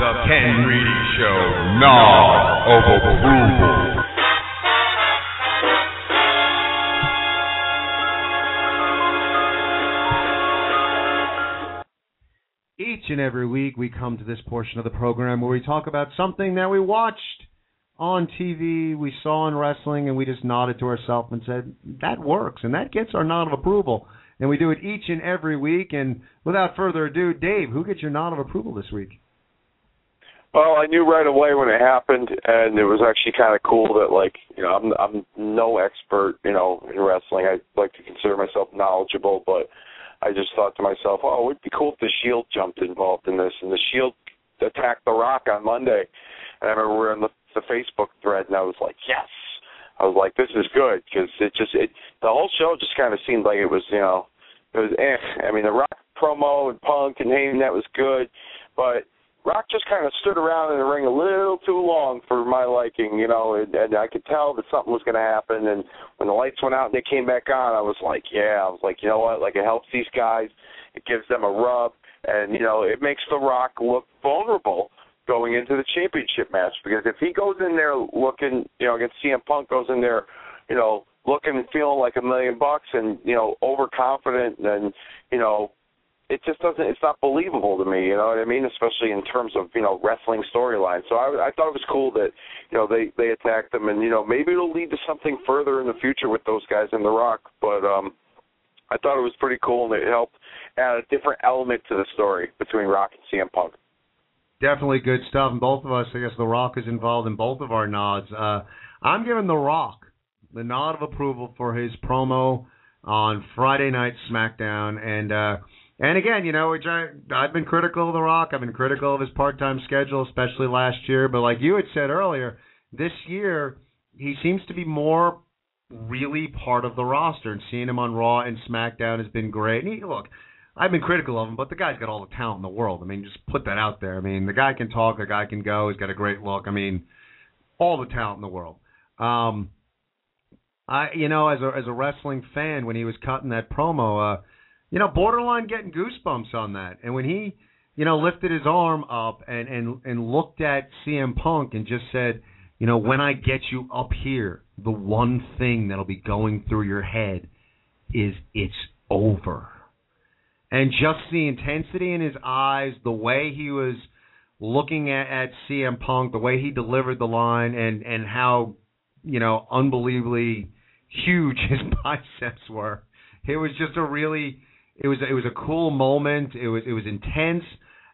The Ken Reedy Show, Gnaw of Each and every week, we come to this portion of the program where we talk about something that we watched on TV, we saw in wrestling, and we just nodded to ourselves and said, that works, and that gets our nod of approval. And we do it each and every week. And without further ado, Dave, who gets your nod of approval this week? Well, I knew right away when it happened, and it was actually kind of cool that, like, you know, I'm I'm no expert, you know, in wrestling. I like to consider myself knowledgeable, but I just thought to myself, oh, it would be cool if the Shield jumped involved in this, and the Shield attacked The Rock on Monday, and I remember we were on the, the Facebook thread, and I was like, yes. I was like, this is good because it just it the whole show just kind of seemed like it was, you know, it was eh. I mean, the Rock promo and Punk and Heyman that was good, but Rock just kind of stood around in the ring a little too long for my liking, you know, and, and I could tell that something was going to happen. And when the lights went out and they came back on, I was like, yeah, I was like, you know what? Like it helps these guys, it gives them a rub, and you know, it makes The Rock look vulnerable going into the championship match because if he goes in there looking, you know, against CM Punk goes in there, you know, looking and feeling like a million bucks and you know overconfident and you know it just doesn't it's not believable to me you know what i mean especially in terms of you know wrestling storylines so i i thought it was cool that you know they they attacked them and you know maybe it'll lead to something further in the future with those guys in the rock but um i thought it was pretty cool and it helped add a different element to the story between rock and cm punk definitely good stuff. And both of us, I guess, The Rock is involved in both of our nods. Uh, I'm giving The Rock the nod of approval for his promo on Friday Night SmackDown, and uh, and again, you know, which I I've been critical of The Rock. I've been critical of his part-time schedule, especially last year. But like you had said earlier, this year he seems to be more really part of the roster, and seeing him on Raw and SmackDown has been great. And he, look, I've been critical of him, but the guy's got all the talent in the world. I mean, just put that out there. I mean, the guy can talk, the guy can go. He's got a great look. I mean, all the talent in the world. Um, I, you know, as a as a wrestling fan, when he was cutting that promo, uh, you know, borderline getting goosebumps on that. And when he, you know, lifted his arm up and and and looked at CM Punk and just said, you know, when I get you up here, the one thing that'll be going through your head is it's over. And just the intensity in his eyes, the way he was looking at, at CM Punk, the way he delivered the line, and and how you know unbelievably huge (laughs) his biceps were. It was just a really it was it was a cool moment. It was it was intense,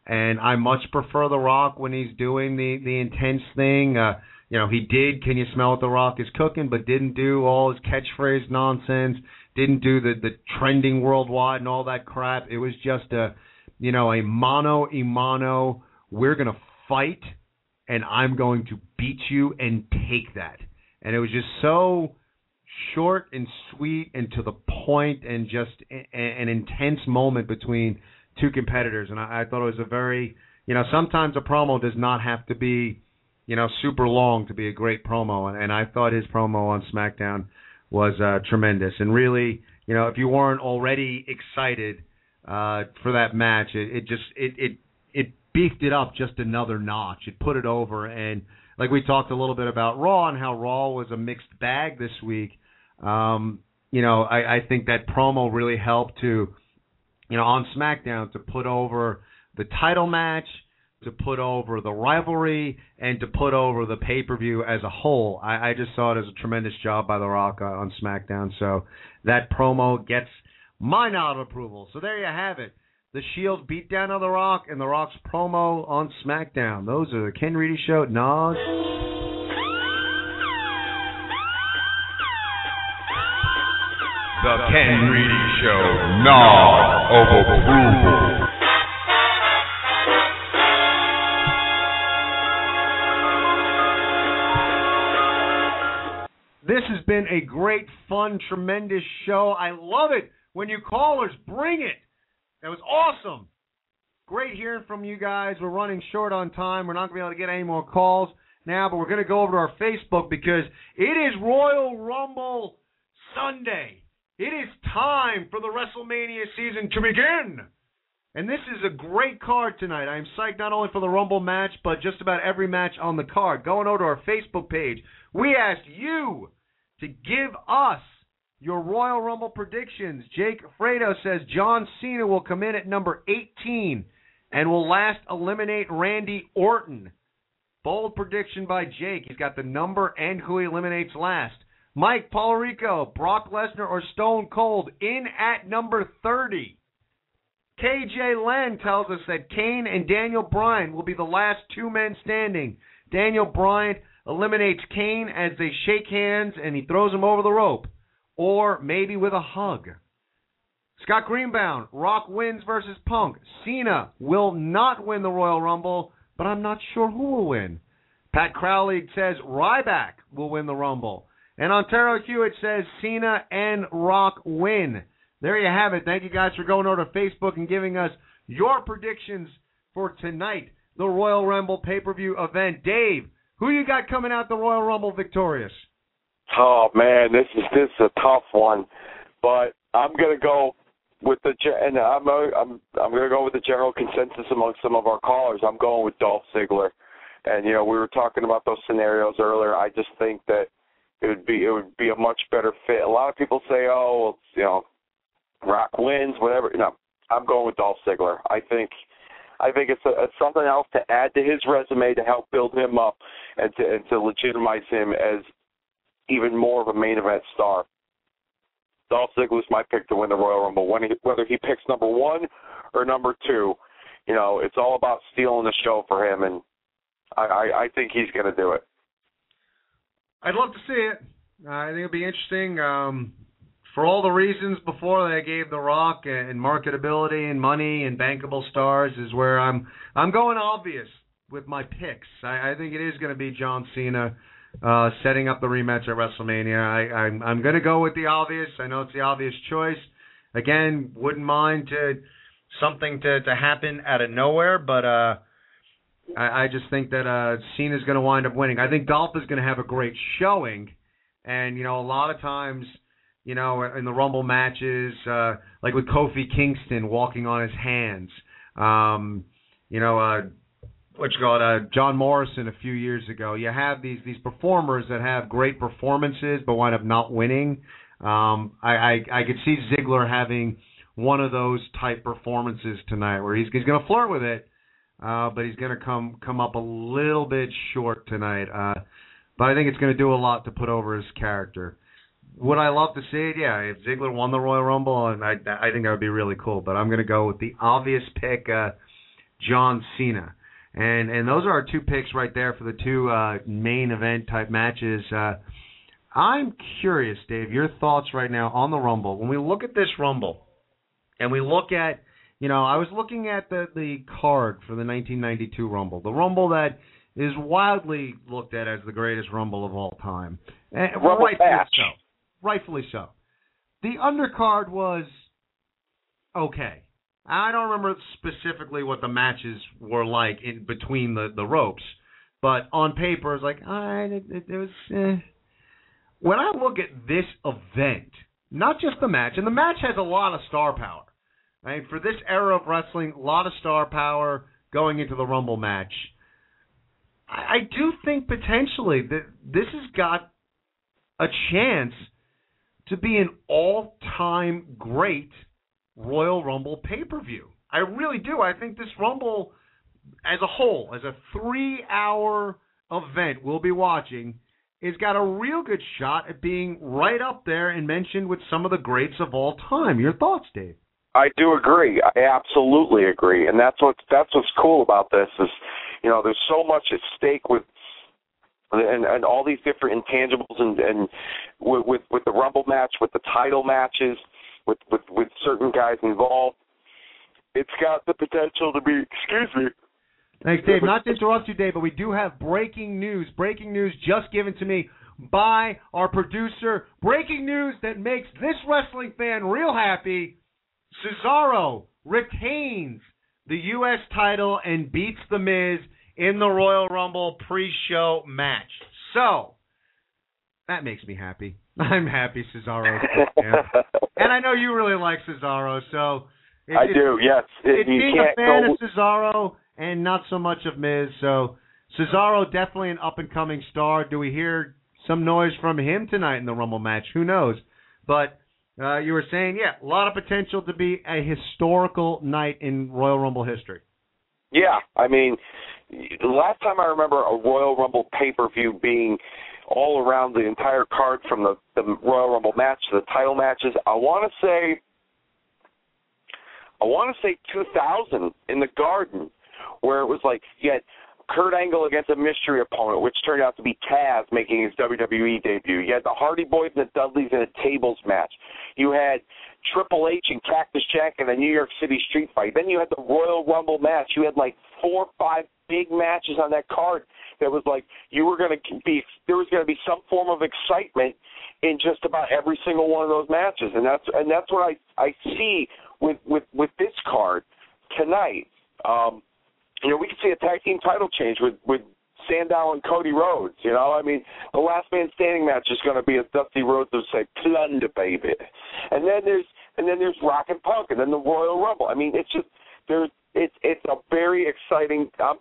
and I much prefer The Rock when he's doing the the intense thing. Uh, you know, he did "Can you smell what The Rock is cooking," but didn't do all his catchphrase nonsense. Didn't do the the trending worldwide and all that crap. It was just a you know a mono imano. We're gonna fight, and I'm going to beat you and take that. And it was just so short and sweet and to the point and just a, an intense moment between two competitors. And I, I thought it was a very, you know, sometimes a promo does not have to be, you know, super long to be a great promo. And, and I thought his promo on SmackDown was uh, tremendous. And really, you know, if you weren't already excited uh, for that match, it, it just it it it beefed it up just another notch. It put it over and like we talked a little bit about Raw and how Raw was a mixed bag this week. Um, you know, I, I think that promo really helped to, you know, on SmackDown to put over the title match, to put over the rivalry, and to put over the pay per view as a whole. I, I just saw it as a tremendous job by The Rock on SmackDown. So that promo gets my nod of approval. So there you have it. The Shield beatdown of The Rock and The Rock's promo on SmackDown. Those are the Ken Reedy Show nods. The Ken Reedy Show nod of approval. This has been a great, fun, tremendous show. I love it when you callers bring it. That was awesome. Great hearing from you guys. We're running short on time. We're not going to be able to get any more calls now, but we're going to go over to our Facebook because it is Royal Rumble Sunday. It is time for the WrestleMania season to begin. And this is a great card tonight. I am psyched not only for the Rumble match, but just about every match on the card. Going over to our Facebook page, we asked you to give us your Royal Rumble predictions. Jake Fredo says John Cena will come in at number 18 and will last eliminate Randy Orton. Bold prediction by Jake. He's got the number and who he eliminates last. Mike Polarico, Brock Lesnar or Stone Cold in at number 30. KJ Len tells us that Kane and Daniel Bryan will be the last two men standing. Daniel Bryan eliminates Kane as they shake hands and he throws him over the rope. Or maybe with a hug. Scott Greenbound, Rock wins versus Punk. Cena will not win the Royal Rumble, but I'm not sure who will win. Pat Crowley says Ryback will win the Rumble. And Ontario Hewitt says Cena and Rock win. There you have it. Thank you guys for going over to Facebook and giving us your predictions for tonight, the Royal Rumble pay per view event. Dave, who you got coming out the Royal Rumble victorious? Oh man, this is this is a tough one, but I'm gonna go with the and I'm I'm I'm gonna go with the general consensus among some of our callers. I'm going with Dolph Ziggler, and you know we were talking about those scenarios earlier. I just think that it would be it would be a much better fit. A lot of people say, oh, you know, Rock wins, whatever. No, I'm going with Dolph Ziggler. I think I think it's, a, it's something else to add to his resume to help build him up and to and to legitimize him as even more of a main event star. Dolph Ziggler's my pick to win the Royal Rumble. When he, whether he picks number one or number two, you know, it's all about stealing the show for him, and I I, I think he's going to do it. I'd love to see it. Uh, I think it'd be interesting. Um, for all the reasons before they gave The Rock and marketability and money and bankable stars is where I'm I'm going obvious with my picks. I, I think it is going to be John Cena uh, setting up the rematch at WrestleMania. I, I'm I'm going to go with the obvious. I know it's the obvious choice. Again, wouldn't mind to something to to happen out of nowhere, but uh, I, I just think that uh, Cena's going to wind up winning. I think Dolph is going to have a great showing, and you know a lot of times you know, in the Rumble matches, uh, like with Kofi Kingston walking on his hands. Um, you know, uh, what you call it, uh, John Morrison a few years ago. You have these these performers that have great performances but wind up not winning. Um, I, I I could see Ziggler having one of those type performances tonight where he's he's going to flirt with it, uh, but he's going to come come up a little bit short tonight. Uh, but I think it's going to do a lot to put over his character. Would I love to see it? Yeah, if Ziggler won the Royal Rumble, and I I think that would be really cool. But I'm going to go with the obvious pick, uh, John Cena, and and those are our two picks right there for the two uh, main event type matches. Uh, I'm curious, Dave, your thoughts right now on the Rumble. When we look at this Rumble, and we look at, you know, I was looking at the the card for the 1992 Rumble, the Rumble that is wildly looked at as the greatest Rumble of all time. And Rumble rightfully match. so. Rightfully so. The undercard was okay. I don't remember specifically what the matches were like in between the the ropes, but on paper it's like, all right, it, it, it was. Eh. When I look at this event, not just the match, and the match has a lot of star power. Right? For this era of wrestling, a lot of star power going into the Rumble match. I, I do think potentially that this has got a chance to be an all-time great Royal Rumble pay-per-view. I really do. I think this Rumble as a whole, as a 3-hour event we'll be watching, has got a real good shot at being right up there and mentioned with some of the greats of all time. Your thoughts, Dave? I do agree. I absolutely agree, and that's what that's what's cool about this is, you know, there's so much at stake with and and all these different intangibles and and with with, with the Rumble match, with the title matches, with with with certain guys involved, it's got the potential to be. Excuse me. Thanks, Dave. Not to interrupt you, Dave, but we do have breaking news. Breaking news just given to me by our producer. Breaking news that makes this wrestling fan real happy. Cesaro retains the U.S. title and beats The Miz in the Royal Rumble pre-show match. So that makes me happy. (laughs) I'm happy Cesaro. (laughs) and I know you really like Cesaro, so it, I it- do. Yes, it's you being a fan go. of Cesaro and not so much of Miz. So Cesaro definitely an up and coming star. Do we hear some noise from him tonight in the Rumble match? Who knows? But uh, you were saying, yeah, a lot of potential to be a historical night in Royal Rumble history. Yeah, I mean, the last time I remember a Royal Rumble pay per view being all around the entire card from the, the Royal Rumble match to the title matches, I want to say, I want to say 2000 in the Garden, where it was like you had Kurt Angle against a mystery opponent, which turned out to be Taz making his WWE debut. You had the Hardy Boys and the Dudleys in a tables match. You had Triple H and Cactus Jack in a New York City street fight. Then you had the Royal Rumble match. You had like four or five big matches on that card that was like you were going to be there was going to be some form of excitement in just about every single one of those matches and that's and that's what I I see with with with this card tonight um you know we could see a tag team title change with with Sandow and Cody Rhodes you know I mean the last man standing match is going to be a Dusty Rhodes will say plunder baby and then there's and then there's Rock and Punk and then the Royal Rumble I mean it's just there's it's it's a very exciting um,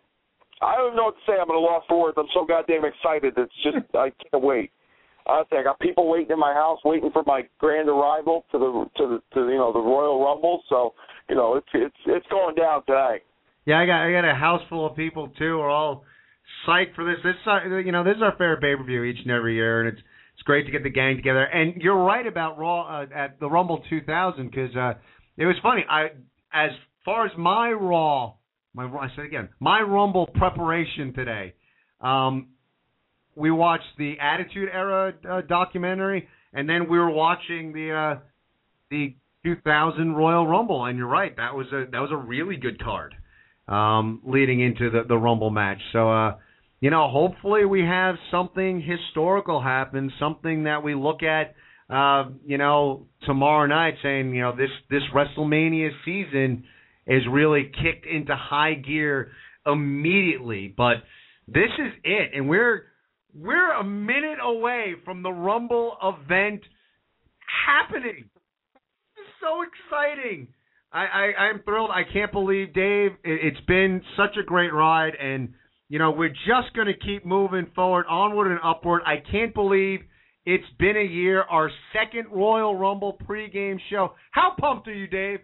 I don't know what to say. I'm at a loss for words. I'm so goddamn excited. It's just (laughs) I can't wait. Honestly, I got people waiting in my house, waiting for my grand arrival to the to the to you know the Royal Rumble. So you know it's it's it's going down tonight. Yeah, I got I got a house full of people too. We're all psyched for this. This uh, you know this is our favorite pay per view each and every year, and it's it's great to get the gang together. And you're right about Raw uh, at the Rumble 2000 because uh, it was funny. I as far as my Raw my I said again, my Rumble preparation today. Um, we watched the Attitude Era uh, documentary, and then we were watching the uh, the 2000 Royal Rumble. And you're right, that was a that was a really good card um, leading into the the Rumble match. So. uh you know, hopefully we have something historical happen, something that we look at, uh, you know, tomorrow night, saying, you know, this this WrestleMania season is really kicked into high gear immediately. But this is it, and we're we're a minute away from the Rumble event happening. It's so exciting. I, I I'm thrilled. I can't believe Dave. It, it's been such a great ride, and you know we're just going to keep moving forward, onward and upward. I can't believe it's been a year. Our second Royal Rumble pregame show. How pumped are you, Dave?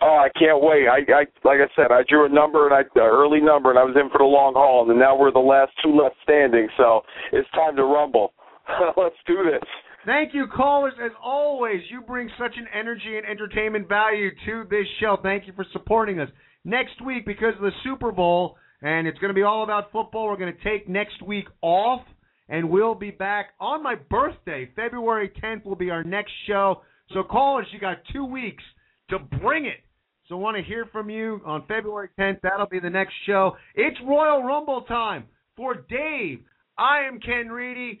Oh, I can't wait. I, I like I said, I drew a number and I an early number, and I was in for the long haul, and now we're the last two left standing. So it's time to rumble. (laughs) Let's do this. Thank you, callers. As always, you bring such an energy and entertainment value to this show. Thank you for supporting us. Next week, because of the Super Bowl, and it's going to be all about football, we're going to take next week off, and we'll be back on my birthday. February 10th will be our next show. So, callers, you got two weeks to bring it. So, I want to hear from you on February 10th. That'll be the next show. It's Royal Rumble time for Dave. I am Ken Reedy.